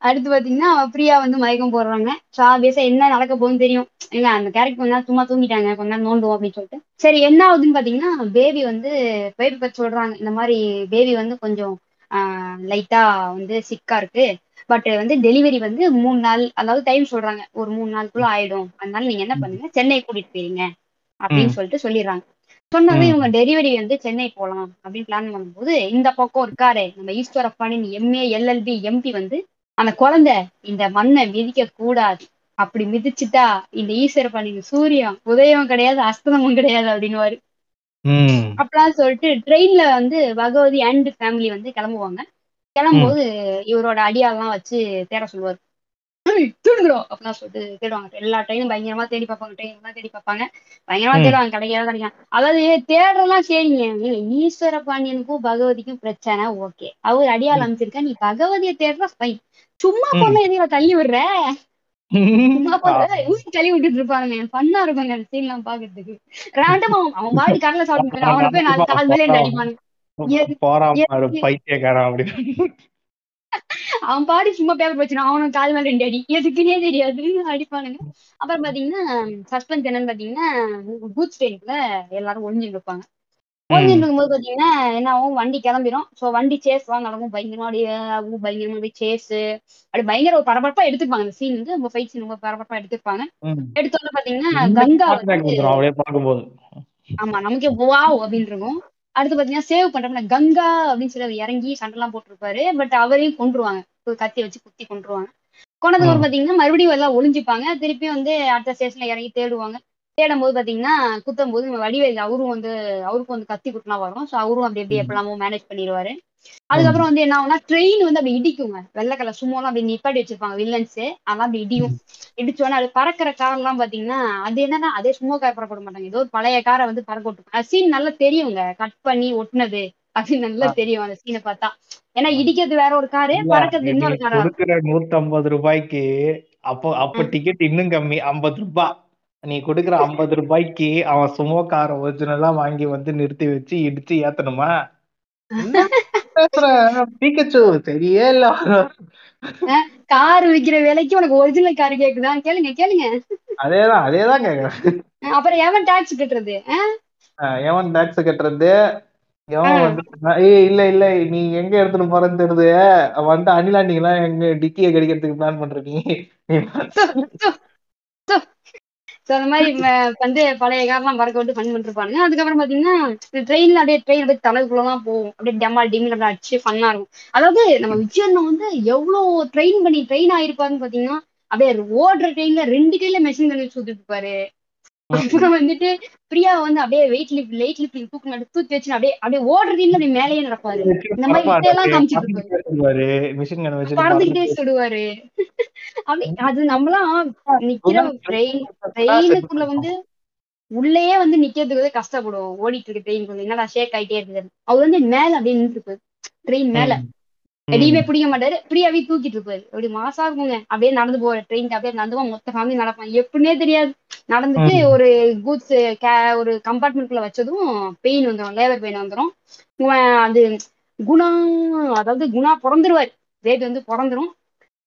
[SPEAKER 2] அடுத்து பாத்தீங்கன்னா பிரியா வந்து மயக்கம் போடுறாங்க. ஸோ ஆப்வியஸா என்ன நடக்க போகுதுன்னு தெரியும். இல்ல அந்த கேரக்டர் கொஞ்ச நேரம் சும்மா தூங்கிட்டாங்க. கொஞ்ச நேரம் நோண்டுவோம் அப்படின்னு சொல்லிட்டு. சரி என்ன ஆகுதுன்னு பாத்தீங்கன்னா பேபி வந்து பேபி பத்தி சொல்றாங்க. இந்த மாதிரி பேபி வந்து கொஞ்சம் லைட்டா வந்து சிக்கா இருக்கு. பட் வந்து டெலிவரி வந்து மூணு நாள் அதாவது டைம் சொல்றாங்க. ஒரு மூணு நாளுக்குள்ள ஆயிடும். அதனால நீங்க என்ன பண்ணுங்க சென்னை கூட்டிட்டு போயிருங்க அப்படின்னு. சொல்லிட்டு சொல்லிடுறாங்க. சொன்னது
[SPEAKER 1] ம்.
[SPEAKER 2] இவங்க டெலிவரி வந்து சென்னை போலாம் அப்படின்னு பிளான் பண்ணும்போது இந்த பக்கம் இருக்காரு நம்ம ஈஸ்வரப்பாணின் எம்ஏ எல்எல்பி எம்பி வந்து அந்த குழந்தை இந்த மண்ணை மிதிக்க கூடாது. அப்படி மிதிச்சுட்டா இந்த ஈஸ்வரப்பாணிக்கு சூரியன் உதயம் கிடையாது அஸ்தமமும் கிடையாது அப்படின்னு
[SPEAKER 1] ம்.
[SPEAKER 2] அப்படிலாம் சொல்லிட்டு ட்ரெயின்ல வந்து பகவதி அண்ட் ஃபேமிலி வந்து கிளம்புவாங்க. கிளம்பும்போது இவரோட அடியாலாம் வச்சு தேட சொல்லுவார். தூண்டுறோம் அப்படிலாம் சொல்லிட்டு தேடுவாங்க. எல்லா ட்ரெயினும் பயங்கரமா தேடி பார்ப்பாங்க. ட்ரெயின் எல்லாம் தேடி பார்ப்பாங்க. பயங்கரமா. தேடுவாங்க. கிடைக்காத கிடைக்கும். அதாவது தேடுறதெல்லாம் சரிங்க. ஈஸ்வர பாண்டியனுக்கும் பகவதிக்கும் பிரச்சனை. ஓகே. அவர் அடியால் அமைச்சிருக்கா. நீ பகவதியை தேடுற ஃபைன் சும்மா. பொண்ணு எதையும் தள்ளி விடுற? சும்மா பொண்ணு ஊசி தள்ளி விட்டுட்டு இருப்பாங்க ஃபன்னா இருப்பாங்க அந்த சீன் எல்லாம் பாக்குறதுக்கு ரேண்டம் அவன் பாடி கடல சாப்பிட்டு அவனை போய் நாலு கால் மேலே அடிப்பாங்க அவன் பாடி சும்மா பேப்பர் வச்சிருக்கான் அவனும் கால் மேல ரெண்டு அடி. எதுக்குன்னே தெரியாது. அடிப்பானுங்க. அப்புறம் பாத்தீங்கன்னா சஸ்பென்ஸ் என்னன்னு பாத்தீங்கன்னா பூத் ஸ்டேட்ல எல்லாரும் ஒளிஞ்சுட்டு இருப்பாங்க. ஒளிஞ்சுட்டு இருக்கும்போது பாத்தீங்கன்னா என்ன ஆகும்? வண்டி கிளம்பிடும் சோ வண்டி சேஸ் எல்லாம் நடக்கும். பயங்கரமா அப்படியே பயங்கரமா அப்படியே சேஸ் அப்படி பயங்கர ஒரு பரபரப்பா எடுத்துப்பாங்க. அந்த சீன் வந்து ரொம்ப ஃபைட் சீன் ரொம்ப பரபரப்பா எடுத்துப்பாங்க.
[SPEAKER 1] ம்.
[SPEAKER 2] எடுத்தோன்னு பாத்தீங்கன்னா கங்கா வந்து ஆமா நமக்கே வாவ் அப்படின்னு இருக்கும். அடுத்து பாத்தீங்கன்னா சேவ் பண்றப்ப கங்கா அப்படின்னு சொல்லி இறங்கி சண்டைலாம் போட்டிருப்பாரு. பட் அவரையும் கொன்றுவாங்க. ஒரு கத்தி வச்சு குத்தி கொன்றுவாங்க. கொண்டதுக்கு. பாத்தீங்கன்னா மறுபடியும் எல்லாம் ஒளிஞ்சுப்பாங்க. திருப்பி வந்து அடுத்த ஸ்டேஷன்ல இறங்கி தேடுவாங்க. தேடும் போது பாத்தீங்கன்னா குத்தும் போது வடிவேல் அவரும் வந்து அவருக்கும் வந்து கத்தி குத்துனா வரும். ஸோ அவரும் அப்படி எப்படி
[SPEAKER 1] ம்.
[SPEAKER 2] எப்படிலாமோ மேனேஜ் பண்ணிடுவாரு. அதுக்கப்புறம் வந்து என்ன ஆகும்னா ட்ரெயின் வந்து அப்படி இடிக்குங்க. வெள்ளை கலர் சும்மாலாம் அப்படி நிப்பாட்டி வச்சிருப்பாங்க வில்லன்ஸ் அதெல்லாம் அப்படி இடியும். இடிச்சோன்னா அது பறக்கிற கார் எல்லாம் பாத்தீங்கன்னா அது என்னன்னா அதே சும்மா கார் பறக்க விட மாட்டாங்க. ஏதோ ஒரு பழைய காரை வந்து பறக்க விட்டுருப்பாங்க சீன் நல்லா தெரியுங்க. கட் பண்ணி ஒட்டுனது. அப்படின்னு நல்லா தெரியும் அந்த சீனை பார்த்தா. ஏன்னா இடிக்கிறது வேற ஒரு காரு பறக்கிறது இன்னொரு காரா
[SPEAKER 1] கொடுக்குற நூத்தம்பது ரூபாய்க்கு அப்போ அப்ப. டிக்கெட் இன்னும் கம்மி. ஐம்பது ரூபாய் நீ கொடுக்குற ஐம்பது ரூபாய்க்கு அவன் சுமோ கார ஒரிஜினலா வாங்கி வந்து நிறுத்தி வச்சு இடிச்சு ஏத்தணுமா? பீக்கச்சு சரியே இல்ல.
[SPEAKER 2] கார் விக்கிற விலைக்கு உனக்கு ஒரிஜினல் கார் கேக்குதா? கேளுங்க கேளுங்க.
[SPEAKER 1] அதேதான் அதேதான் கேக்குறேன்.
[SPEAKER 2] அப்புறம் எவன் டாக்ஸ் கட்டுறது?
[SPEAKER 1] எவன் டாக்ஸ் கட்டுறது? ஏய் இல்ல இல்ல நீ எங்க எடுத்துட்டு போறேன்னு தெரியுது. வந்து அணிலாண்டிங்க எல்லாம் எங்க டிக்கிய கடிக்கிறதுக்கு பிளான் பண்றீங்க. நீ
[SPEAKER 2] ஸோ அந்த மாதிரி வந்து பழைய காரெல்லாம் பறக்க விட்டு ஃபன் பண்ணிருப்பானுங்க அதுக்கப்புறம் பாத்தீங்கன்னா ட்ரெயின்ல அப்படியே ட்ரெயின் அப்படியே தலைக்குள்ளதான் போகும் அப்படியே டெமால் டிமில் அப்படியே அடிச்சு ஃபன்னாக இருக்கும். அதாவது நம்ம விஜய் வந்து எவ்வளோ ட்ரெயின் பண்ணி ட்ரெயின் ஆயிருப்பாருன்னு பாத்தீங்கன்னா அப்படியே ஓடுற ட்ரெயின்ல ரெண்டு கையில மெஷின் கண்ணி சுற்றிட்டு இருப்பாரு. அப்புறம் வந்துட்டு பிரியா வந்து அப்படியே வெயிட் லிஃப்ட் வெயிட் லிஃப்ட் தூக்கு நடு தூக்கி வச்சு அப்படியே அப்படியே ஓடுற ட்ரெயின்ல அப்படியே மேலேயே நடப்பாரு இந்த மாதிரி இதெல்லாம் காமிச்சிட்டு பறந்துகிட்டே சுடுவாரு. அப்படி அது நம்மளாம் நிக்கிற ட்ரெயின் ட்ரெயினுக்குள்ள வந்து உள்ளேயே வந்து நிக்கிறதுக்கு வந்து கஷ்டப்படுவோம். ஓடிட்டு இருக்கு ட்ரெயின் என்னடா ஷேக் ஆயிட்டே இருக்குது. அவர் வந்து மேல அப்படியே நின்று ட்ரெயின் மேல. எதையுமே பிடிக்க மாட்டாரு. பிரியாவே தூக்கிட்டு இருப்பாரு. அப்படி மாசா இருக்குங்க. அப்படியே நடந்து போற ட்ரெயின் அப்படியே நடந்து மொத்த ஃபேமிலி நடப்பான் எப்படின்னே தெரியாது. நடந்துட்டு. ஒரு கூட்ஸ் ஒரு கம்பார்ட்மெண்ட்குள்ள வச்சதும் பெயின் வந்துடும் லேபர் பெயின் வந்துடும் அது குணா அதாவது குணா பிறந்துருவாரு. பேபி வந்து பிறந்துரும்.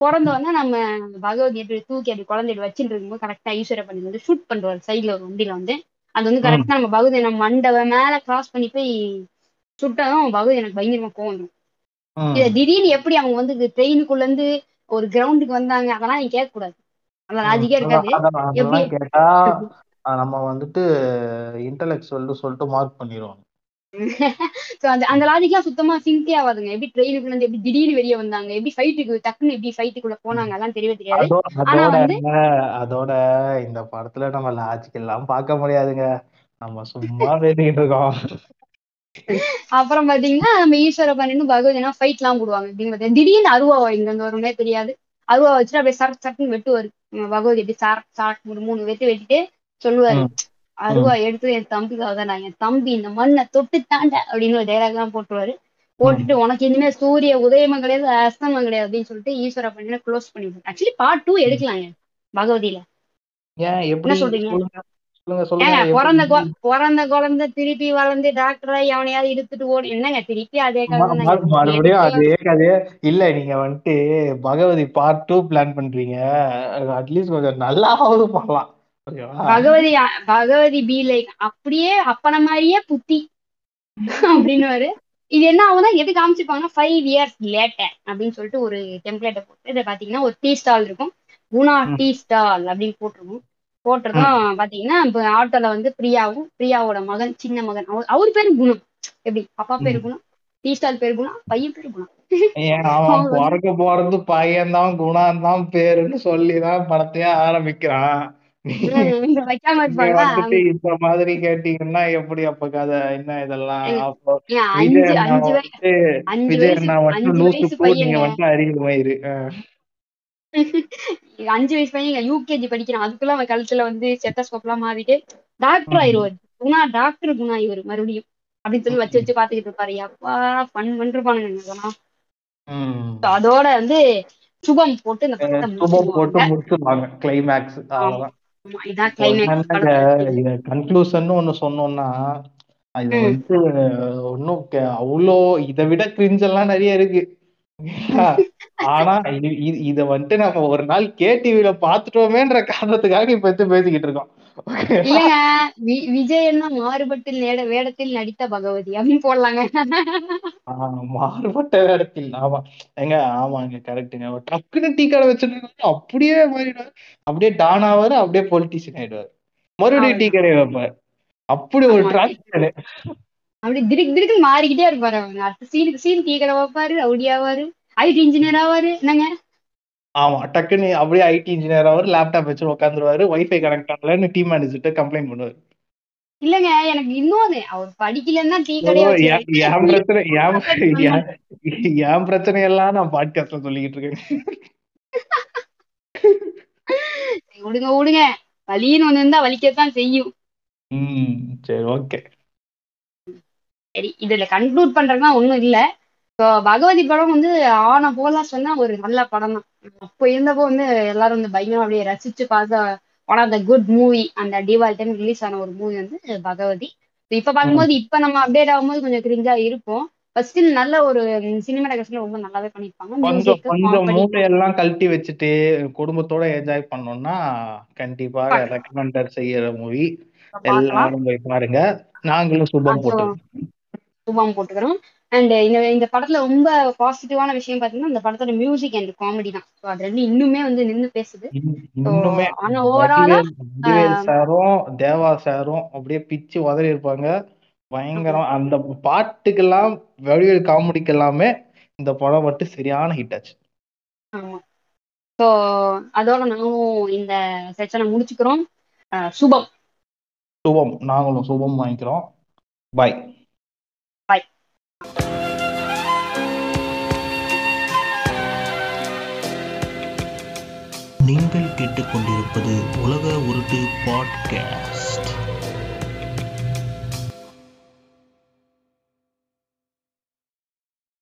[SPEAKER 2] பிறந்தோடனே நம்ம பகவதி எப்படி தூக்கி அப்படி குழந்தை வச்சுட்டு இருக்கும்போது கரெக்டா ஈஸ்வர பண்ணி வந்து ஷூட் பண்றாரு சைட்ல ஒரு வண்டியில வந்து. அது வந்து கரெக்டா நம்ம பகவதி நம்ம மண்டப மேல கிராஸ் பண்ணி போய் சுட்டதும் பகவதி எனக்கு பயங்கரமா கோவம் திடீர்னு எப்படி அவங்க வந்து ட்ரெயினுக்குள்ள இருந்து ஒரு கிரவுண்டுக்கு வந்தாங்க அதெல்லாம் நீங்க கேட்க கூடாது அந்த லாஜிக்கே இருக்காது.
[SPEAKER 1] கேட்டா நம்ம வந்துட்டு இன்டலெக்சுவல் சொல்லிட்டு மார்க் பண்ணிடுவோம்
[SPEAKER 2] சோ அந்த அந்த லாஜிக்லாம் சுத்தமா சிங்கே ஆகாதுங்க. எப்படி ட்ரெயினுக்குள்ள இருந்து எப்படி திடீர்னு வெளியே வந்தாங்க எப்படி ஃபைட்டுக்கு டக்குன்னு எப்படி ஃபைட்டுக்குள்ள போனாங்க அதெல்லாம் தெரியவே தெரியாது. ஆனா வந்து
[SPEAKER 1] அதோட இந்த படத்துல நம்ம லாஜிக் எல்லாம் பார்க்க முடியாதுங்க. நம்ம சும்மா பேசிக்கிட்டு இருக்கோம்.
[SPEAKER 2] அப்புறம் பாத்தீங்கன்னா நம்ம ஈஸ்வர பண்ணின்னு பகவதினா ஃபைட் எல்லாம் போடுவாங்க. அப்படின்னு பார்த்தா திடீர்னு அருவா இங்க இருந்து வரும்னே தெரியாது. அருவா வச்சுட்டு அப்படியே சரக் சரக்குன்னு வெட்டுவாரு. பகவதி எப்படி சாரக் ஒரு மூணு வெட்டு வெட்டிட்டு சொல்லுவாரு. அருவா எடுத்து என் தம்பிக்காக தான் நான் என் தம்பி இந்த மண்ணை தொட்டு தாண்ட அப்படின்னு ஒரு டைலாக் எல்லாம் போட்டுருவாரு. போட்டுட்டு உனக்கு இனிமே சூரிய உதயமும் கிடையாது அஸ்தமம் கிடையாது அப்படின்னு சொல்லிட்டு ஈஸ்வர பண்ணி க்ளோஸ் பண்ணிடுவாரு. ஆக்சுவலி பார்ட் டூ எடுக்கலாங்க பகவதியில.
[SPEAKER 1] எப்படி
[SPEAKER 2] சொல்றீங்க? பிறந்த பிறந்த குழந்தை திருப்பி வளர்ந்து டாக்டர் ஆகி அவனையாவது இழுத்துட்டு ஓடி என்னங்க திருப்பி அதே
[SPEAKER 1] மறுபடியும் அதே கதையே. இல்ல நீங்க வந்துட்டு பகவதி பார்ட் டூ பிளான் பண்றீங்க. அட்லீஸ்ட் கொஞ்சம் நல்லாவது பண்ணலாம்.
[SPEAKER 2] பகவதி பகவதி பி லைக் அப்படியே அப்பன மாதிரியே புத்தி அப்படின்னு இது என்ன ஆகும்னா எது காமிச்சிருப்பாங்கன்னா ஃபைவ் இயர்ஸ் லேட்டர் அப்படின்னு சொல்லிட்டு ஒரு டெம்ப்ளேட்டை போட்டு இதை பாத்தீங்கன்னா ஒரு டீ ஸ்டால் இருக்கும். குணா டீ ஸ்டால் அப்படின்னு போட்டிருக்கும். போட்டிருக்கோம்.
[SPEAKER 1] ம்,
[SPEAKER 2] பாத்தீங்கன்னா இப்போ ஆட்டோல வந்து பிரியாவும் பிரியாவோட மகன் சின்ன மகன். அவர் அவர் பேரு குணம் எப்படி? அப்பா பேரு. குணம் டீ ஸ்டால் பேரு குணம் பையன் பேரு குணம்
[SPEAKER 1] அவன் பிறக்க போறது பையன்தான் குணாந்தான் பேருன்னு சொல்லிதான் படத்தையே ஆரம்பிக்கிறான். இந்த மாதிரி கேட்டீங்கன்னா எப்படி அப்ப கதை என்ன இதெல்லாம்? விஜய் அண்ணா மட்டும் பூ நீங்க வந்துட்டு அறிவு மயிறு.
[SPEAKER 2] அஞ்சு வயசு பையன் யூகேஜி படிக்கிறான். அதுக்குள்ள அவன் கழுத்துல வந்து செட்டஸ்கோப் எல்லாம் மாறிட்டு டாக்டர் ஆயிருவாரு குணா டாக்டர் குணா இவரு மறுபடியும். அப்படின்னு சொல்லி வச்சு வச்சு பாத்துக்கிட்டு இருப்பாரு. அப்பா ஃபன் பண்ணிருப்பானுங்க இதெல்லாம் அதோட வந்து சுபம் போட்டு இந்த
[SPEAKER 1] சுபம் போட்டு
[SPEAKER 2] முடிச்சிருவாங்க.
[SPEAKER 1] கிளைமேக்ஸ் கன்க்ளூஷன் ஒண்ணு சொன்னோம்னா இது வந்து ஒன்னும் அவ்வளோ இதை விட கிரிஞ்ச் எல்லாம் நிறைய இருக்கு. ஆனா இத வந்துட்டு நம்ம ஒரு நாள் கேடிவில பாத்துட்டோமேன்ற காரணத்துக்காக இப்ப எடுத்து பேசிக்கிட்டு இருக்கோம்.
[SPEAKER 2] இல்லங்க விஜய் என்ன மாறுபட்டு வேடத்தில் நடித்த பகவதி அப்படின்னு போடலாங்க.
[SPEAKER 1] மாறுபட்ட இடத்தில் ஆமா. ஆமாங்க கரெக்டுங்க டக்குன்னு டீ கடை வச்சிருந்தாங்க அப்படியே மாறிடுவாரு. அப்படியே டான் ஆவாரு அப்படியே பொலிட்டீஷியன் ஆயிடுவாரு. மறுபடியும் டீ கடை வைப்பாரு. அப்படி ஒரு டிரான்ஸ்பர்
[SPEAKER 2] அப்படி திடுக்கு திடுக்கு மாறிக்கிட்டே இருப்பாரு அவங்க அடுத்த சீனுக்கு சீன் டீ கடை வைப்பாரு ரவுடி ஆவாரு ஐடி இன்ஜினியர் ஆவாரு. என்னங்க?
[SPEAKER 1] ஆமா டக்குன்னு அப்படியே ஐடி இன்ஜினியர் அவர் லேப்டாப் வச்சு உட்காந்துருவாரு வைஃபை கனெக்ட் ஆகலன்னு டீம் மேனேஜர்கிட்ட கம்ப்ளைண்ட் பண்ணுவாரு.
[SPEAKER 2] இல்லங்க எனக்கு இன்னொன்னு அவர் படிக்கலன்னா டீ
[SPEAKER 1] என் பிரச்சனை என் என் பிரச்சனையெல்லாம் நான் பாட்காஸ்ட்ல சொல்லிக்கிட்டு இருக்கேன்.
[SPEAKER 2] விடுங்க விடுங்க. வலின்னு ஒண்ணு இருந்தா வலிக்கத்தான் செய்யும்.
[SPEAKER 1] சரி ஓகே
[SPEAKER 2] சரி இதுல கன்க்ளூட் பண்றதுனா ஒண்ணும் இல்ல. இப்போ பகவதி படம் வந்து ஆன போல சொன்னா ஒரு நல்ல படம் தான். அப்போ இருந்தப்போ வந்து எல்லாரும் வந்து பயங்கரமா அப்படியே ரசிச்சு பார்த்த one of the good movie அந்த டிவால் டைம் ரிலீஸ் ஆன ஒரு மூவி வந்து பகவதி. இப்ப பார்க்கும்போது இப்ப நம்ம அப்டேட் ஆகும்போது கொஞ்சம் கிரிஞ்சா இருக்கும் பட் ஸ்டில் நல்ல ஒரு சினிமாட்டோகிராஃபில ரொம்ப நல்லாவே பண்ணிருப்பாங்க.
[SPEAKER 1] கொஞ்சம்
[SPEAKER 2] காமெடி
[SPEAKER 1] மூளையெல்லாம் கழட்டி வச்சுட்டு குடும்பத்தோட என்ஜாய் பண்ணோம்னா
[SPEAKER 2] பார்க்கலாம்
[SPEAKER 1] ரெக்கமெண்டட் செய்யற மூவி எல்லாரும் போய் பாருங்க. நாங்களும் சுபம்
[SPEAKER 2] ஸோ சுபம் போட்டுக்கிறோம். அண்ட் இந்த இந்த படத்துல ரொம்ப பாசிட்டிவான விஷயம் பாத்தீங்கன்னா இந்த படத்தோட மியூசிக் அண்ட் காமெடி தான். ஸோ அது ரெண்டு இன்னுமே வந்து நின்னு பேசுது. ஆனா ஓவராலா
[SPEAKER 1] சாரும் தேவா சாரும் அப்படியே பிச்சு உதறி இருப்பாங்க. பயங்கரம். அந்த பாட்டுக்கெல்லாம் வடிவேல் காமெடிக்கு எல்லாமே இந்த படம் மட்டும் சரியான ஹிட் ஆச்சு.
[SPEAKER 2] ஆமா. ஸோ அதோட நாமும் இந்த செஷனை முடிச்சுக்கிறோம். சுபம்.
[SPEAKER 1] சுபம். நாங்களும் சுபம் வாங்கிக்கிறோம்.
[SPEAKER 2] பாய்
[SPEAKER 6] நீங்கள் கேட்டுக்கொண்டிருப்பது உலக உருட்டு பாட்காஸ்ட்.